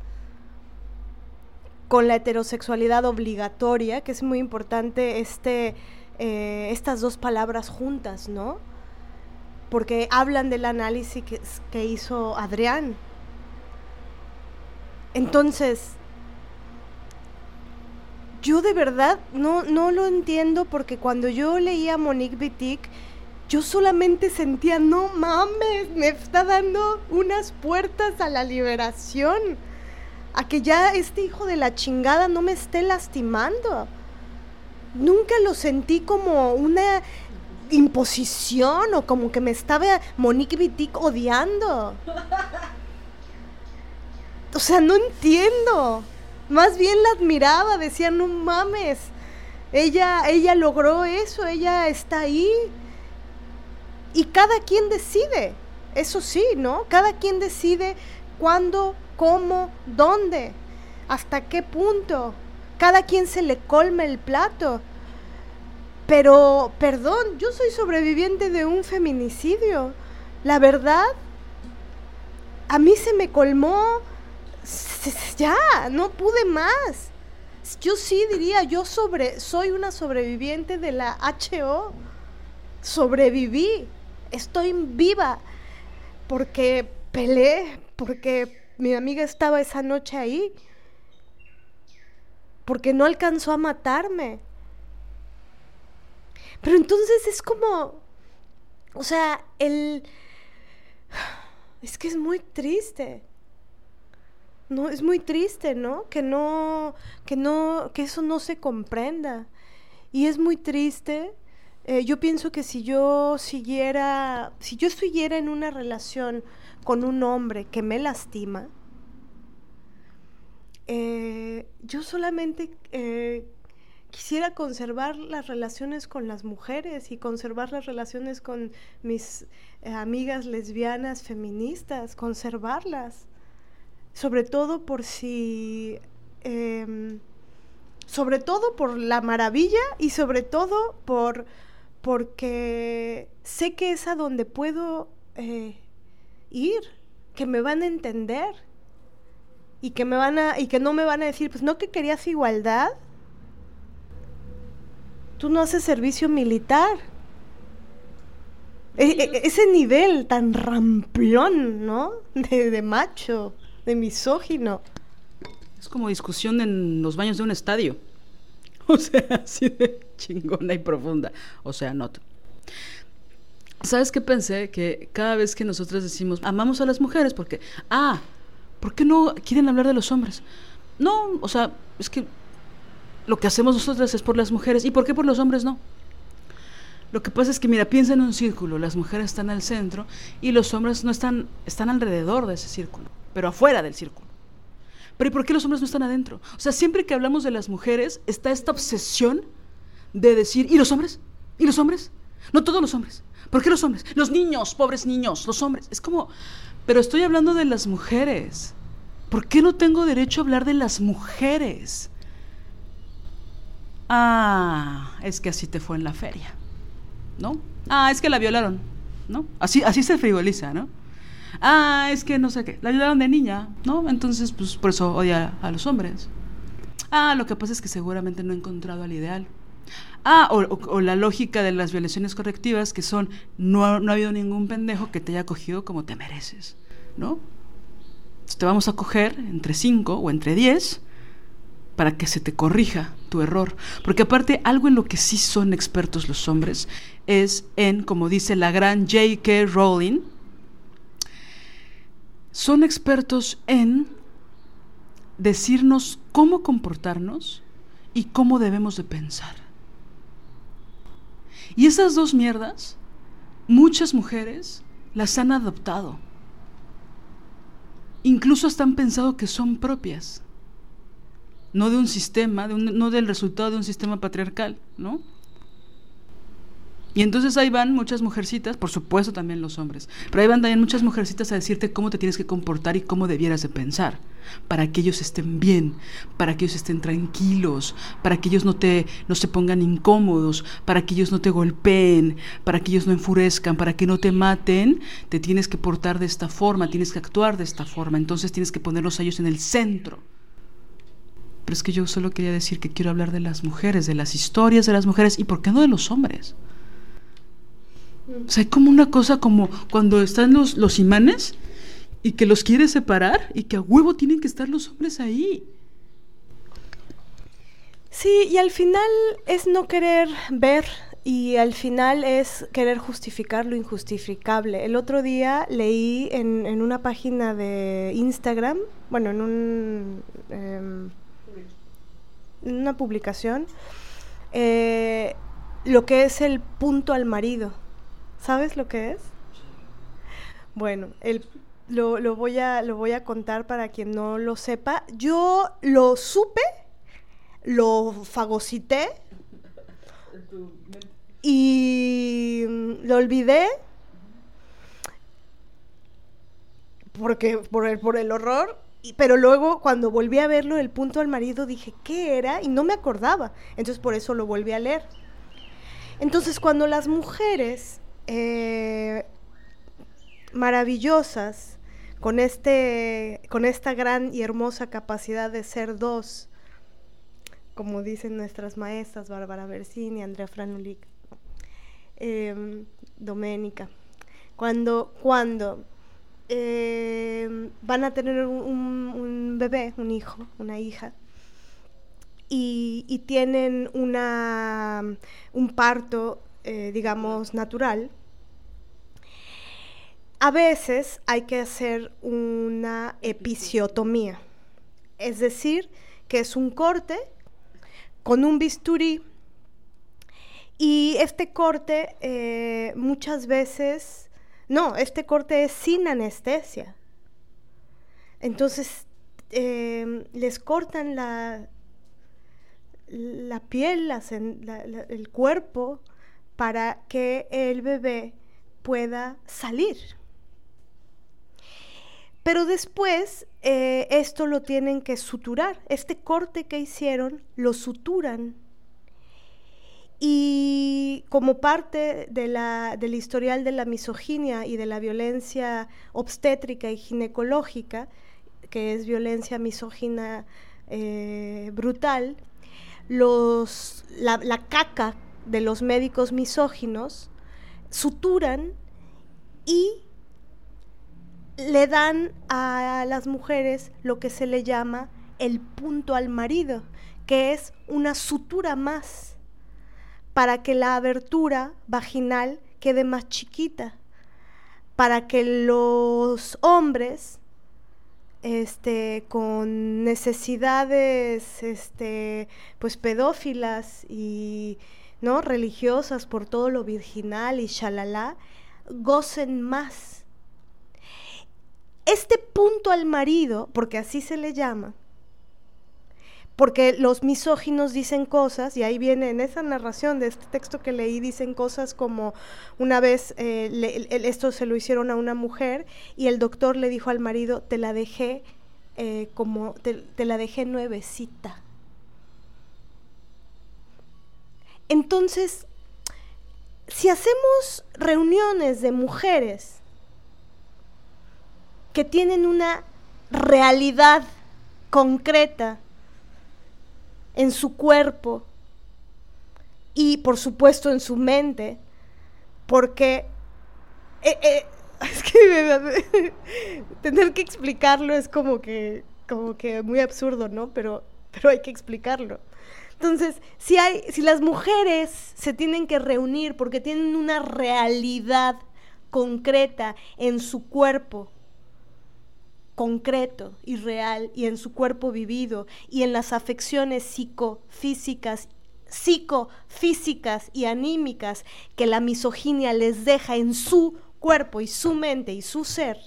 con la heterosexualidad obligatoria, que es muy importante este, eh, estas dos palabras juntas, ¿no? Porque hablan del análisis que, que hizo Adrián, entonces, yo de verdad no, no lo entiendo porque cuando yo leía Monique Wittig, yo solamente sentía, no mames, me está dando unas puertas a la liberación, a que ya este hijo de la chingada no me esté lastimando. Nunca lo sentí como una imposición o como que me estaba Monique Wittig odiando. O sea, no entiendo. Más bien la admiraba, decía, no mames. Ella, ella logró eso, ella está ahí. Y cada quien decide, eso sí, ¿no? Cada quien decide cuándo, cómo, dónde, hasta qué punto. Cada quien se le colma el plato. Pero, perdón, yo soy sobreviviente de un feminicidio. La verdad, a mí se me colmó, ya, no pude más. Yo sí diría, yo sobre, soy una sobreviviente de la HO. Sobreviví, estoy viva, porque peleé, porque mi amiga estaba esa noche ahí, porque no alcanzó a matarme pero entonces es como, o sea, el... Es que es muy triste. No, es muy triste, ¿no? Que no, que no, que eso no se comprenda. Y es muy triste. Eh, yo pienso que si yo siguiera, si yo estuviera en una relación con un hombre que me lastima, eh, yo solamente eh, quisiera conservar las relaciones con las mujeres y conservar las relaciones con mis eh, amigas lesbianas feministas, conservarlas, sobre todo por si, em, sobre todo por la maravilla y sobre todo por porque sé que es a donde puedo eh, ir, que me van a entender y que me van a y que no me van a decir, pues no que querías igualdad, tú no haces servicio militar. E, e, ese nivel tan ramplón, ¿no? De, macho, de misógino. Es como discusión en los baños de un estadio. O sea, así de chingona y profunda. O sea, no. ¿Sabes qué pensé? Que cada vez que nosotros decimos, amamos a las mujeres, porque, ah, ¿por qué no quieren hablar de los hombres? No, o sea, es que lo que hacemos nosotras es por las mujeres. ¿Y por qué por los hombres no? Lo que pasa es que, mira, piensa en un círculo, las mujeres están al centro y los hombres no están, están alrededor de ese círculo, pero afuera del círculo. Pero ¿y por qué los hombres no están adentro? O sea, siempre que hablamos de las mujeres está esta obsesión de decir, ¿y los hombres? ¿Y los hombres? No todos los hombres. ¿Por qué los hombres? Los niños, pobres niños, los hombres. Es como, pero estoy hablando de las mujeres. ¿Por qué no tengo derecho a hablar de las mujeres? Ah, es que así te fue en la feria, ¿no? Ah, es que la violaron, ¿no? Así, así se frivoliza, ¿no? Ah, es que no sé qué, la violaron de niña, ¿no? Entonces, pues por eso odia a los hombres. Ah, lo que pasa es que seguramente no ha encontrado al ideal. Ah, o, la lógica de las violaciones correctivas que son, no, no ha habido ningún pendejo que te haya cogido como te mereces, ¿no? te vamos a coger entre cinco o entre diez para que se te corrija tu error. Porque aparte, algo en lo que sí son expertos los hombres es en, como dice la gran J.K. Rowling, son expertos en decirnos cómo comportarnos y cómo debemos de pensar. Y esas dos mierdas, muchas mujeres las han adoptado. Incluso hasta han pensado que son propias no de un sistema, no del resultado de un sistema patriarcal, ¿no? Y entonces ahí van muchas mujercitas, por supuesto también los hombres, pero ahí van también muchas mujercitas a decirte cómo te tienes que comportar y cómo debieras de pensar, para que ellos estén bien, para que ellos estén tranquilos, para que ellos no te no se pongan incómodos, para que ellos no te golpeen, para que ellos no enfurezcan, para que no te maten, te tienes que portar de esta forma, tienes que actuar de esta forma, entonces tienes que ponerlos a ellos en el centro. Pero es que yo solo quería decir que quiero hablar de las mujeres, de las historias de las mujeres y por qué no de los hombres. O sea, hay como una cosa como cuando están los, los imanes y que los quiere separar y que a huevo tienen que estar los hombres ahí. Sí, y al final es no querer ver y al final es querer justificar lo injustificable. El otro día leí en, en una página de Instagram, bueno, en un... em, una publicación, eh, lo que es el punto al marido. ¿Sabes lo que es? Bueno, lo, voy a, lo voy a contar para quien no lo sepa. Yo lo supe, lo fagocité y mm, lo olvidé porque por el, por el horror. pero luego cuando volví a verlo, el punto al marido, dije, ¿qué era? Y no me acordaba. Entonces por eso lo volví a leer. Entonces cuando las mujeres eh, maravillosas, con, este, con esta gran y hermosa capacidad de ser dos, como dicen nuestras maestras, Bárbara Bersini, Andrea Franulic, em, Doménica, cuando, cuando em, van a tener un bebé, un hijo, una hija, y, y tienen una, un parto, eh, digamos, natural, a veces hay que hacer una episiotomía, es decir, que es un corte con un bisturí y este corte eh, muchas veces, no, este corte es sin anestesia. Entonces eh, les cortan la, la piel, el cuerpo, para que el bebé pueda salir. Pero después eh, esto lo tienen que suturar. Este corte que hicieron lo suturan. Y como parte de la- del historial de la misoginia y de la violencia obstétrica y ginecológica, que es violencia misógina eh, brutal, los, la, la caca de los médicos misóginos suturan y le dan a las mujeres lo que se le llama el punto al marido, que es una sutura más para que la abertura vaginal quede más chiquita, para que los hombres este, con necesidades este, pues pedófilas y no religiosas por todo lo virginal y shalala, gocen más. Este punto al marido, porque así se le llama, porque los misóginos dicen cosas, y ahí viene en esa narración de este texto que leí, dicen cosas como una vez eh, esto se lo hicieron a una mujer y el doctor le dijo al marido, te la dejé eh, como, te la dejé nuevecita. Entonces, si hacemos reuniones de mujeres que tienen una realidad concreta en su cuerpo y por supuesto en su mente, porque eh, eh, es que tener que explicarlo es como que, como que muy absurdo, ¿no? Pero, pero hay que explicarlo. Entonces, si las mujeres se tienen que reunir porque tienen una realidad concreta en su cuerpo, concreto y real, y en su cuerpo vivido, y en las afecciones psicofísicas, psicofísicas y anímicas que la misoginia les deja en su cuerpo y su mente y su ser,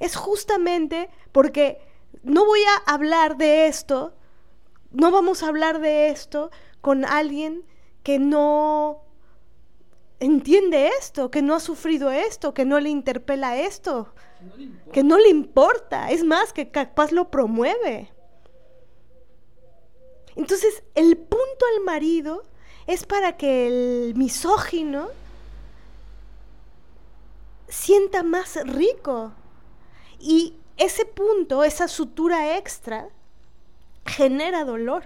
es justamente porque no voy a hablar de esto, no vamos a hablar de esto con alguien que no entiende esto, que no ha sufrido esto, que no le interpela esto, que no le importa, es más, que capaz lo promueve. Entonces, el punto al marido es para que el misógino sienta más rico. Y ese punto, esa sutura extra, genera dolor.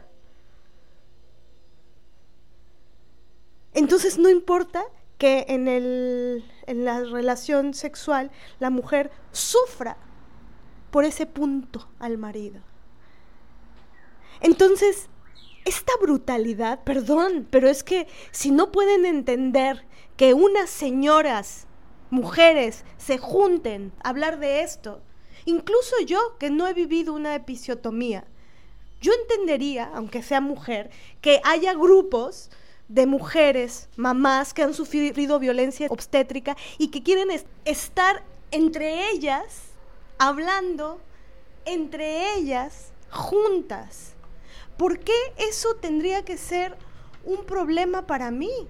Entonces no importa que en, el, en la relación sexual la mujer sufra por ese punto al marido. Entonces, esta brutalidad, perdón, pero es que si no pueden entender que unas señoras, mujeres, se junten a hablar de esto, incluso yo que no he vivido una episiotomía, yo entendería, aunque sea mujer, que haya grupos de mujeres, mamás que han sufrido violencia obstétrica y que quieren estar entre ellas, hablando entre ellas, juntas. ¿Por qué eso tendría que ser un problema para mí?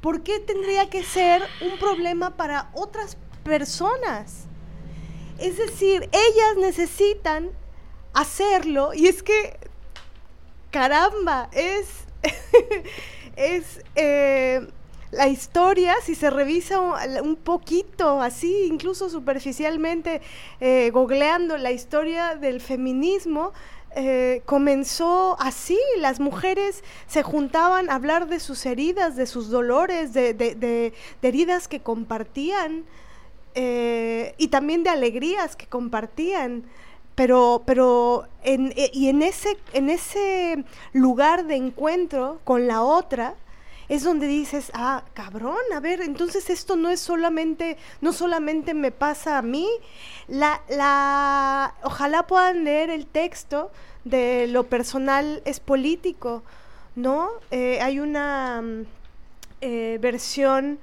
¿Por qué tendría que ser un problema para otras personas? Es decir, ellas necesitan hacerlo y es que, caramba, es, es eh, la historia, si se revisa un, poquito, así, incluso superficialmente, eh, googleando la historia del feminismo, eh, comenzó así, las mujeres se juntaban a hablar de sus heridas, de sus dolores, de, heridas que compartían eh, y también de alegrías que compartían. Pero, pero en, eh, y en ese, en ese lugar de encuentro con la otra, es donde dices, ah, cabrón, a ver, entonces esto no es solamente, no solamente me pasa a mí, la, la, ojalá puedan leer el texto de lo personal es político, ¿no? Eh, hay una mm, versión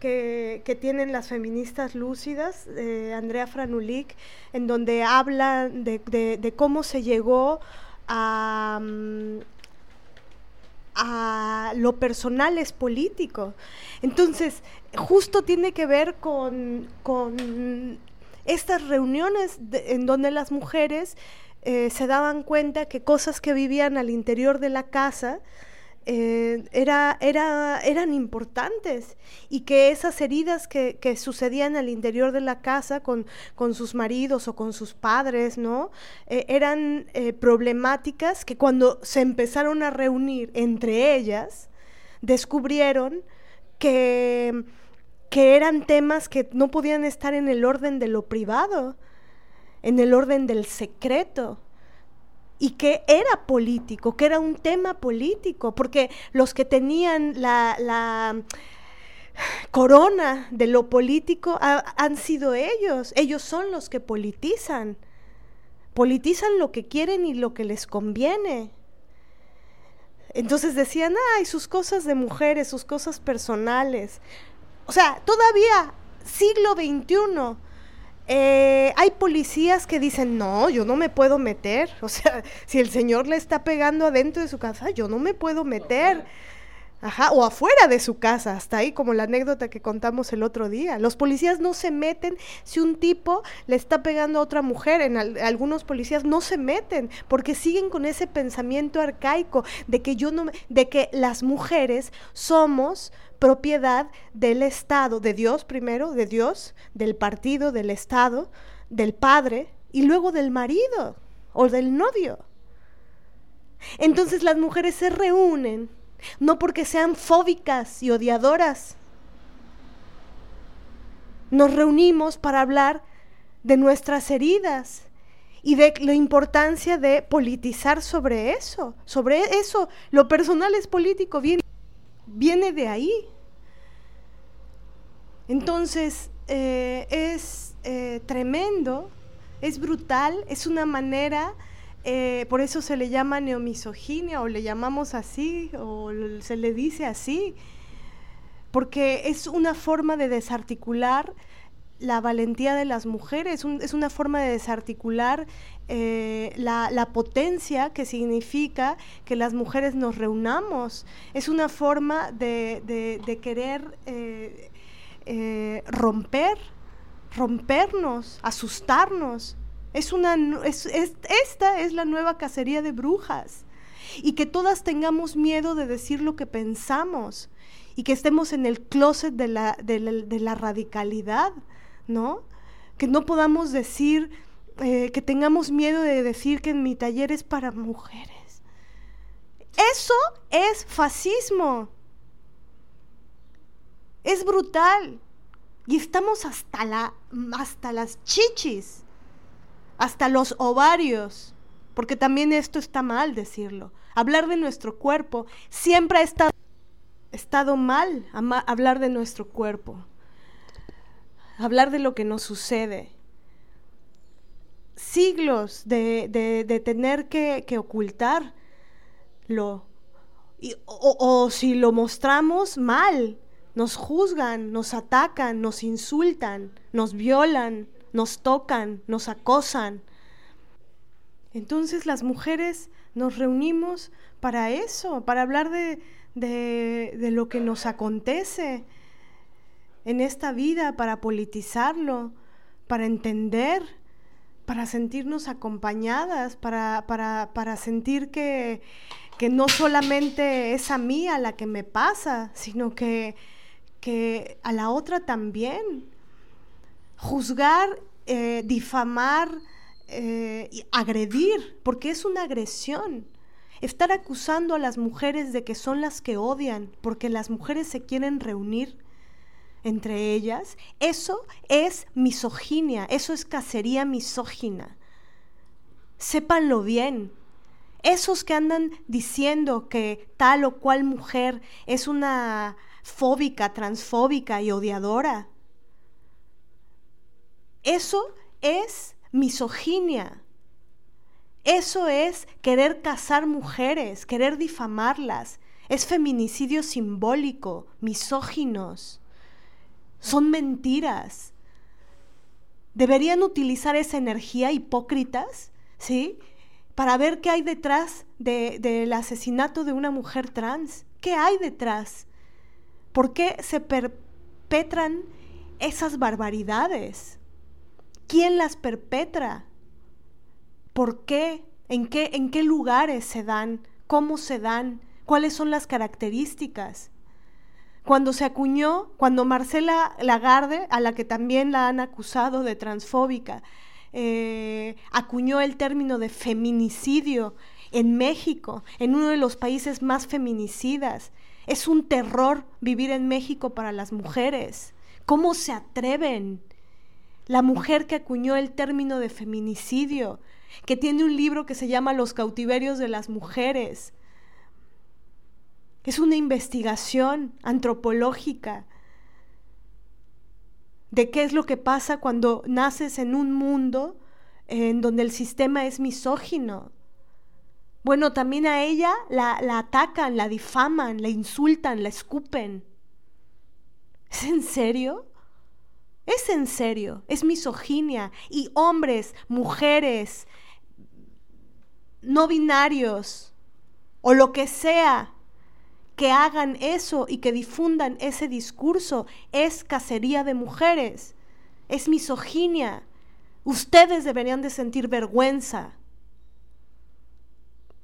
que, tienen las feministas lúcidas, Andrea Franulik, en donde habla de, cómo se llegó a, mm, a lo personal es político. Entonces, justo tiene que ver con, estas reuniones en donde las mujeres eh, se daban cuenta que cosas que vivían al interior de la casa eh, era, era, eran importantes y que esas heridas que, sucedían al interior de la casa con, con, sus maridos o con sus padres, ¿no? Eh, eran eh, problemáticas que cuando se empezaron a reunir entre ellas, descubrieron que, que eran temas que no podían estar en el orden de lo privado, en el orden del secreto y que era político, que era un tema político, porque los que tenían la, corona de lo político han sido ellos, ellos son los que politizan, politizan lo que quieren y lo que les conviene. Entonces decían, ay, sus cosas de mujeres, sus cosas personales. O sea, todavía siglo XXI eh, hay policías que dicen, no, yo no me puedo meter. O sea, si el señor le está pegando adentro de su casa, yo no me puedo meter. Ajá, o afuera de su casa, hasta ahí como la anécdota que contamos el otro día. Los policías no se meten si un tipo le está pegando a otra mujer. En algunos policías no se meten porque siguen con ese pensamiento arcaico de que yo no, de que las mujeres somos propiedad del Estado, de Dios primero, de Dios, del partido, del Estado, del padre y luego del marido o del novio. Entonces las mujeres se reúnen no porque sean fóbicas y odiadoras. Nos reunimos para hablar de nuestras heridas y de la importancia de politizar sobre eso. Sobre eso, lo personal es político, viene viene de ahí. Entonces, eh, es eh, tremendo, es brutal, es una manera, eh, por eso se le llama neomisoginia o le llamamos así o se le dice así, porque es una forma de desarticular la valentía de las mujeres, es una forma de desarticular eh, la, potencia que significa que las mujeres nos reunamos. Es una forma de, querer eh, eh, romper, rompernos, asustarnos. Es una, esta es la nueva cacería de brujas. Y que todas tengamos miedo de decir lo que pensamos y que estemos en el closet de la, de la radicalidad, ¿no? Que no podamos decir eh, que tengamos miedo de decir que mi taller es para mujeres. Eso es fascismo. Es brutal. Y estamos hasta, la, hasta las chichis, hasta los ovarios porque también esto está mal decirlo. Hablar de nuestro cuerpo siempre ha estado, mal, hablar de nuestro cuerpo, hablar de lo que nos sucede. Siglos de, de- tener que, que ocultarlo. Y- o, si lo mostramos mal, nos juzgan, nos atacan, nos insultan, nos violan, nos tocan, nos acosan. Entonces las mujeres nos reunimos para eso, para hablar de- de lo que nos acontece en esta vida, para politizarlo, para entender, para sentirnos acompañadas, para, para, para sentir que, que no solamente es a mí a la que me pasa, sino que, que a la otra también. Juzgar, eh, difamar, eh, y agredir, porque es una agresión. Estar acusando a las mujeres de que son las que odian, porque las mujeres se quieren reunir entre ellas, eso es misoginia, eso es cacería misógina. Sépanlo bien. Esos que andan diciendo que tal o cual mujer es una fóbica, transfóbica y odiadora, eso es misoginia. Eso es querer cazar mujeres, querer difamarlas. Es feminicidio simbólico, misóginos. Son mentiras. Deberían utilizar esa energía hipócritas, ¿sí? Para ver qué hay detrás de- del asesinato de una mujer trans. ¿Qué hay detrás? ¿Por qué se perpetran esas barbaridades? ¿Quién las perpetra? ¿Por qué? ¿En qué, en qué lugares se dan? ¿Cómo se dan? ¿Cuáles son las características? Cuando se acuñó, cuando Marcela Lagarde, a la que también la han acusado de transfóbica, eh, acuñó el término de feminicidio en México, en uno de los países más feminicidas. Es un terror vivir en México para las mujeres. ¿Cómo se atreven? La mujer que acuñó el término de feminicidio, que tiene un libro que se llama Los cautiverios de las mujeres. Es una investigación antropológica de qué es lo que pasa cuando naces en un mundo en donde el sistema es misógino. Bueno, también a ella la, la atacan, la difaman, la insultan, la escupen. ¿Es en serio? Es en serio, es misoginia. Y hombres, mujeres, no binarios, o lo que sea, que hagan eso y que difundan ese discurso, es cacería de mujeres, es misoginia. Ustedes deberían de sentir vergüenza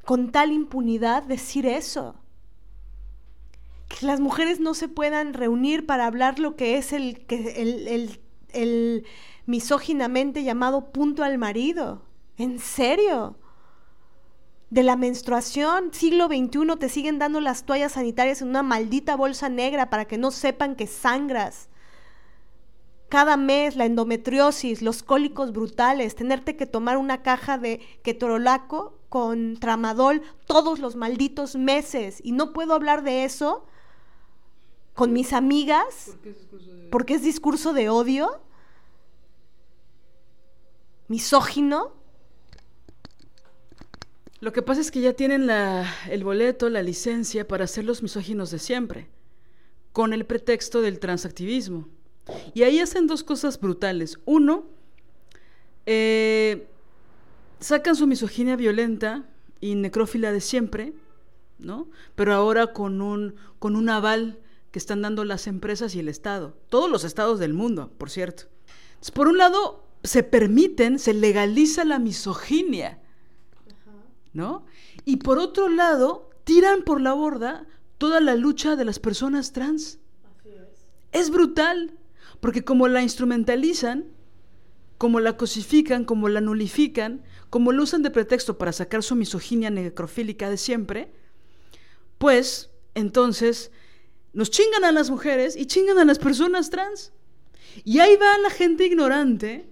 con tal impunidad decir eso. Que las mujeres no se puedan reunir para hablar lo que es el, el, el misóginamente llamado punto al marido. ¿En serio? De la menstruación, siglo XXI, te siguen dando las toallas sanitarias en una maldita bolsa negra para que no sepan que sangras. Cada mes la endometriosis, los cólicos brutales, tenerte que tomar una caja de ketorolaco con tramadol todos los malditos meses. Y no puedo hablar de eso con mis amigas porque es discurso de odio, misógino. Lo que pasa es que ya tienen el boleto, la licencia para ser los misóginos de siempre, con el pretexto del transactivismo. Y ahí hacen dos cosas brutales. Uno, eh, sacan su misoginia violenta y necrófila de siempre, ¿no? Pero ahora con un, con un aval que están dando las empresas y el Estado. Todos los estados del mundo, por cierto. Por un lado, se permiten, se legaliza la misoginia, ¿no? Y por otro lado, tiran por la borda toda la lucha de las personas trans. Es brutal, porque como la instrumentalizan, como la cosifican, como la nulifican, como lo usan de pretexto para sacar su misoginia necrofílica de siempre, pues entonces nos chingan a las mujeres y chingan a las personas trans. Y ahí va la gente ignorante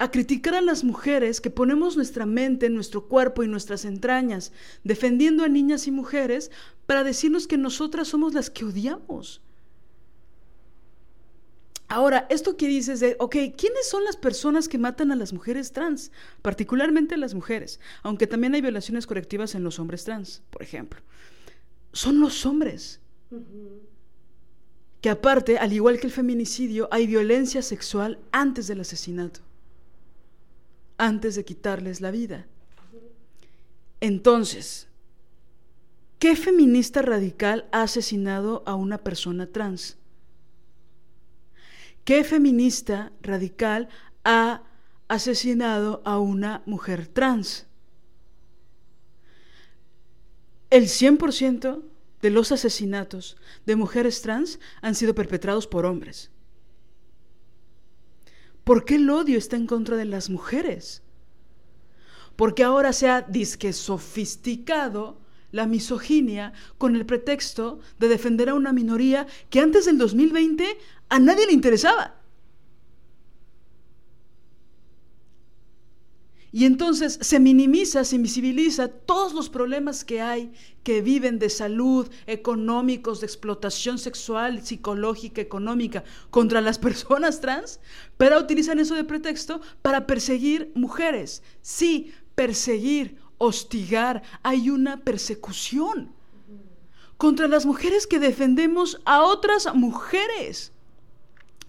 a criticar a las mujeres que ponemos nuestra mente, nuestro cuerpo y nuestras entrañas defendiendo a niñas y mujeres para decirnos que nosotras somos las que odiamos. Ahora, esto que dices de, ok, ¿quiénes son las personas que matan a las mujeres trans? Particularmente a las mujeres, aunque también hay violaciones correctivas en los hombres trans, por ejemplo. Son los hombres. Que aparte, al igual que el feminicidio, hay violencia sexual antes del asesinato, antes de quitarles la vida. Entonces, ¿qué feminista radical ha asesinado a una persona trans? ¿Qué feminista radical ha asesinado a una mujer trans? El 100% de los asesinatos de mujeres trans han sido perpetrados por hombres. ¿Por qué el odio está en contra de las mujeres? Porque ahora se ha disque sofisticado la misoginia con el pretexto de defender a una minoría que antes del 2020 a nadie le interesaba. Y entonces se minimiza, se invisibiliza todos los problemas que hay, que viven de salud, económicos, de explotación sexual, psicológica, económica, contra las personas trans, pero utilizan eso de pretexto para perseguir mujeres. Sí, perseguir, hostigar, hay una persecución contra las mujeres que defendemos a otras mujeres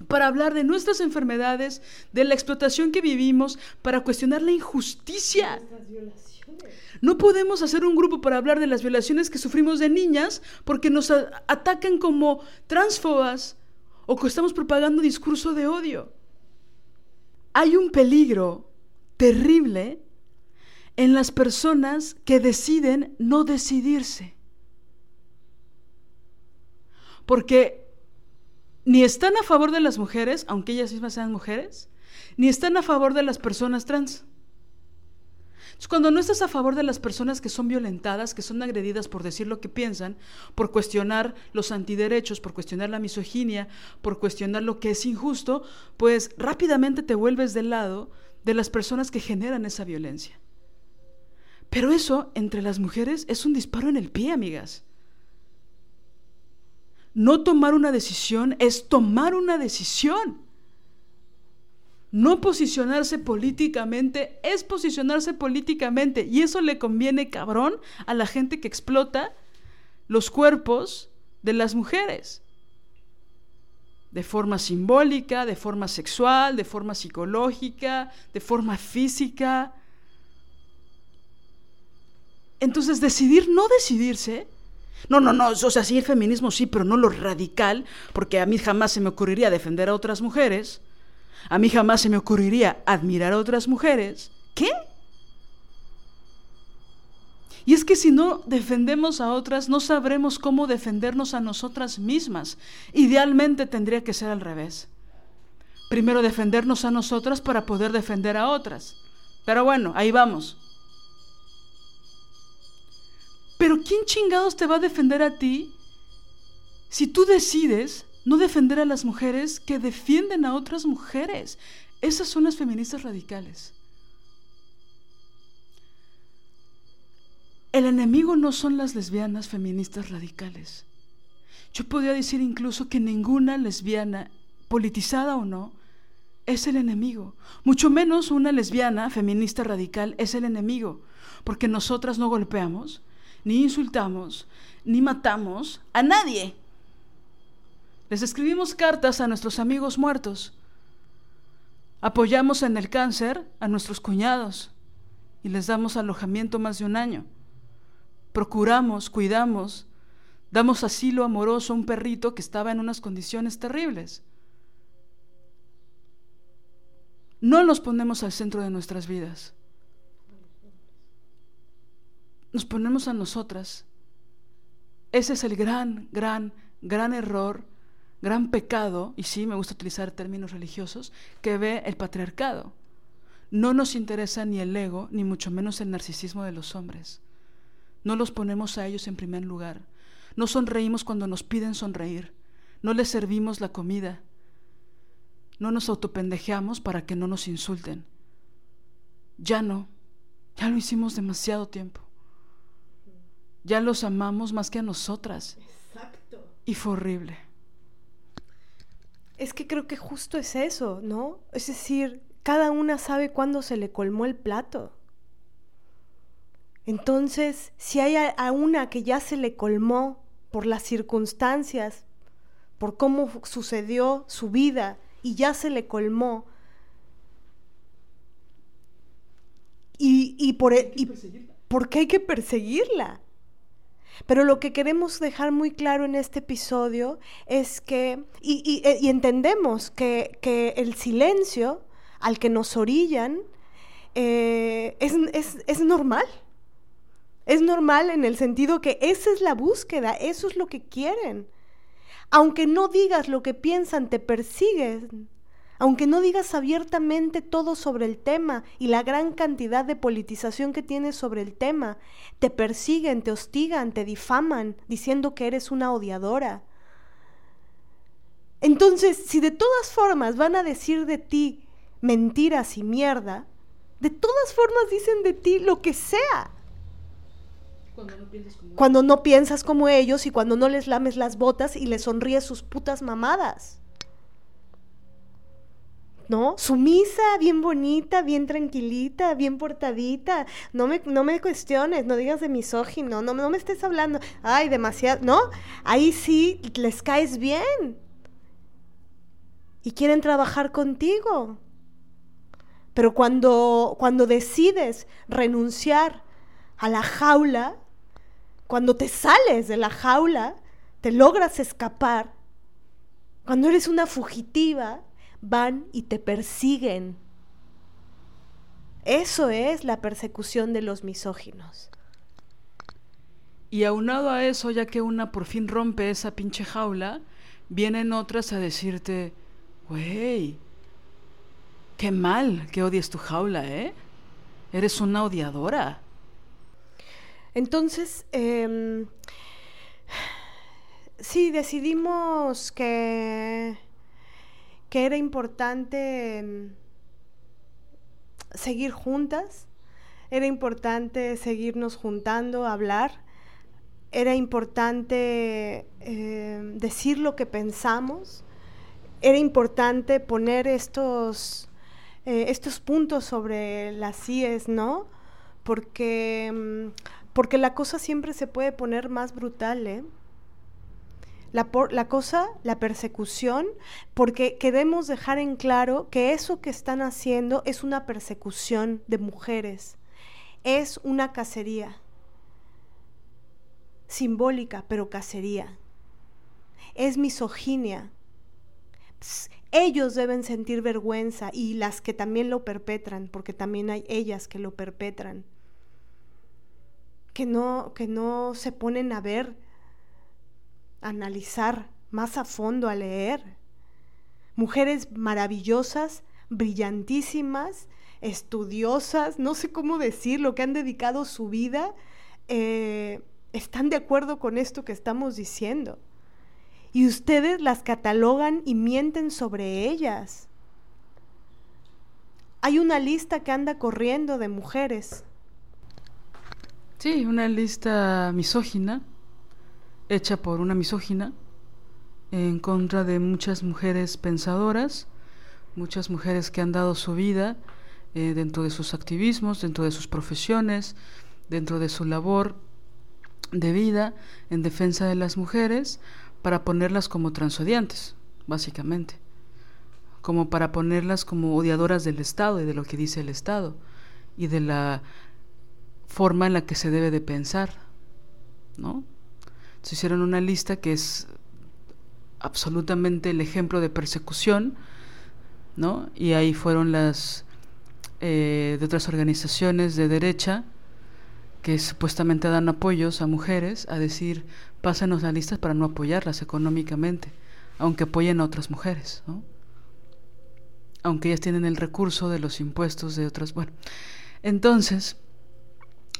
para hablar de nuestras enfermedades, de la explotación que vivimos, para cuestionar la injusticia. No podemos hacer un grupo para hablar de las violaciones que sufrimos de niñas porque nos atacan como transfobas o que estamos propagando discurso de odio. Hay un peligro terrible en las personas que deciden no decidirse. Porque ni están a favor de las mujeres, aunque ellas mismas sean mujeres, ni están a favor de las personas trans. cuando no estás a favor de las personas que son violentadas, que son agredidas por decir lo que piensan, por cuestionar los antiderechos, por cuestionar la misoginia, por cuestionar lo que es injusto, pues rápidamente te vuelves del lado de las personas que generan esa violencia. Pero eso entre las mujeres es un disparo en el pie, amigas. No tomar una decisión es tomar una decisión. No posicionarse políticamente es posicionarse políticamente. Y eso le conviene, cabrón, a la gente que explota los cuerpos de las mujeres. De forma simbólica, de forma sexual, de forma psicológica, de forma física. Entonces, decidir no decidirse no, no, no, o sea, sí el feminismo sí, pero no lo radical, porque a mí jamás se me ocurriría defender a otras mujeres, a mí jamás se me ocurriría admirar a otras mujeres. ¿Qué? Y es que si no defendemos a otras, no sabremos cómo defendernos a nosotras mismas. Idealmente tendría que ser al revés. Primero defendernos a nosotras para poder defender a otras. Pero bueno, ahí vamos. Pero ¿quién chingados te va a defender a ti si tú decides no defender a las mujeres que defienden a otras mujeres? Esas son las feministas radicales. El enemigo no son las lesbianas feministas radicales. Yo podría decir incluso que ninguna lesbiana, politizada o no, es el enemigo. Mucho menos una lesbiana feminista radical es el enemigo, porque nosotras no golpeamos, ni insultamos, ni matamos a nadie. Les escribimos cartas a nuestros amigos muertos. Apoyamos en el cáncer a nuestros cuñados y les damos alojamiento más de un año. Procuramos, cuidamos, damos asilo amoroso a un perrito que estaba en unas condiciones terribles. No los ponemos al centro de nuestras vidas nos ponemos a nosotras. Ese es el gran, gran, gran error, gran pecado, y sí me gusta utilizar términos religiosos, que ve el patriarcado. No nos interesa ni el ego, ni mucho menos el narcisismo de los hombres. No los ponemos a ellos en primer lugar. No sonreímos cuando nos piden sonreír. No les servimos la comida. No nos autopendejeamos para que no nos insulten. Ya no, ya lo hicimos demasiado tiempo. Ya los amamos más que a nosotras. Exacto. Y fue horrible. Es que creo que justo es eso, ¿no? Es decir, cada una sabe cuándo se le colmó el plato. Entonces, si hay a, a una que ya se le colmó por las circunstancias, por cómo sucedió su vida y ya se le colmó, y, y por, e, y, ¿por qué hay que perseguirla? Pero lo que queremos dejar muy claro en este episodio es que, y, y entendemos que, que, el silencio al que nos orillan eh, es, es, es normal. Es normal en el sentido que esa es la búsqueda, eso es lo que quieren. Aunque no digas lo que piensan, te persiguen. Aunque no digas abiertamente todo sobre el tema y la gran cantidad de politización que tienes sobre el tema, te persiguen, te hostigan, te difaman, diciendo que eres una odiadora. Entonces, si de todas formas van a decir de ti mentiras y mierda, de todas formas dicen de ti lo que sea. Cuando no, piensas como, cuando no piensas como ellos y cuando no les lames las botas y les sonríes sus putas mamadas. ¿No? Sumisa, bien bonita, bien tranquilita, bien portadita. No me, no me cuestiones, no digas de misógino, no, no me estés hablando. Ay, demasiado, ¿no? Ahí sí les caes bien. Y quieren trabajar contigo. Pero cuando, cuando decides renunciar a la jaula, cuando te sales de la jaula, te logras escapar, cuando eres una fugitiva, van y te persiguen. Eso es la persecución de los misóginos. Y aunado a eso, ya que una por fin rompe esa pinche jaula, vienen otras a decirte, güey, qué mal que odies tu jaula, ¿eh? Eres una odiadora. Entonces, eh, sí, decidimos que que era importante seguir juntas, era importante seguirnos juntando, hablar, era importante eh, decir lo que pensamos, era importante poner estos, eh, estos puntos sobre las CIES, ¿no? Porque, porque la cosa siempre se puede poner más brutal, ¿eh? La, cosa, la persecución, porque queremos dejar en claro que eso que están haciendo es una persecución de mujeres, es una cacería. Simbólica, pero cacería, es misoginia. Ellos deben sentir vergüenza y las que también lo perpetran, porque también hay ellas que lo perpetran, que no, que no se ponen a ver analizar más a fondo, a leer. Mujeres maravillosas, brillantísimas, estudiosas, no sé cómo decirlo, que han dedicado su vida, eh, están de acuerdo con esto que estamos diciendo. Y ustedes las catalogan y mienten sobre ellas. Hay una lista que anda corriendo de mujeres. Sí, una lista misógina hecha por una misógina en contra de muchas mujeres pensadoras, muchas mujeres que han dado su vida eh, dentro de sus activismos, dentro de sus profesiones, dentro de su labor de vida en defensa de las mujeres, para ponerlas como transodiantes, básicamente, como para ponerlas como odiadoras del Estado y de lo que dice el Estado y de la forma en la que se debe de pensar, ¿no? Se hicieron una lista que es absolutamente el ejemplo de persecución, ¿no? Y ahí fueron las eh, de otras organizaciones de derecha que supuestamente dan apoyos a mujeres a decir, pásanos las listas para no apoyarlas económicamente, aunque apoyen a otras mujeres, ¿no? Aunque ellas tienen el recurso de los impuestos de otras, bueno. Entonces,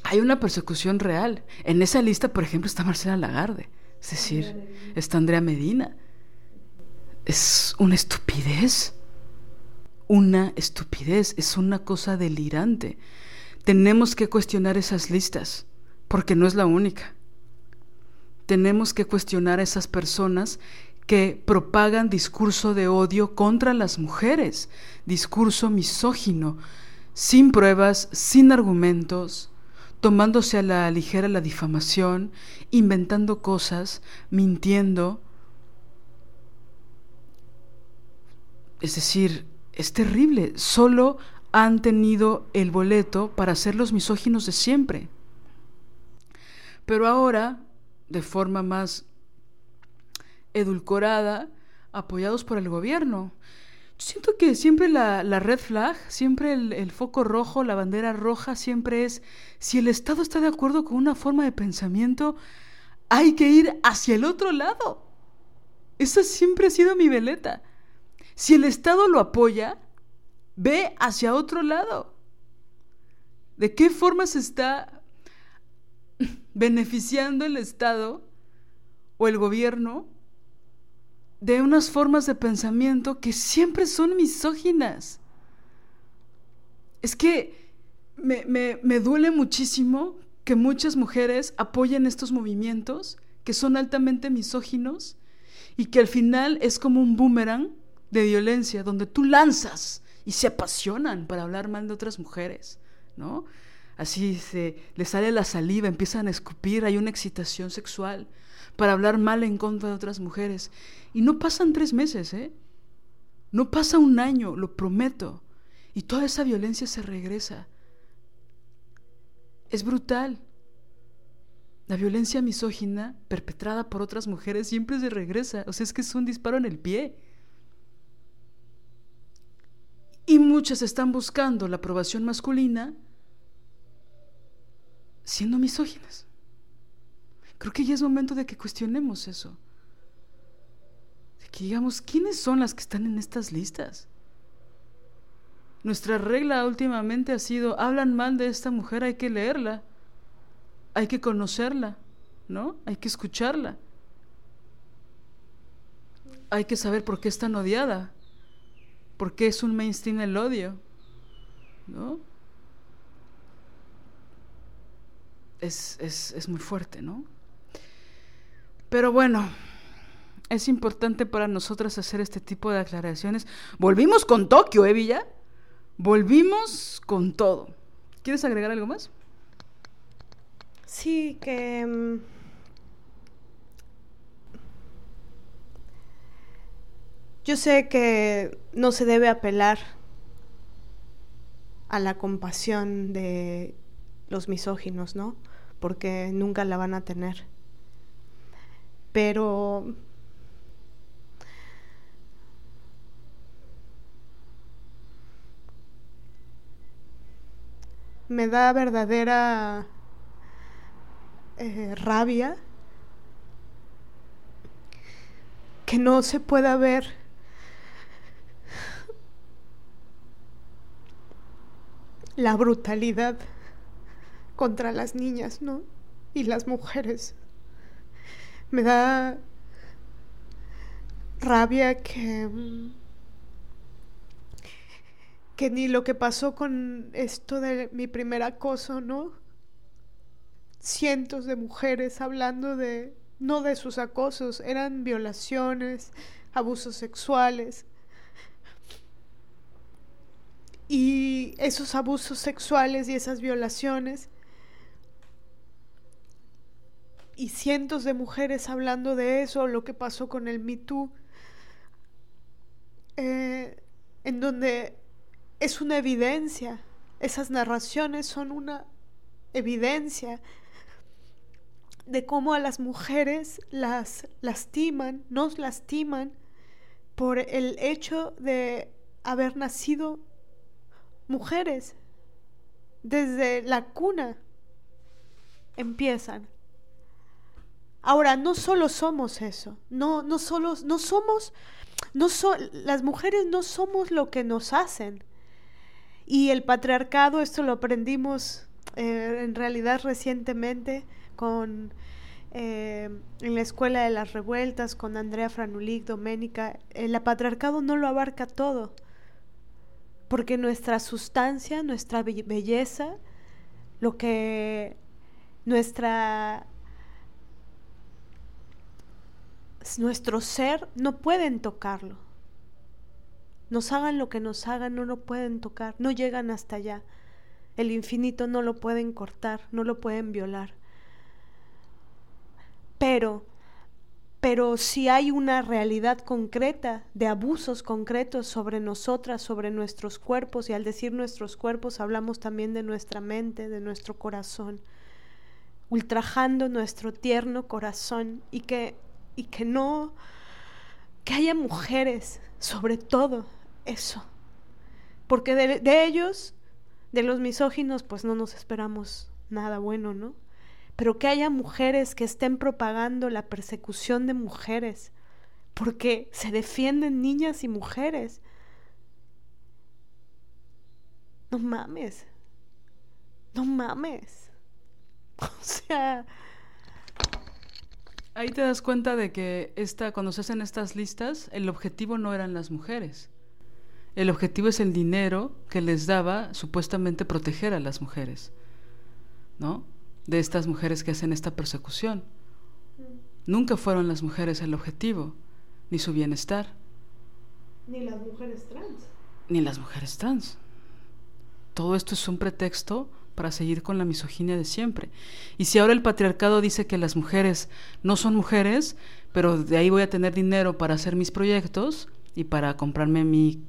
hay una persecución real. En esa lista, por ejemplo, está Marcela Lagarde, es decir, está Andrea Medina. Es una estupidez. una estupidez, es una cosa delirante. Tenemos que cuestionar esas listas, porque no es la única. Tenemos que cuestionar a esas personas que propagan discurso de odio contra las mujeres, discurso misógino, sin pruebas, sin argumentos, tomándose a la ligera la difamación, inventando cosas, mintiendo. Es decir, es terrible. Solo han tenido el boleto para ser los misóginos de siempre. Pero ahora, de forma más edulcorada, apoyados por el gobierno. Siento que siempre la, red flag, siempre el, el, foco rojo, la bandera roja, siempre es, si el Estado está de acuerdo con una forma de pensamiento, hay que ir hacia el otro lado. Esa siempre ha sido mi veleta. Si el Estado lo apoya, ve hacia otro lado. ¿De qué forma se está beneficiando el Estado o el gobierno de unas formas de pensamiento que siempre son misóginas? Es que me, me duele muchísimo que muchas mujeres apoyen estos movimientos que son altamente misóginos y que al final es como un boomerang de violencia donde tú lanzas y se apasionan para hablar mal de otras mujeres, ¿no? Así se les sale la saliva, empiezan a escupir, hay una excitación sexual para hablar mal en contra de otras mujeres. Y no pasan tres meses, ¿eh? No pasa un año, lo prometo. Y toda esa violencia se regresa. Es brutal. La violencia misógina perpetrada por otras mujeres siempre se regresa. O sea, es que es un disparo en el pie. Y muchas están buscando la aprobación masculina siendo misóginas. Creo que ya es momento de que cuestionemos eso. De que digamos, ¿quiénes son las que están en estas listas? Nuestra regla últimamente ha sido, hablan mal de esta mujer, hay que leerla, hay que conocerla, ¿no? Hay que escucharla. Hay que saber por qué es tan odiada. ¿Por qué es un mainstream el odio? ¿No? Es, es muy fuerte, ¿no? Pero bueno, es importante para nosotras hacer este tipo de aclaraciones. Volvimos con Tokio, ¿eh? Volvimos con todo. ¿Quieres agregar algo más? Sí, que... Mm, Yo sé que no se debe apelar a la compasión de los misóginos, ¿no? Porque nunca la van a tener. Pero me da verdadera eh, rabia que no se pueda ver la brutalidad contra las niñas, ¿no? Y las mujeres. Me da rabia que que ni lo que pasó con esto de mi primer acoso, ¿no? Cientos de mujeres hablando de no de sus acosos, eran violaciones, abusos sexuales, y esos abusos sexuales y esas violaciones. Y cientos de mujeres hablando de eso, lo que pasó con el Me Too, eh, en donde es una evidencia, esas narraciones son una evidencia de cómo a las mujeres las lastiman, nos lastiman por el hecho de haber nacido mujeres desde la cuna empiezan. Ahora, no solo somos eso, no, no solo, no somos, no las mujeres no somos lo que nos hacen. Y el patriarcado, esto lo aprendimos eh, en realidad recientemente con eh, en la escuela de las revueltas con Andrea Franulik, Doménica, el patriarcado no lo abarca todo porque nuestra sustancia, nuestra belleza, lo que nuestra nuestro ser no pueden tocarlo. Nos hagan lo que nos hagan, no lo pueden tocar, no llegan hasta allá. El infinito no lo pueden cortar, no lo pueden violar. Pero pero si hay una realidad concreta de abusos concretos sobre nosotras, sobre nuestros cuerpos, y al decir nuestros cuerpos hablamos también de nuestra mente, de nuestro corazón, ultrajando nuestro tierno corazón y que, y que no, que haya mujeres, sobre todo eso, porque de, de ellos, de los misóginos, pues no nos esperamos nada bueno, ¿no? pero que haya mujeres que estén propagando la persecución de mujeres, porque se defienden niñas y mujeres. No mames, no mames. O sea... Ahí te das cuenta de que esta, cuando se hacen estas listas, el objetivo no eran las mujeres. El objetivo es el dinero que les daba supuestamente proteger a las mujeres. ¿No? de estas mujeres que hacen esta persecución. Nunca fueron las mujeres el objetivo, ni su bienestar. Ni las mujeres trans. Ni las mujeres trans. Todo esto es un pretexto para seguir con la misoginia de siempre. Y si ahora el patriarcado dice que las mujeres no son mujeres, pero de ahí voy a tener dinero para hacer mis proyectos y para comprarme mi,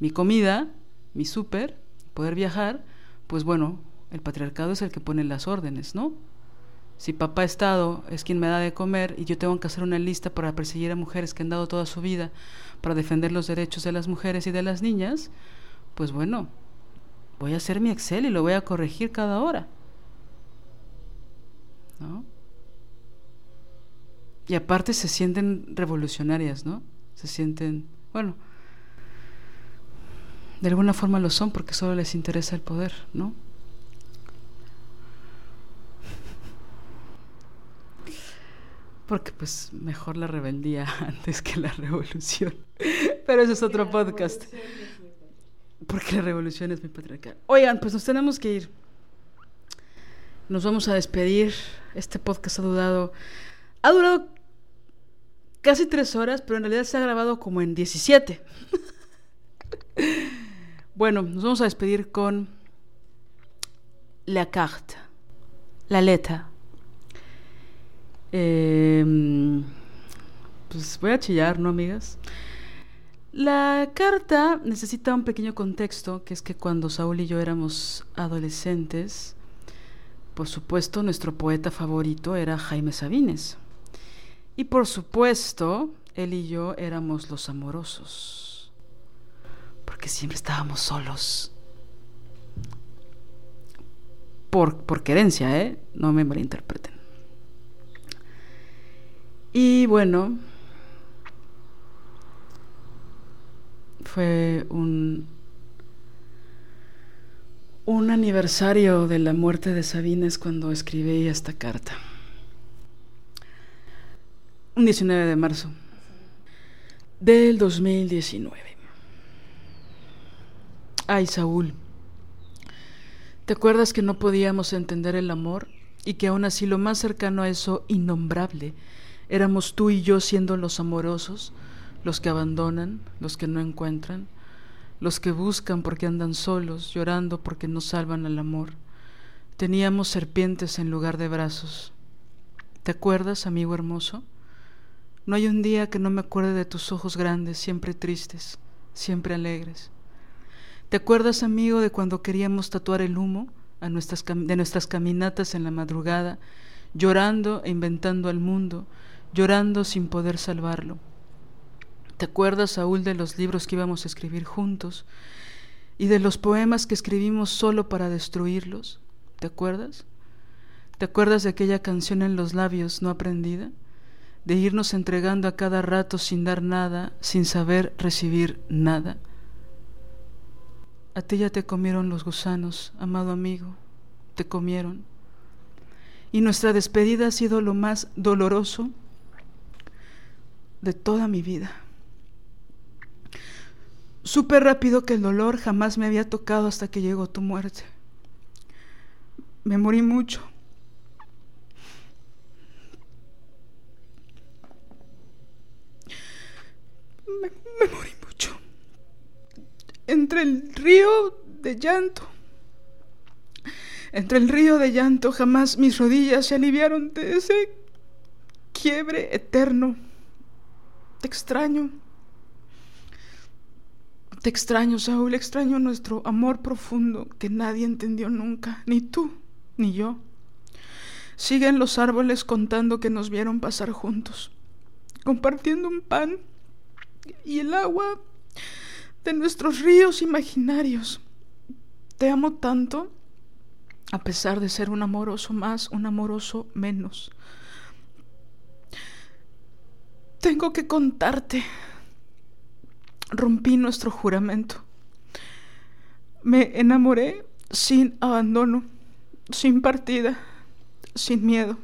mi comida, mi súper, poder viajar, pues bueno, el patriarcado es el que pone las órdenes, ¿no? Si papá Estado es quien me da de comer y yo tengo que hacer una lista para perseguir a mujeres que han dado toda su vida para defender los derechos de las mujeres y de las niñas, pues bueno, voy a hacer mi Excel y lo voy a corregir cada hora. ¿No? Y aparte se sienten revolucionarias, ¿no? Se sienten, bueno, de alguna forma lo son porque solo les interesa el poder, ¿no? Porque pues mejor la rebeldía antes que la revolución. Pero eso es otro podcast. Porque la revolución es muy patriarcal. Oigan, pues nos tenemos que ir. Nos vamos a despedir. Este podcast ha durado. Ha durado casi tres horas, pero en realidad se ha grabado como en 17. bueno, nos vamos a despedir con la carta. La letra. Eh, pues voy a chillar, ¿no, amigas? La carta necesita un pequeño contexto, que es que cuando Saúl y yo éramos adolescentes, por supuesto nuestro poeta favorito era Jaime Sabines. Y por supuesto, él y yo éramos los amorosos, porque siempre estábamos solos. Por, por querencia, ¿eh? No me malinterpreten. Y bueno, fue un, un aniversario de la muerte de Sabines cuando escribí esta carta. Un 19 de marzo del 2019. Ay, Saúl, ¿te acuerdas que no podíamos entender el amor y que aún así lo más cercano a eso innombrable Éramos tú y yo siendo los amorosos, los que abandonan, los que no encuentran, los que buscan porque andan solos, llorando porque no salvan al amor. Teníamos serpientes en lugar de brazos. ¿Te acuerdas, amigo hermoso? No hay un día que no me acuerde de tus ojos grandes, siempre tristes, siempre alegres. ¿Te acuerdas, amigo, de cuando queríamos tatuar el humo a nuestras de nuestras caminatas en la madrugada, llorando e inventando al mundo, llorando sin poder salvarlo. ¿Te acuerdas, Saúl, de los libros que íbamos a escribir juntos y de los poemas que escribimos solo para destruirlos? ¿Te acuerdas? ¿Te acuerdas de aquella canción en los labios no aprendida? De irnos entregando a cada rato sin dar nada, sin saber recibir nada. A ti ya te comieron los gusanos, amado amigo, te comieron. Y nuestra despedida ha sido lo más doloroso de toda mi vida. Supe rápido que el dolor jamás me había tocado hasta que llegó tu muerte. Me morí mucho. Me, me morí mucho. Entre el río de llanto. Entre el río de llanto jamás mis rodillas se aliviaron de ese quiebre eterno. Te extraño. Te extraño, Saúl, extraño nuestro amor profundo que nadie entendió nunca, ni tú, ni yo. Siguen los árboles contando que nos vieron pasar juntos, compartiendo un pan y el agua de nuestros ríos imaginarios. Te amo tanto, a pesar de ser un amoroso más, un amoroso menos. Tengo que contarte. Rompí nuestro juramento. Me enamoré sin abandono, sin partida, sin miedo,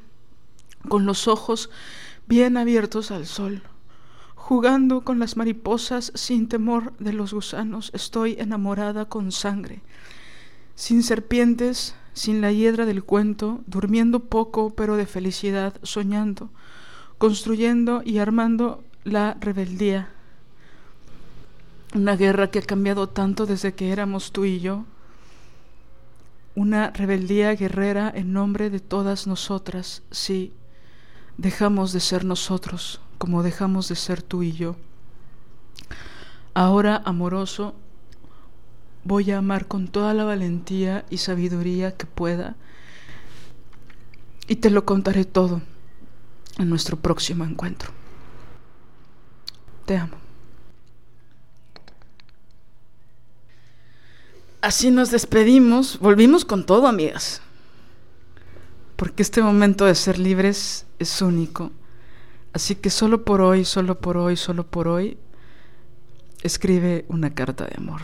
con los ojos bien abiertos al sol, jugando con las mariposas sin temor de los gusanos. Estoy enamorada con sangre, sin serpientes, sin la hiedra del cuento, durmiendo poco pero de felicidad, soñando, construyendo y armando la rebeldía una guerra que ha cambiado tanto desde que éramos tú y yo. Una rebeldía guerrera en nombre de todas nosotras, si dejamos de ser nosotros como dejamos de ser tú y yo. Ahora, amoroso, voy a amar con toda la valentía y sabiduría que pueda y te lo contaré todo en nuestro próximo encuentro. Te amo. Así nos despedimos, volvimos con todo, amigas. Porque este momento de ser libres es único. Así que solo por hoy, solo por hoy, solo por hoy, escribe una carta de amor.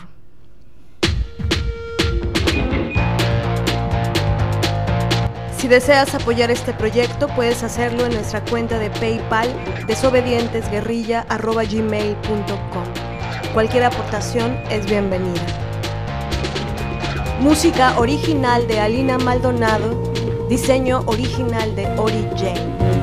Si deseas apoyar este proyecto, puedes hacerlo en nuestra cuenta de PayPal desobedientesguerrilla.gmail.com. Cualquier aportación es bienvenida. Música original de Alina Maldonado, diseño original de Ori Jane.